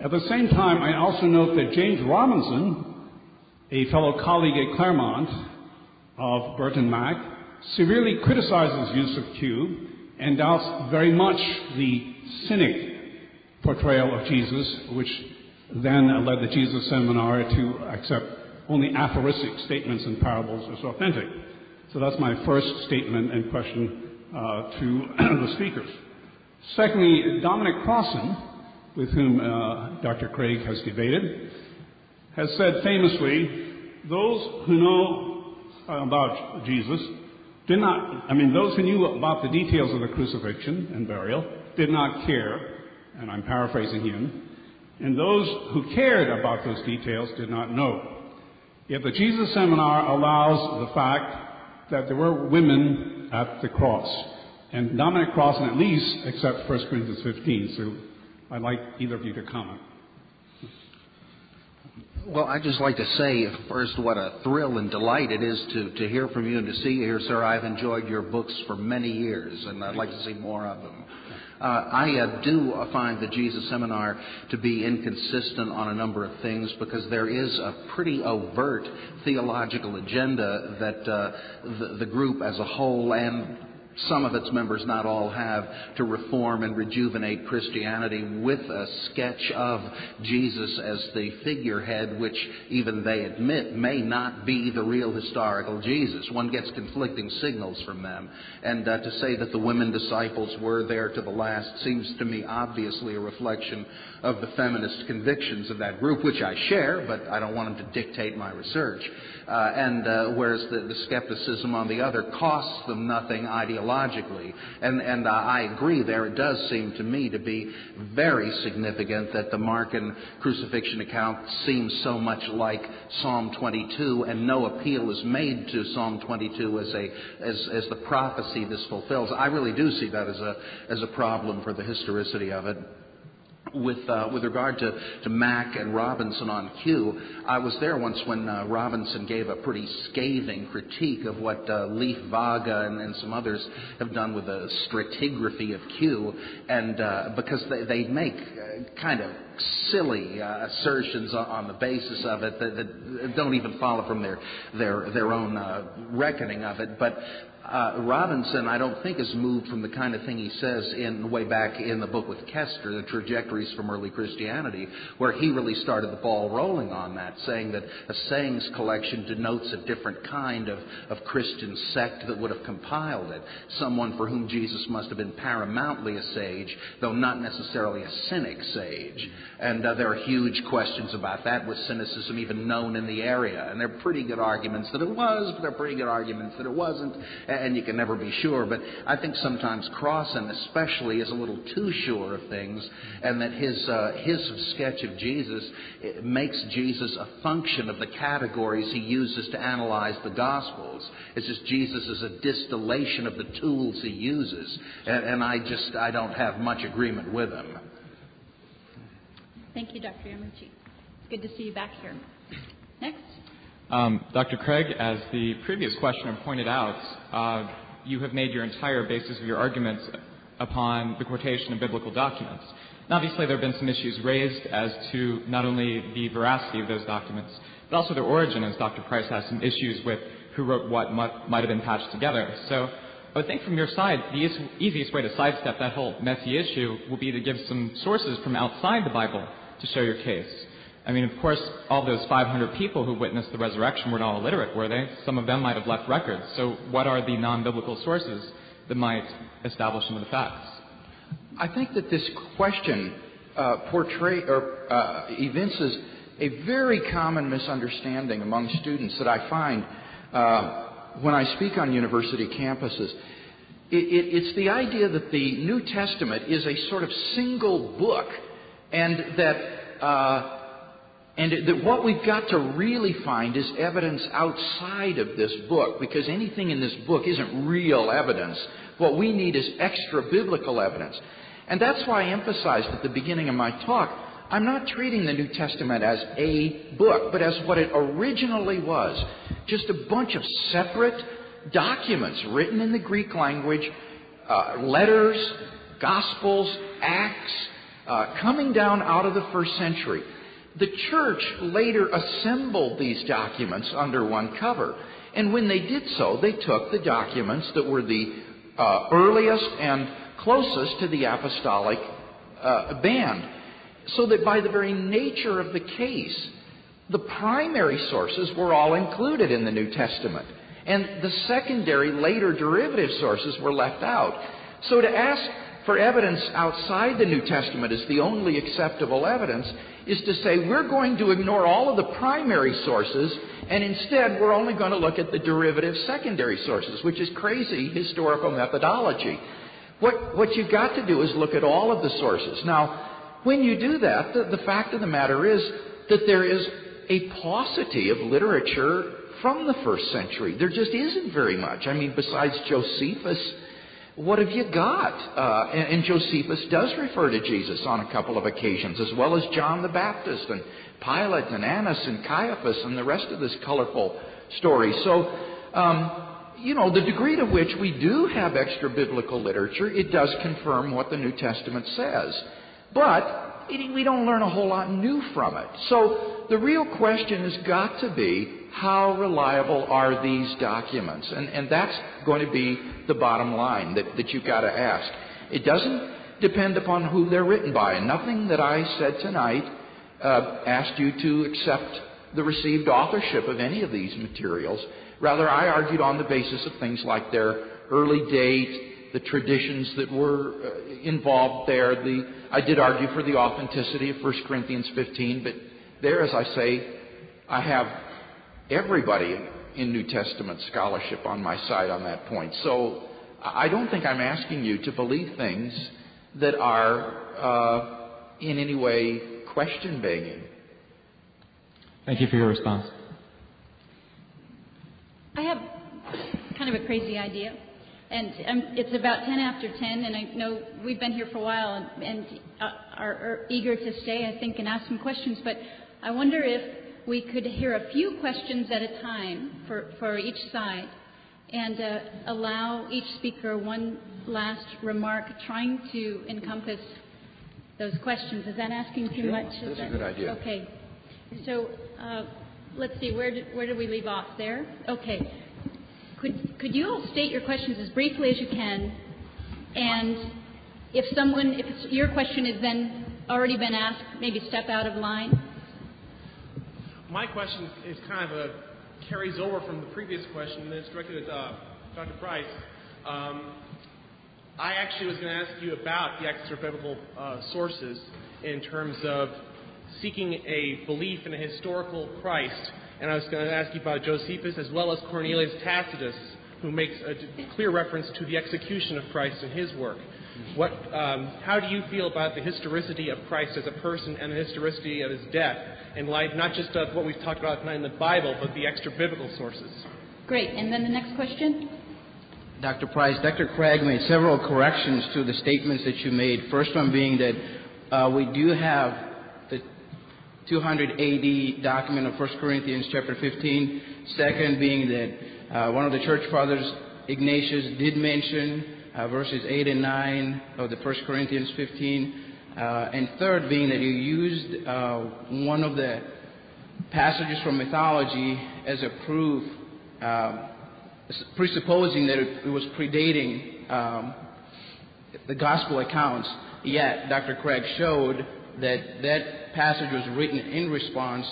At the same time, I also note that James Robinson, a fellow colleague at Claremont of Burton Mack, severely criticizes use of Q and doubts very much the cynic portrayal of Jesus, which then led the Jesus Seminar to accept only aphoristic statements and parables as authentic. So that's my first statement and question uh, to (clears throat) the speakers. Secondly, Dominic Crossan, with whom uh, Dr. Craig has debated, has said famously, those who know about Jesus did not, I mean, those who knew about the details of the crucifixion and burial did not care, and I'm paraphrasing him, and those who cared about those details did not know. Yet the Jesus Seminar allows the fact that there were women at the cross. And Dominic Crossan at least accepts 1 Corinthians 15. So I'd like either of you to comment. Well, I'd just like to say first what a thrill and delight it is to, to hear from you and to see you here, sir. I've enjoyed your books for many years, and I'd like to see more of them. Uh, I uh, do find the Jesus Seminar to be inconsistent on a number of things because there is a pretty overt theological agenda that uh, the, the group as a whole and some of its members, not all, have to reform and rejuvenate Christianity with a sketch of Jesus as the figurehead, which even they admit may not be the real historical Jesus. One gets conflicting signals from them. And uh, to say that the women disciples were there to the last seems to me obviously a reflection of the feminist convictions of that group, which I share, but I don't want them to dictate my research. Uh, and uh, whereas the, the, skepticism on the other costs them nothing ideologically. And, and uh, I agree there. It does seem to me to be very significant that the Markan crucifixion account seems so much like Psalm 22, and no appeal is made to Psalm 22 as a as, as the prophecy this fulfills. I really do see that as a as a problem for the historicity of it with uh, with regard to, to Mack and Robinson on Q, I was there once when uh, Robinson gave a pretty scathing critique of what uh, Leif Vaage and, and, some others have done with the stratigraphy of Q, and uh, because they, they make uh, kind of silly uh, assertions on, the basis of it that, that, don't even follow from their their their own reckoning of it, but uh, Robinson, I don't think, is moved from the kind of thing he says in way back in the book with Koester, the trajectories from early Christianity, where he really started the ball rolling on that, saying that a sayings collection denotes a different kind of, of Christian sect that would have compiled it. Someone for whom Jesus must have been paramountly a sage, though not necessarily a cynic sage. And uh, there are huge questions about that, with cynicism even known in the area. And there are pretty good arguments that it was, but there are pretty good arguments that it wasn't you can never be sure. But I think sometimes Crossan, especially, is a little too sure of things, and that his uh, his sketch of Jesus makes Jesus a function of the categories he uses to analyze the Gospels. It's just Jesus is a distillation of the tools he uses, and, and I just I don't have much agreement with him. Thank you, Dr. Yamauchi. It's good to see you back here. Next. Um, Dr. Craig, as the previous questioner pointed out, uh, you have made your entire basis of your arguments upon the quotation of biblical documents. And obviously, there have been some issues raised as to not only the veracity of those documents, but also their origin, as Dr. Price has some issues with who wrote what might, have been patched together. So I would think from your side, the easiest way to sidestep that whole messy issue will be to give some sources from outside the Bible to show your case. I mean, of course, all those 500 people who witnessed the resurrection were not all illiterate, were they? Some of them might have left records. So, what are the non biblical sources that might establish some of the facts? I think that this question uh, portray or uh, evinces a very common misunderstanding among students that I find uh, when I speak on university campuses. It, it, it's the idea that the New Testament is a sort of single book, and that uh, and that what we've got to really find is evidence outside of this book, because anything in this book isn't real evidence. What we need is extra biblical evidence. And that's why I emphasized at the beginning of my talk I'm not treating the New Testament as a book, but as what it originally was just a bunch of separate documents written in the Greek language, uh, letters, gospels, acts, uh, coming down out of the first century. The church later assembled these documents under one cover. And when they did so, they took the documents that were the uh, earliest and closest to the apostolic uh, band. So that by the very nature of the case, the primary sources were all included in the New Testament. And the secondary, later derivative sources were left out. So to ask for evidence outside the New Testament is the only acceptable evidence is to say we're going to ignore all of the primary sources and instead we're only going to look at the derivative secondary sources, which is crazy historical methodology. What, what you've got to do is look at all of the sources. Now, when you do that, the, the fact of the matter is that there is a paucity of literature from the first century. There just isn't very much. I mean, besides Josephus, what have you got? Uh, and, and, Josephus does refer to Jesus on a couple of occasions, as well as John the Baptist and Pilate and Annas and Caiaphas and the rest of this colorful story. So, um, you know, the degree to which we do have extra biblical literature, it does confirm what the New Testament says. But we don't learn a whole lot new from it. So the real question has got to be how reliable are these documents? And, and that's going to be the bottom line that, that you've got to ask. It doesn't depend upon who they're written by. Nothing that I said tonight uh, asked you to accept the received authorship of any of these materials. Rather, I argued on the basis of things like their early date, the traditions that were uh, involved there. The, I did argue for the authenticity of 1 Corinthians 15, but there, as I say, I have everybody in New Testament scholarship on my side on that point. So I don't think I'm asking you to believe things that are uh, in any way question begging. Thank you for your response. I have kind of a crazy idea. And um, it's about 10 after 10, and I know we've been here for a while and, and uh, are, are eager to stay, I think, and ask some questions. But I wonder if we could hear a few questions at a time for, for each side and uh, allow each speaker one last remark trying to encompass those questions. Is that asking too sure. much? Is That's that, a good idea. Okay. So uh, let's see, where did, where did we leave off there? Okay. Could, could you all state your questions as briefly as you can? And if someone, if your question has then already been asked, maybe step out of line my question is kind of a carries over from the previous question, and it's directed at uh, Dr. Price. Um, I actually was going to ask you about the extra biblical uh, sources in terms of seeking a belief in a historical Christ, and I was going to ask you about Josephus as well as Cornelius Tacitus, who makes a clear reference to the execution of Christ in his work. What, um, how do you feel about the historicity of Christ as a person and the historicity of his death in light not just of what we've talked about tonight in the Bible, but the extra biblical sources? Great. And then the next question? Dr. Price, Dr. Craig made several corrections to the statements that you made. First one being that uh, we do have the 200 AD document of 1 Corinthians chapter 15. Second being that uh, one of the church fathers, Ignatius, did mention uh, verses 8 and 9 of the 1 Corinthians 15. Uh, and third, being that you used uh, one of the passages from mythology as a proof uh, presupposing that it, it was predating um, the gospel accounts, yet Dr. Craig showed that that passage was written in response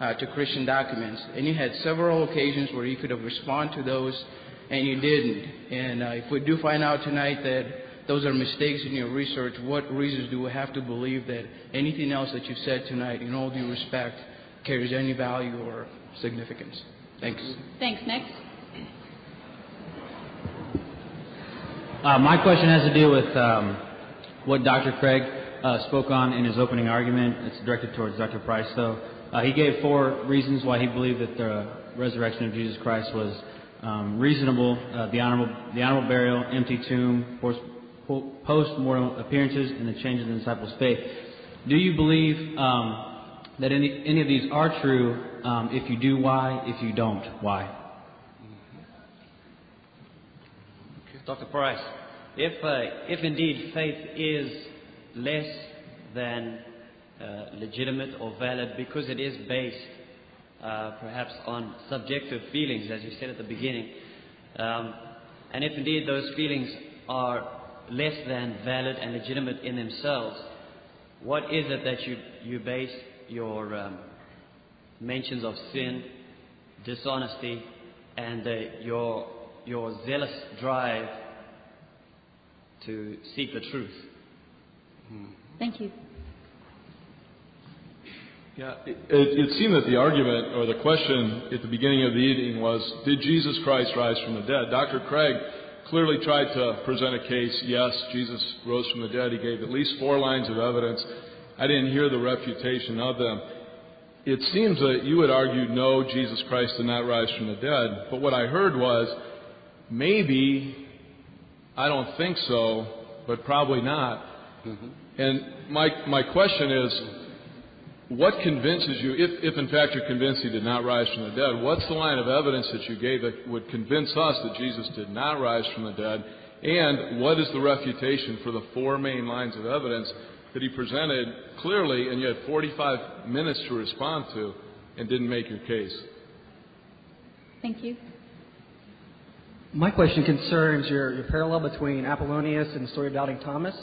uh, to Christian documents. And you had several occasions where you could have responded to those, and you didn't. And uh, if we do find out tonight that those are mistakes in your research, what reasons do we have to believe that anything else that you've said tonight, in all due respect, carries any value or significance? Thanks. Thanks. Next. Uh, my question has to do with um, what Dr. Craig uh, spoke on in his opening argument. It's directed towards Dr. Price, though. Uh, he gave four reasons why he believed that the resurrection of Jesus Christ was um, reasonable: uh, the honorable, the honorable burial, empty tomb, post-mortem appearances, and the change in the disciples' faith. Do you believe um, that any, any of these are true? Um, if you do, why? If you don't, why? Dr. Price, if, uh, if indeed faith is less than uh, legitimate or valid because it is based uh, perhaps on subjective feelings, as you said at the beginning, um, and if indeed those feelings are less than valid and legitimate in themselves, what is it that you, you base your um, mentions of sin, dishonesty, and uh, your your zealous drive to seek the truth. Thank you. Yeah, it, it, seemed that the argument or the question at the beginning of the evening was Did Jesus Christ rise from the dead? Dr. Craig clearly tried to present a case yes, Jesus rose from the dead. He gave at least four lines of evidence. I didn't hear the refutation of them. It seems that you would argue no, Jesus Christ did not rise from the dead. But what I heard was maybe, I don't think so, but probably not. Mm-hmm. And my, my question is, what convinces you, if, if in fact you're convinced he did not rise from the dead, what's the line of evidence that you gave that would convince us that Jesus did not rise from the dead? And what is the refutation for the four main lines of evidence that he presented clearly and you had 45 minutes to respond to and didn't make your case? Thank you. My question concerns your, your parallel between Apollonius and the story of Doubting Thomas.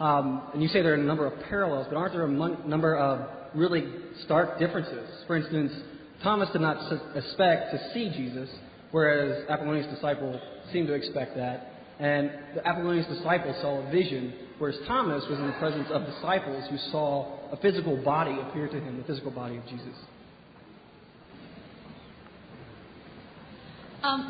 Um, and you say there are a number of parallels, but aren't there a mon- number of really stark differences? For instance, Thomas did not expect to see Jesus, whereas Apollonius' disciple seemed to expect that. And the Apollonius disciple saw a vision, whereas Thomas was in the presence of disciples who saw a physical body appear to him, the physical body of Jesus.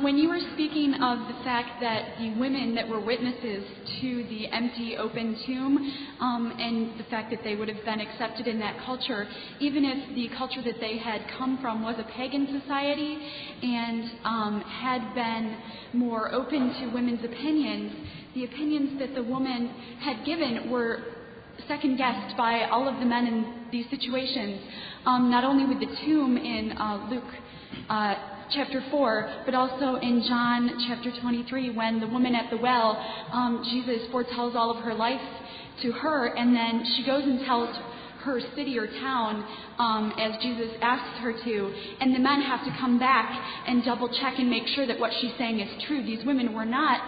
When you were speaking of the fact that the women that were witnesses to the empty, open tomb, um, and the fact that they would have been accepted in that culture, even if the culture that they had come from was a pagan society and um, had been more open to women's opinions, the opinions that the woman had given were second guessed by all of the men in these situations. Um, not only with the tomb in uh, Luke. Uh, chapter 4, but also in John chapter 23, when the woman at the well, um, Jesus foretells all of her life to her, and then she goes and tells her city or town um, as Jesus asks her to, and the men have to come back and double check and make sure that what she's saying is true. These women were not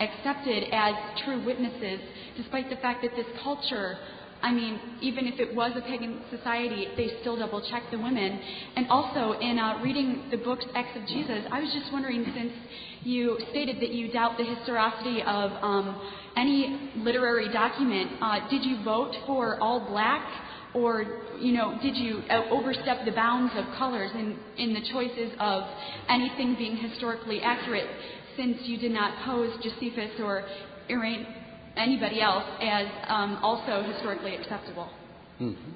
accepted as true witnesses, despite the fact that this culture I mean, even if it was a pagan society, they still double check the women. And also, in uh, reading the books Jesus, I was just wondering since you stated that you doubt the historicity of um, any literary document, uh, did you vote for all black? Or, you know, did you uh, overstep the bounds of colors in, in the choices of anything being historically accurate since you did not pose Josephus or anybody else as um, also historically acceptable. Mm-hmm.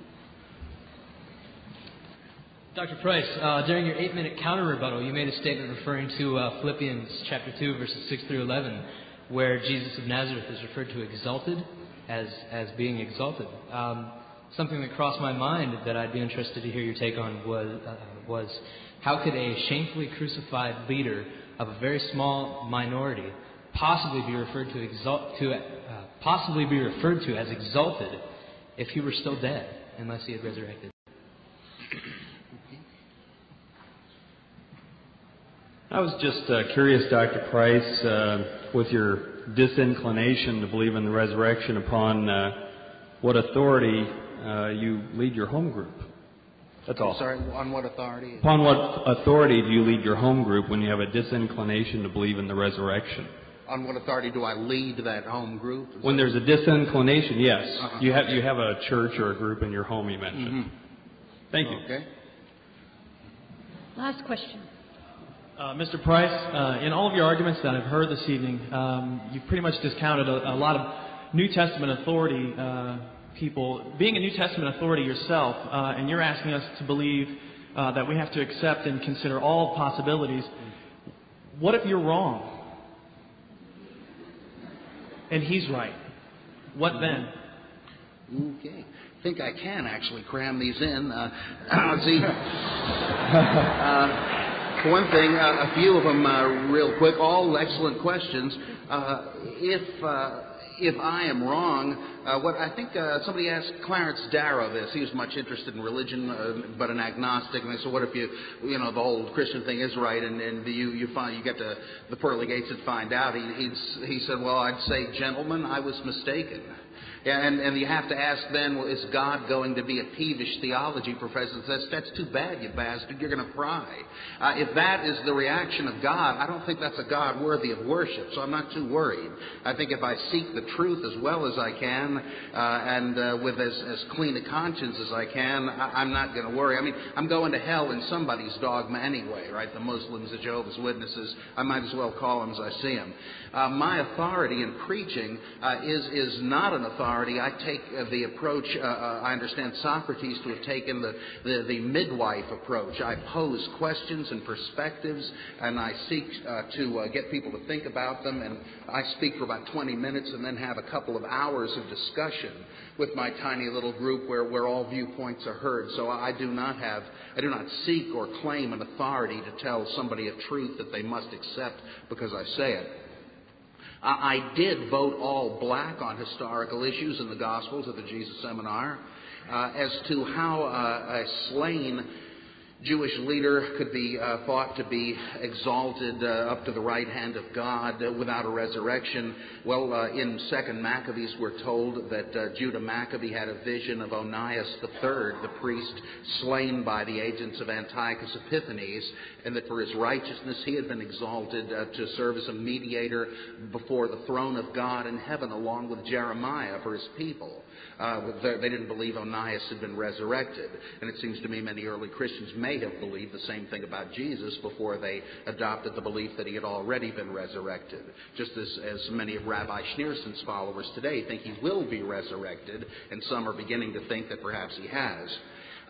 Dr. Price, uh, during your eight minute counter rebuttal, you made a statement referring to uh, Philippians chapter 2, verses 6 through 11, where Jesus of Nazareth is referred to exalted as, as being exalted. Um, something that crossed my mind that I'd be interested to hear your take on was, uh, was how could a shamefully crucified leader of a very small minority possibly be referred to, exalt, to possibly be referred to as exalted if he were still dead unless he had resurrected. I was just uh, curious, Dr. Price, uh, with your disinclination to believe in the resurrection, upon uh, what authority uh, you lead your home group. That's all. I'm sorry, on what authority? Upon what authority do you lead your home group when you have a disinclination to believe in the resurrection? On what authority do I lead that home group? Is When that- there's a disinclination, yes. Uh-huh. You have you have a church or a group in your home you mentioned. Mhm. Thank you. Okay. Last question. Uh, Mr. Price, uh, in all of your arguments that I've heard this evening, um, you've pretty much discounted a, a lot of New Testament authority uh, people. Being a New Testament authority yourself, uh, and you're asking us to believe uh, that we have to accept and consider all possibilities. What if you're wrong? And he's right. What then? Okay. I think I can actually cram these in. Uh, let's (coughs) see. (laughs) uh, for one thing, uh, a few of them uh, real quick, all excellent questions. Uh, if uh, if I am wrong, uh, what I think uh, somebody asked Clarence Darrow this. He was much interested in religion, uh, but an agnostic. And they said, "What if you, you know, the whole Christian thing is right, and, and you you find you get to the pearly gates and find out?" He he'd, he said, "Well, I'd say, gentlemen, I was mistaken." And, and you have to ask then, well, is God going to be a peevish theology professor that says, that's too bad, you bastard, you're going to cry? Uh, if that is the reaction of God, I don't think that's a God worthy of worship, so I'm not too worried. I think if I seek the truth as well as I can, uh, and uh, with as, as clean a conscience as I can, I, I'm not going to worry. I mean, I'm going to hell in somebody's dogma anyway, right? The Muslims, the Jehovah's Witnesses, I might as well call them as I see them. Uh, my authority in preaching uh, is is not an authority. I take uh, the approach. Uh, uh, I understand Socrates to have taken the, the the midwife approach. I pose questions and perspectives, and I seek uh, to get people to think about them. And I speak for about 20 minutes, and then have a couple of hours of discussion with my tiny little group where, where all viewpoints are heard. So I do not have, I do not seek or claim an authority to tell somebody a truth that they must accept because I say it. I did vote all black on historical issues in the Gospels at the Jesus Seminar. Uh, as to how uh, a slain Jewish leader could be uh, thought to be exalted uh, up to the right hand of God uh, without a resurrection. Well, uh, in Second Maccabees, we're told that uh, Judah Maccabee had a vision of Onias III, the priest slain by the agents of Antiochus Epiphanes, and that for his righteousness he had been exalted uh, to serve as a mediator before the throne of God in heaven, along with Jeremiah for his people. Uh, they didn't believe Onias had been resurrected. And it seems to me many early Christians may have believed the same thing about Jesus before they adopted the belief that he had already been resurrected. Just as, as many of Rabbi Schneerson's followers today think he will be resurrected, and some are beginning to think that perhaps he has.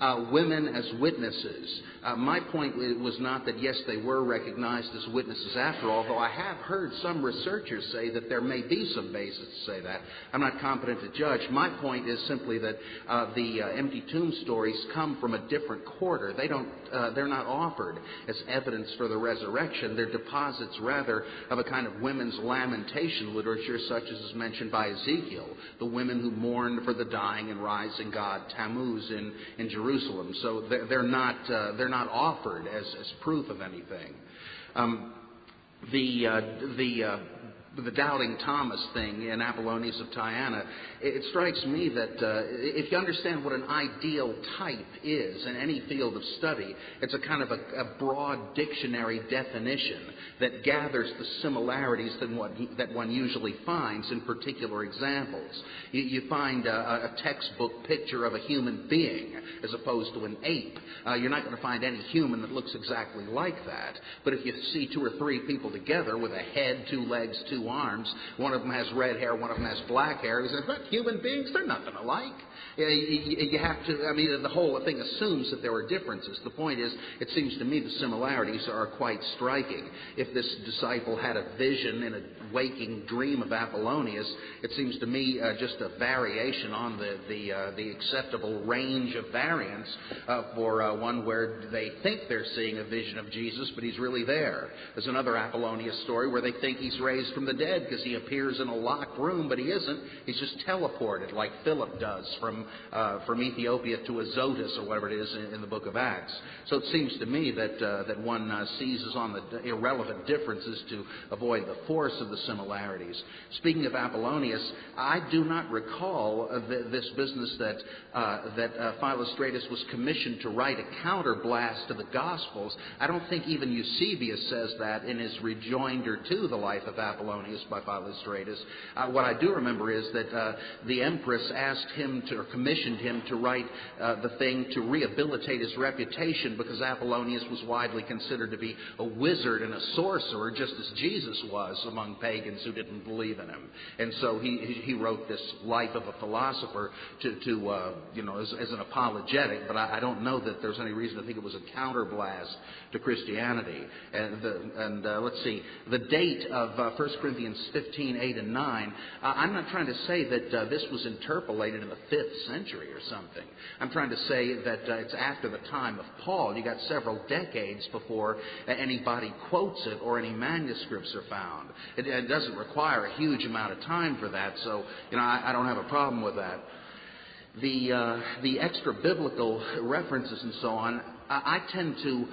Uh, women as witnesses. Uh, my point was not that, yes, they were recognized as witnesses after all, though I have heard some researchers say that there may be some basis to say that. I'm not competent to judge. My point is simply that uh, the uh, empty tomb stories come from a different quarter. They don't, uh, they're not offered as evidence for the resurrection. They're deposits, rather, of a kind of women's lamentation literature, such as is mentioned by Ezekiel, the women who mourned for the dying and rising god Tammuz in, in Jerusalem. So they're, they're not, uh, they're not offered as, as proof of anything. Um, the uh, the uh, the doubting Thomas thing in Apollonius of Tyana, it, strikes me that uh, if you understand what an ideal type is in any field of study, it's a kind of a, a broad dictionary definition that gathers the similarities that one, that one usually finds in particular examples. You, you find a, a textbook picture of a human being as opposed to an ape. Uh, you're not going to find any human that looks exactly like that. But if you see two or three people together with a head, two legs, two arms, one of them has red hair, one of them has black hair, you say, "What, human beings? They're nothing alike. You have to, I mean, the whole thing assumes that there are differences. The point is, it seems to me the similarities are quite striking. If this disciple had a vision in a waking dream of Apollonius, it seems to me uh, just a variation on the the, uh, the acceptable range of variance uh, for uh, one where they think they're seeing a vision of Jesus, but he's really there. There's another Apollonius story where they think he's raised from the dead because he appears in a locked room, but he isn't. He's just teleported like Philip does from uh, from Ethiopia to Azotus or whatever it is in, in the book of Acts. So it seems to me that that one seizes on the irrelevant differences to avoid the force of the similarities. Speaking of Apollonius, I do not recall this business that uh, that uh, Philostratus was commissioned to write a counterblast to the Gospels. I don't think even Eusebius says that in his rejoinder to the life of Apollonius by Philostratus. Uh, what I do remember is that uh, the empress asked him to, or commissioned him to write uh, the thing to rehabilitate his reputation because Apollonius was widely considered to be a wizard and a sorcerer, just as Jesus was among pagans who didn't believe in him. And so he, he wrote this life of a philosopher to, to uh, you know, as, as, an apologetic, but I, I, don't know that there's any reason to think it was a counterblast to Christianity. And, the, and uh, let's see, the date of uh, 1 Corinthians 15, 8, and 9, uh, I'm not trying to say that uh, this was interpolated in the 5th century or something. I'm trying to say that uh, it's after the time of Paul. You got several decades before anybody quotes it or any manuscripts are found. It, it, doesn't require a huge amount of time for that, so you know I, I don't have a problem with that. The uh, the extra biblical references and so on, I, I tend to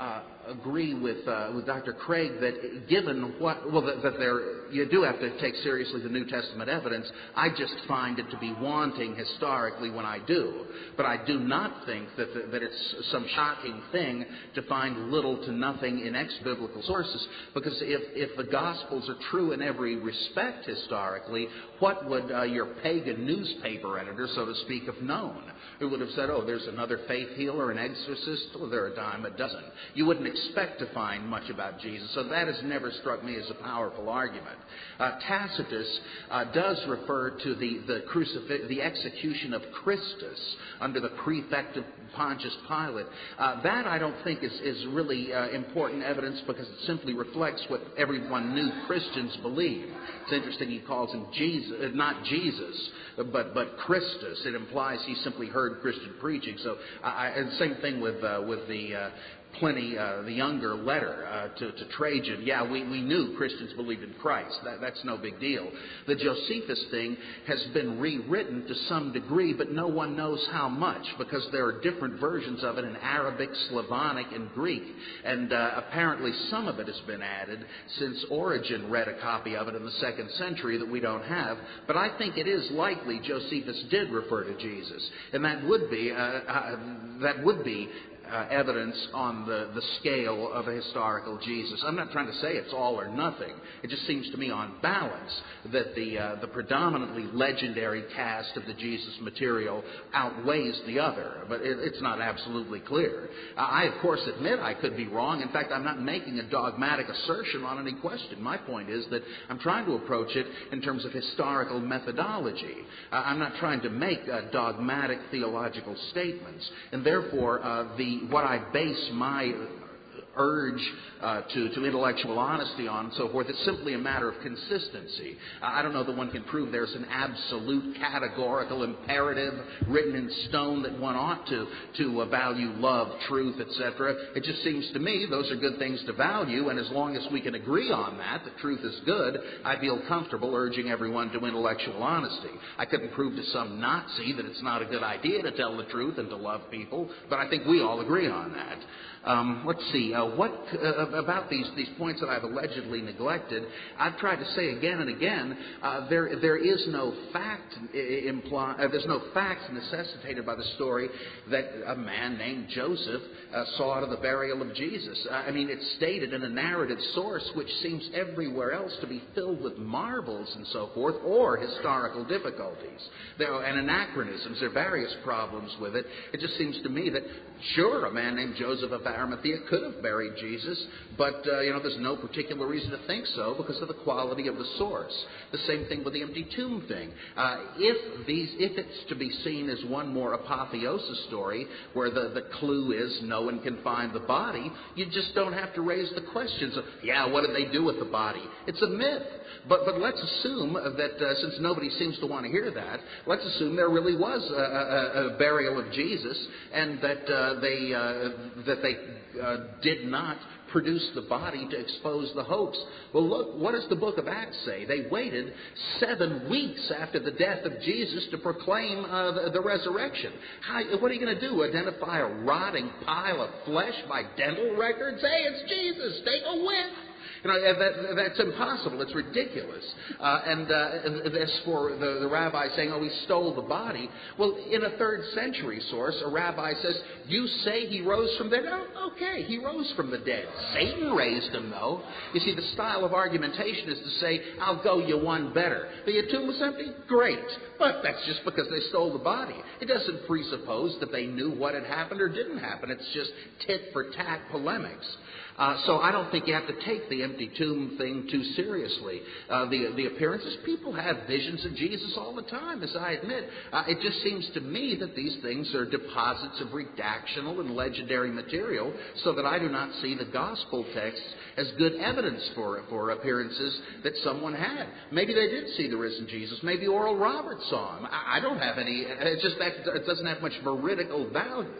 uh, agree with uh, with Dr. Craig that given what well that, that there you do have to take seriously the New Testament evidence. I just find it to be wanting historically when I do, but I do not think that the, that it's some shocking thing to find little to nothing in ex-biblical sources. Because if if the Gospels are true in every respect historically, what would uh, your pagan newspaper editor, so to speak, have known? Who would have said, "Oh, there's another faith healer, an exorcist. Well, they're a dime a dozen." You wouldn't expect to find much about Jesus. So that has never struck me as a powerful argument. Uh, Tacitus uh, does refer to the, the, crucif- the execution of Christus under the prefect of Pontius Pilate. Uh, that I don't think is, is really uh, important evidence because it simply reflects what everyone knew Christians believed. It's interesting he calls him Jesus, uh, not Jesus, but, but Christus. It implies he simply heard Christian preaching. So, I, and same thing with, uh, with the Pliny, uh, the younger letter uh, to, to, Trajan. Yeah, we, we knew Christians believed in Christ. That, that's no big deal. The Josephus thing has been rewritten to some degree, but no one knows how much because there are different versions of it in Arabic, Slavonic, and Greek. And uh, apparently some of it has been added since Origen read a copy of it in the second century that we don't have. But I think it is likely Josephus did refer to Jesus. And that would be, uh, uh, that would be uh, evidence on the, the scale of a historical Jesus. I'm not trying to say it's all or nothing. It just seems to me, on balance, that the, uh, the predominantly legendary cast of the Jesus material outweighs the other, but it, it's not absolutely clear. Uh, I, of course, admit I could be wrong. In fact, I'm not making a dogmatic assertion on any question. My point is that I'm trying to approach it in terms of historical methodology. Uh, I'm not trying to make dogmatic theological statements, and therefore, uh, the what I base my urge uh, to, to intellectual honesty on and so forth. It's simply a matter of consistency. I don't know that one can prove there's an absolute categorical imperative written in stone that one ought to, to uh, value love, truth, etc. It just seems to me those are good things to value, and as long as we can agree on that, that truth is good, I feel comfortable urging everyone to intellectual honesty. I couldn't prove to some Nazi that it's not a good idea to tell the truth and to love people, but I think we all agree on that. Um, let's see, uh, what uh, about these, these points that I've allegedly neglected? I've tried to say again and again, uh, there, there is no fact imply, uh, there's no fact necessitated by the story that a man named Joseph uh, saw to the burial of Jesus. Uh, I mean, it's stated in a narrative source which seems everywhere else to be filled with marvels and so forth, or historical difficulties. There are, anachronisms. There are various problems with it. It just seems to me that, sure, a man named Joseph of Arimathea could have buried Jesus, but uh, you know there's no particular reason to think so because of the quality of the source. The same thing with the empty tomb thing. Uh, if these, if it's to be seen as one more apotheosis story where the, the clue is no one can find the body, you just don't have to raise the questions of yeah, what did they do with the body? It's a myth. But, but let's assume that uh, since nobody seems to want to hear that, let's assume there really was a, a, a burial of Jesus and that uh, they, uh, that they uh, did not produce the body to expose the hoax. Well, look, what does the book of Acts say? They waited seven weeks after the death of Jesus to proclaim uh, the, the, resurrection. How, what are you going to do? Identify a rotting pile of flesh by dental records? Hey, it's Jesus. Take a whiff. You know, that, that's impossible. It's ridiculous. Uh, and, uh, and as for the, the rabbi saying, oh, he stole the body, well, in a third century source, a rabbi says, you say he rose from the dead? Oh, okay, he rose from the dead. Satan raised him, though. You see, the style of argumentation is to say, I'll go you one better. The tomb was empty? Great. But that's just because they stole the body. It doesn't presuppose that they knew what had happened or didn't happen. It's just tit for tat polemics. Uh, so I don't think you have to take the empty tomb thing too seriously. Uh, the the appearances, people have visions of Jesus all the time, as I admit. Uh, it just seems to me that these things are deposits of redactional and legendary material, so that I do not see the gospel texts as good evidence for for appearances that someone had. Maybe they did see the risen Jesus. Maybe Oral Roberts saw him. I, I don't have any. It's just that it doesn't have much veridical value.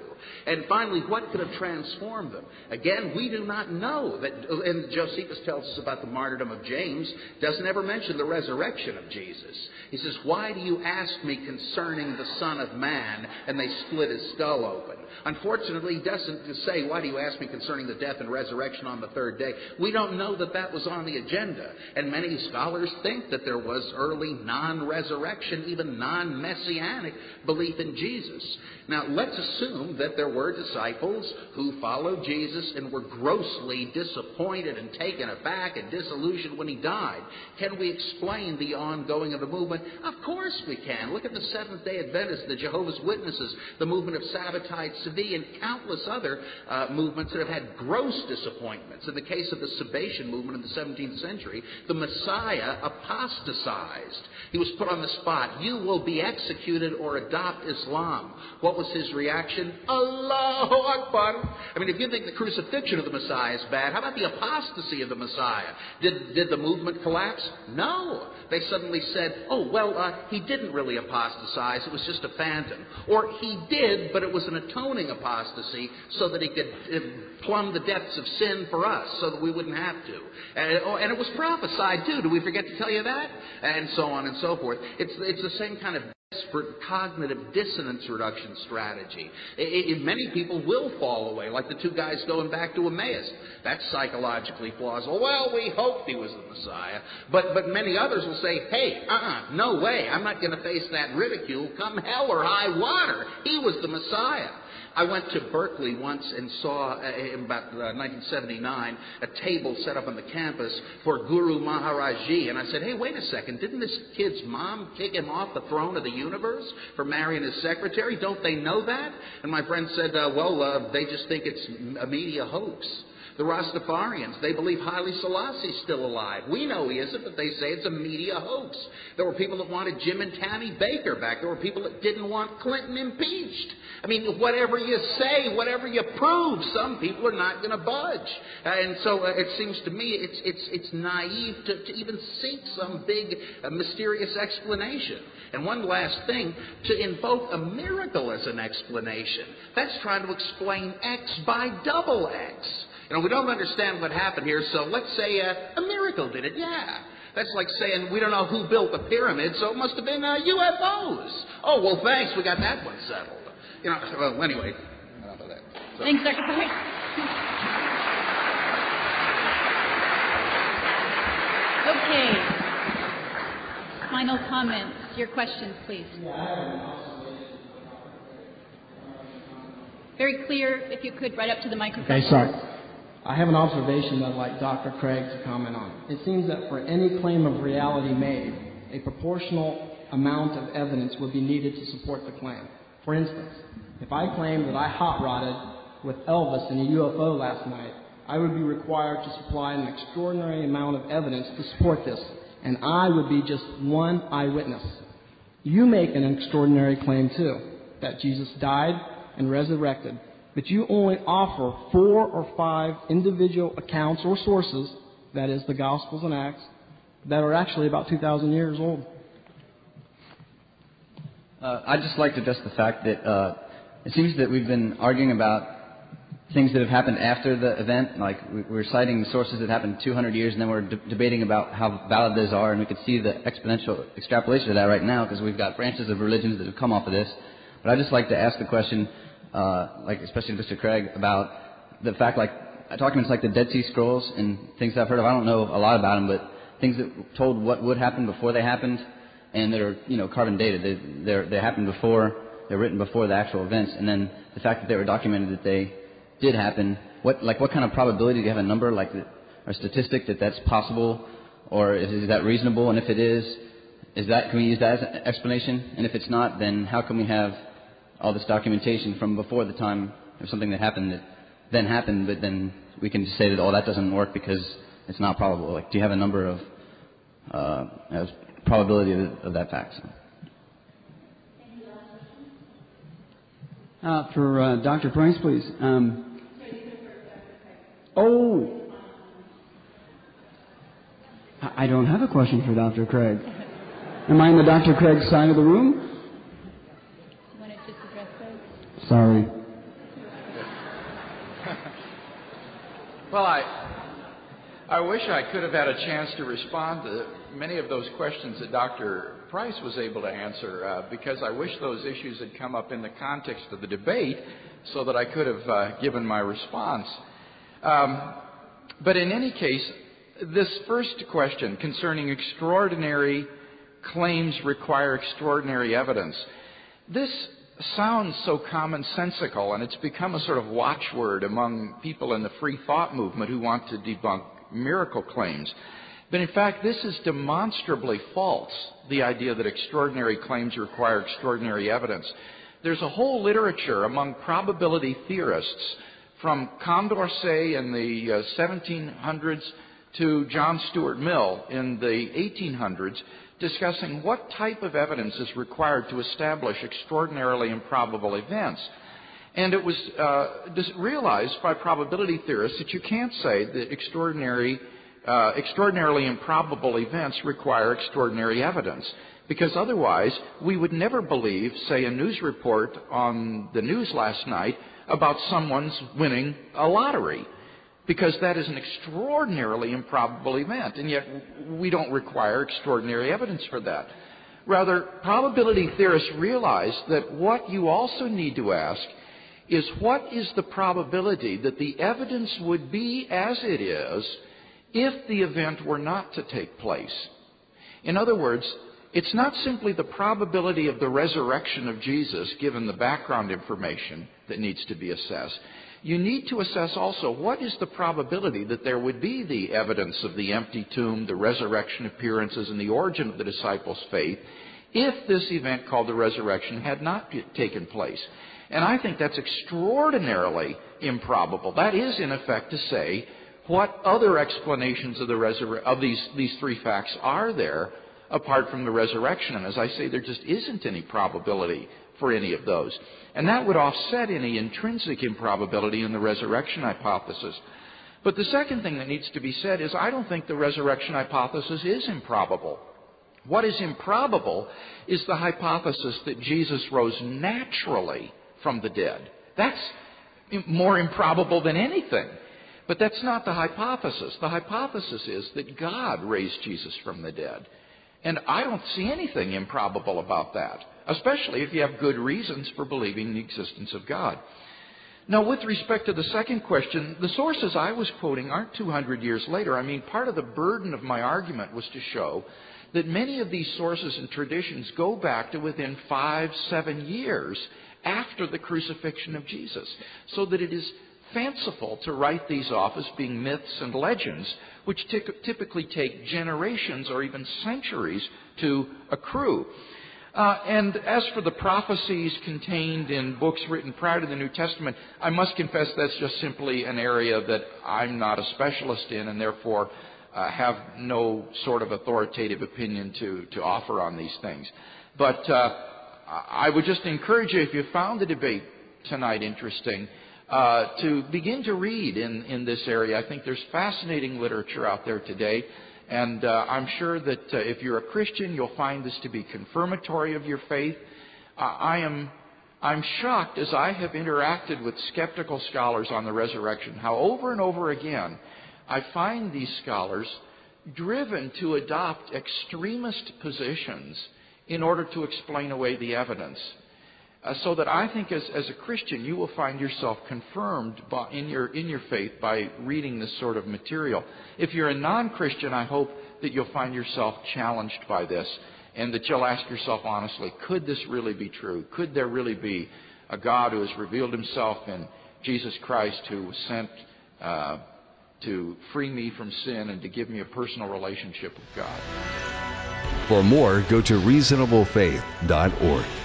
And finally, what could have transformed them? Again, we do not know. That, and Josephus tells us about the martyrdom of James, doesn't ever mention the resurrection of Jesus. He says, Why do you ask me concerning the Son of Man? And they split his skull open. Unfortunately, he doesn't say, Why do you ask me concerning the death and resurrection on the third day? We don't know that that was on the agenda. And many scholars think that there was early non resurrection, even non messianic belief in Jesus. Now, let's assume that there were disciples who followed Jesus and were grossly disappointed and taken aback and disillusioned when he died. Can we explain the ongoing of the movement? Of course we can. Look at the Seventh day Adventists, the Jehovah's Witnesses, the movement of Sabbatai Tzvi, and countless other uh, movements that have had gross disappointments. In the case of the Sabbatian movement in the 17th century, the Messiah apostatized. He was put on the spot. You will be executed or adopt Islam. What was his reaction? Allahu Akbar. I mean, if you think the crucifixion of the Messiah is bad, how about the apostasy of the Messiah? Did, did the movement collapse? No. They suddenly said, oh, well, uh, he didn't really apostatize. It was just a phantom. Or he did, but it was an apostasy so that he could uh, plumb the depths of sin for us so that we wouldn't have to. And, oh, and it was prophesied, too. Do we forget to tell you that? And so on and so forth. It's, it's the same kind of desperate cognitive dissonance reduction strategy. It, it, many people will fall away, like the two guys going back to Emmaus. That's psychologically plausible. Well, we hoped he was the Messiah. But, but many others will say, hey, uh-uh, no way. I'm not going to face that ridicule come hell or high water. He was the Messiah. I went to Berkeley once and saw, uh, in about uh, 1979, a table set up on the campus for Guru Maharaji. And I said, hey, wait a second. Didn't this kid's mom kick him off the throne of the universe for marrying his secretary? Don't they know that? And my friend said, uh, well, uh, they just think it's a media hoax. The Rastafarians, they believe Haile Selassie's still alive. We know he isn't, but they say it's a media hoax. There were people that wanted Jim and Tammy Bakker back. There were people that didn't want Clinton impeached. I mean, whatever you say, whatever you prove, some people are not going to budge. And so uh, it seems to me it's, it's, it's naive to, to even seek some big, uh, mysterious explanation. And one last thing, to invoke a miracle as an explanation, that's trying to explain X by double X. You know, we don't understand what happened here, so let's say uh, a miracle did it. Yeah. That's like saying we don't know who built the pyramid, so it must have been uh, UFOs. Oh, well, thanks, we got that one settled. You know, well, anyway, enough of that. So. Thanks, Dr. Price. Okay. Final comments. Your questions, please. Very clear, if you could, right up to the microphone. Okay, sorry. I have an observation that I'd like Dr. Craig to comment on. It seems that for any claim of reality made, a proportional amount of evidence would be needed to support the claim. For instance, if I claim that I hot rodded with Elvis in a UFO last night, I would be required to supply an extraordinary amount of evidence to support this, and I would be just one eyewitness. You make an extraordinary claim, too, that Jesus died and resurrected, but you only offer four or five individual accounts or sources, that is, the Gospels and Acts, that are actually about 2,000 years old. Uh, I'd just like to address the fact that uh, it seems that we've been arguing about things that have happened after the event. Like we're citing sources that happened 200 years, and then we're de- debating about how valid those are, and we can see the exponential extrapolation of that right now because we've got branches of religions that have come off of this. But I'd just like to ask the question, uh, like especially Mr. Craig, about the fact like documents like the Dead Sea Scrolls and things I've heard of. I don't know a lot about them, but things that told what would happen before they happened, and that are you know carbon dated. They they happened before. They're written before the actual events, and then the fact that they were documented that they did happen. What like what kind of probability do you have a number like or statistic that that's possible, or is, is that reasonable? And if it is, is that can we use that as an explanation? And if it's not, then how can we have all this documentation from before the time of something that happened that then happened, but then we can just say that oh that doesn't work because it's not probable. Like, do you have a number of uh, probability of, that fact? Uh, for uh, Dr. Price, please. Um, oh, I don't have a question for Dr. Craig. Am I in the Dr. Craig side of the room? Sorry. Well, I, I wish I could have had a chance to respond to many of those questions that Dr. Price was able to answer uh, because I wish those issues had come up in the context of the debate so that I could have uh, given my response. Um, but in any case, this first question concerning extraordinary claims require extraordinary evidence. This sounds so commonsensical, and it's become a sort of watchword among people in the free thought movement who want to debunk miracle claims. But in fact, this is demonstrably false, the idea that extraordinary claims require extraordinary evidence. There's a whole literature among probability theorists from Condorcet in the 1700s uh, to John Stuart Mill in the 1800s discussing what type of evidence is required to establish extraordinarily improbable events. And it was uh, realized by probability theorists that you can't say that extraordinary, uh, extraordinarily improbable events require extraordinary evidence. Because otherwise, we would never believe, say, a news report on the news last night about someone's winning a lottery. Because that is an extraordinarily improbable event, and yet we don't require extraordinary evidence for that. Rather, probability theorists realize that what you also need to ask is what is the probability that the evidence would be as it is if the event were not to take place? In other words, it's not simply the probability of the resurrection of Jesus, given the background information, that needs to be assessed. You need to assess also what is the probability that there would be the evidence of the empty tomb, the resurrection appearances, and the origin of the disciples' faith if this event called the resurrection had not taken place. And I think that's extraordinarily improbable. That is, in effect, to say, what other explanations of, the resur- of these, these three facts are there apart from the resurrection? And as I say, there just isn't any probability for any of those. And that would offset any intrinsic improbability in the resurrection hypothesis. But the second thing that needs to be said is I don't think the resurrection hypothesis is improbable. What is improbable is the hypothesis that Jesus rose naturally from the dead. That's more improbable than anything. But that's not the hypothesis. The hypothesis is that God raised Jesus from the dead. And I don't see anything improbable about that, especially if you have good reasons for believing the existence of God. Now, with respect to the second question, the sources I was quoting aren't 200 years later. I mean, part of the burden of my argument was to show that many of these sources and traditions go back to within five, seven years after the crucifixion of Jesus, so that it is fanciful to write these off as being myths and legends, which typically take generations or even centuries to accrue. Uh, and as for the prophecies contained in books written prior to the New Testament, I must confess that's just simply an area that I'm not a specialist in and therefore uh, have no sort of authoritative opinion to, to offer on these things. But uh, I would just encourage you, if you found the debate tonight interesting, uh, to begin to read in, in this area. I think there's fascinating literature out there today. And uh, I'm sure that uh, if you're a Christian, you'll find this to be confirmatory of your faith. Uh, I am I'm shocked as I have interacted with skeptical scholars on the resurrection, how over and over again I find these scholars driven to adopt extremist positions in order to explain away the evidence. Uh, so that I think as, as a Christian, you will find yourself confirmed by, in, your, in your faith by reading this sort of material. If you're a non Christian, I hope that you'll find yourself challenged by this and that you'll ask yourself honestly could this really be true? Could there really be a God who has revealed himself in Jesus Christ who was sent uh, to free me from sin and to give me a personal relationship with God? For more, go to reasonablefaith.org.